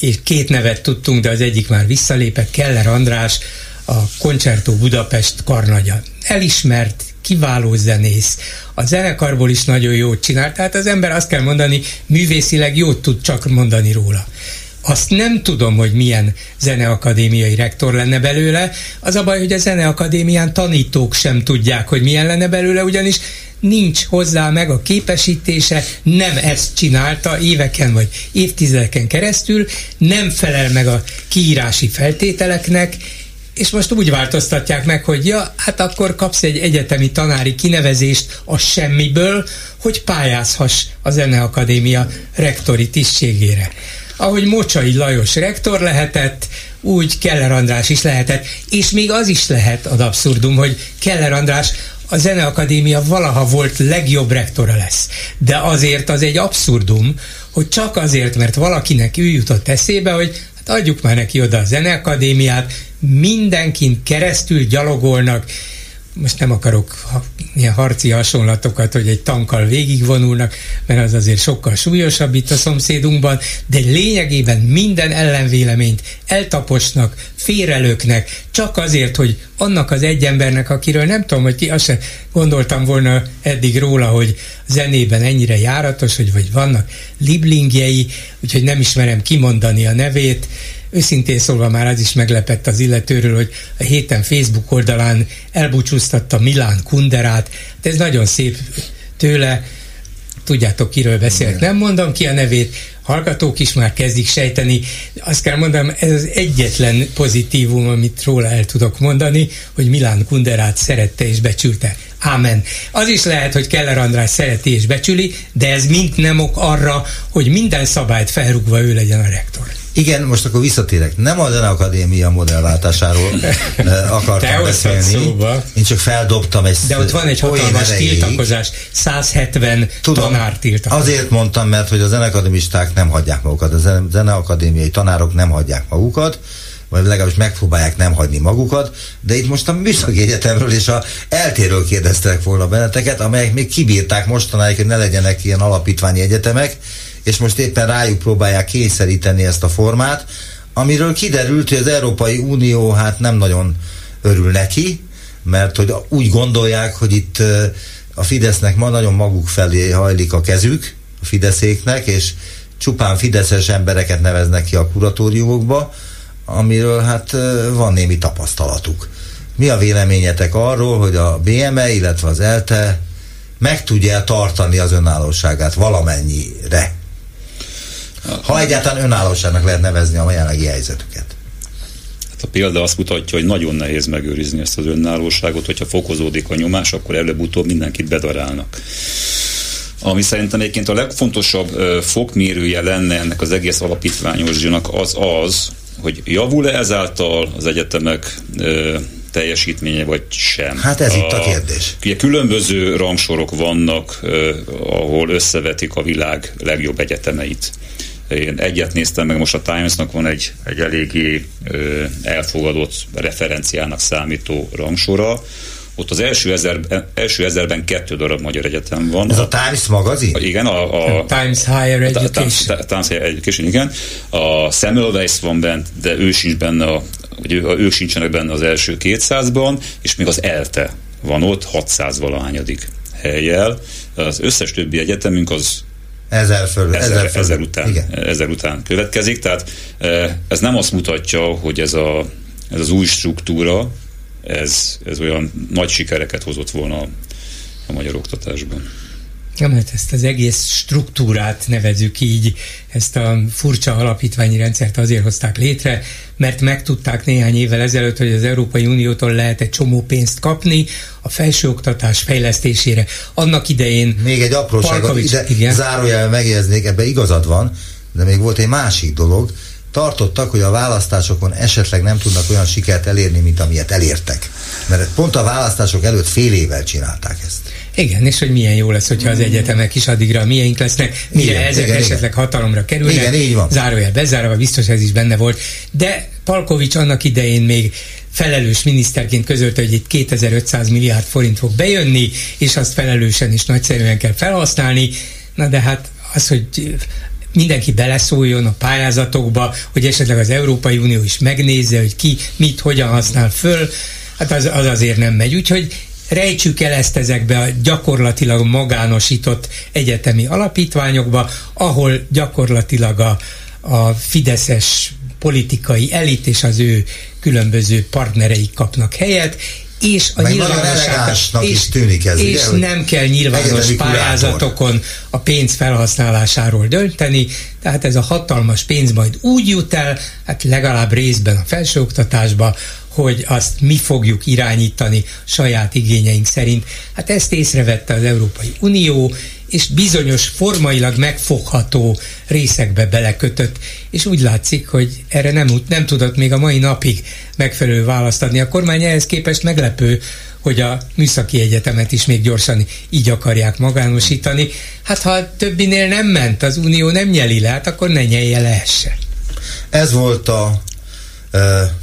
és két nevet tudtunk, de az egyik már visszalépett, Keller András, a Concerto Budapest karnagya. Elismert, kiváló zenész. A zenekarból is nagyon jót csinált, tehát az ember azt kell mondani, művészileg jót tud csak mondani róla. Azt nem tudom, hogy milyen zeneakadémiai rektor lenne belőle. Az a baj, hogy a zeneakadémián tanítók sem tudják, hogy milyen lenne belőle, ugyanis nincs hozzá meg a képesítése, nem ezt csinálta éveken vagy évtizedeken keresztül, nem felel meg a kiírási feltételeknek, és most úgy változtatják meg, hogy ja, hát akkor kapsz egy egyetemi tanári kinevezést a semmiből, hogy pályázhass a Zeneakadémia rektori tisztségére. Ahogy Mocsai Lajos rektor lehetett, úgy Keller András is lehetett, és még az is lehet az abszurdum, hogy Keller András a Zeneakadémia valaha volt legjobb rektora lesz. De azért az egy abszurdum, hogy csak azért, mert valakinek ő jutott eszébe, hogy hát adjuk már neki oda a Zeneakadémiát, mindenkin keresztül gyalogolnak, most nem akarok ilyen harci hasonlatokat, hogy egy tankkal végigvonulnak, mert az azért sokkal súlyosabb itt a szomszédunkban, de lényegében minden ellenvéleményt eltaposnak, félrelőknek, csak azért, hogy annak az egy embernek, akiről nem tudom, hogy ki, azt sem gondoltam volna eddig róla, hogy zenében ennyire járatos, hogy vagy vannak liblingjei, úgyhogy nem ismerem kimondani a nevét, Őszintén szólva már az is meglepett az illetőről, hogy a héten Facebook oldalán elbúcsúztatta Milán Kunderát. De ez nagyon szép tőle. Tudjátok, kiről beszélek. Nem mondom ki a nevét, hallgatók is már kezdik sejteni. Azt kell mondanom, ez az egyetlen pozitívum, amit róla el tudok mondani, hogy Milán Kunderát szerette és becsülte. Ámen. Az is lehet, hogy Keller András szereti és becsüli, de ez mind nem ok arra, hogy minden szabályt felrúgva ő legyen a rektor. Igen, most akkor visszatérek. Nem a Akadémia modellváltásáról akartam Te beszélni. Én csak feldobtam egy De ott van egy hatalmas tiltakozás, 170 Tudom, tanár tiltakozás. Azért mondtam, mert hogy a zeneakadémisták nem hagyják magukat, a zeneakadémiai tanárok nem hagyják magukat, vagy legalábbis megpróbálják nem hagyni magukat, de itt most a Műszaki Egyetemről és a eltéről kérdeztek volna benneteket, amelyek még kibírták mostanáig, hogy ne legyenek ilyen alapítványi egyetemek, és most éppen rájuk próbálják kényszeríteni ezt a formát, amiről kiderült, hogy az Európai Unió hát nem nagyon örül neki, mert hogy úgy gondolják, hogy itt a Fidesznek ma nagyon maguk felé hajlik a kezük, a Fideszéknek, és csupán fideszes embereket neveznek ki a kuratóriumokba, amiről hát van némi tapasztalatuk. Mi a véleményetek arról, hogy a BME, illetve az ELTE meg tudja tartani az önállóságát valamennyire? Ha egyáltalán önállóságnak lehet nevezni a jelenlegi helyzetüket. Hát a példa azt mutatja, hogy nagyon nehéz megőrizni ezt az önállóságot, hogyha fokozódik a nyomás, akkor előbb-utóbb mindenkit bedarálnak. Ami szerintem egyébként a legfontosabb fokmérője lenne ennek az egész alapítványos az az, hogy javul-e ezáltal az egyetemek teljesítménye, vagy sem. Hát ez a, itt a kérdés. Ugye különböző rangsorok vannak, ahol összevetik a világ legjobb egyetemeit. Én egyet néztem meg, most a Times-nak van egy, egy eléggé ö, elfogadott referenciának számító rangsora, ott az első, ezer, első ezerben kettő darab magyar egyetem van. Ez a, a Times magazin? Igen, a, a Times Higher Education. A, Times Higher Education, igen. A Samuel Weiss van bent, de ő sincs benne, a, vagy ő, ők sincsenek benne az első 200-ban, és még az ELTE van ott 600 valahányadik helyjel. Az összes többi egyetemünk az Ezer, föl, ezer, ezer, ezer, után, Igen. ezer után következik, tehát ez nem azt mutatja, hogy ez, a, ez az új struktúra, ez, ez olyan nagy sikereket hozott volna a magyar oktatásban. Ja, mert ezt az egész struktúrát nevezük így, ezt a furcsa alapítványi rendszert azért hozták létre, mert megtudták néhány évvel ezelőtt, hogy az Európai Uniótól lehet egy csomó pénzt kapni a felsőoktatás fejlesztésére. Annak idején... Még egy apróságot ide igen. zárójel megjegyeznék, ebbe igazad van, de még volt egy másik dolog, tartottak, hogy a választásokon esetleg nem tudnak olyan sikert elérni, mint amilyet elértek. Mert pont a választások előtt fél évvel csinálták ezt. Igen, és hogy milyen jó lesz, hogyha az egyetemek is addigra a miénk lesznek, mire igen, ezek igen, esetleg igen. hatalomra kerülnek. Igen, így van. Zárójel bezárva, biztos ez is benne volt. De Palkovics annak idején még felelős miniszterként közölte, hogy itt 2500 milliárd forint fog bejönni, és azt felelősen és nagyszerűen kell felhasználni. Na de hát az, hogy mindenki beleszóljon a pályázatokba, hogy esetleg az Európai Unió is megnézze, hogy ki mit, hogyan használ föl, hát az, az azért nem megy. Úgyhogy rejtsük el ezt ezekbe a gyakorlatilag magánosított egyetemi alapítványokba, ahol gyakorlatilag a, a fideszes politikai elit és az ő különböző partnereik kapnak helyet, és a nyilvánosság és, is tűnik ez, és ugye, nem kell nyilvános pályázatokon a pénz felhasználásáról dönteni, tehát ez a hatalmas pénz majd úgy jut el, hát legalább részben a felsőoktatásba, hogy azt mi fogjuk irányítani saját igényeink szerint. Hát ezt észrevette az Európai Unió, és bizonyos formailag megfogható részekbe belekötött, és úgy látszik, hogy erre nem, nem tudott még a mai napig megfelelő választ adni. A kormány ehhez képest meglepő, hogy a műszaki egyetemet is még gyorsan így akarják magánosítani. Hát ha többinél nem ment, az Unió nem nyeli le, hát akkor ne nyelje le. Ez volt a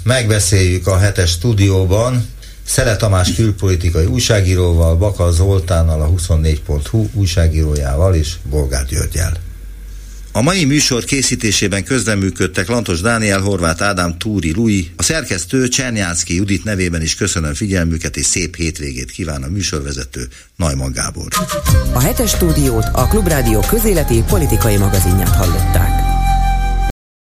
megbeszéljük a hetes stúdióban Szele Tamás külpolitikai újságíróval, Baka Zoltánnal, a 24.hu újságírójával és Bolgár Györgyel. A mai műsor készítésében közleműködtek Lantos Dániel, Horváth Ádám, Túri Lui, a szerkesztő Csernyánszki Judit nevében is köszönöm figyelmüket és szép hétvégét kíván a műsorvezető Najman Gábor. A hetes stúdiót a Klubrádió közéleti politikai magazinját hallották.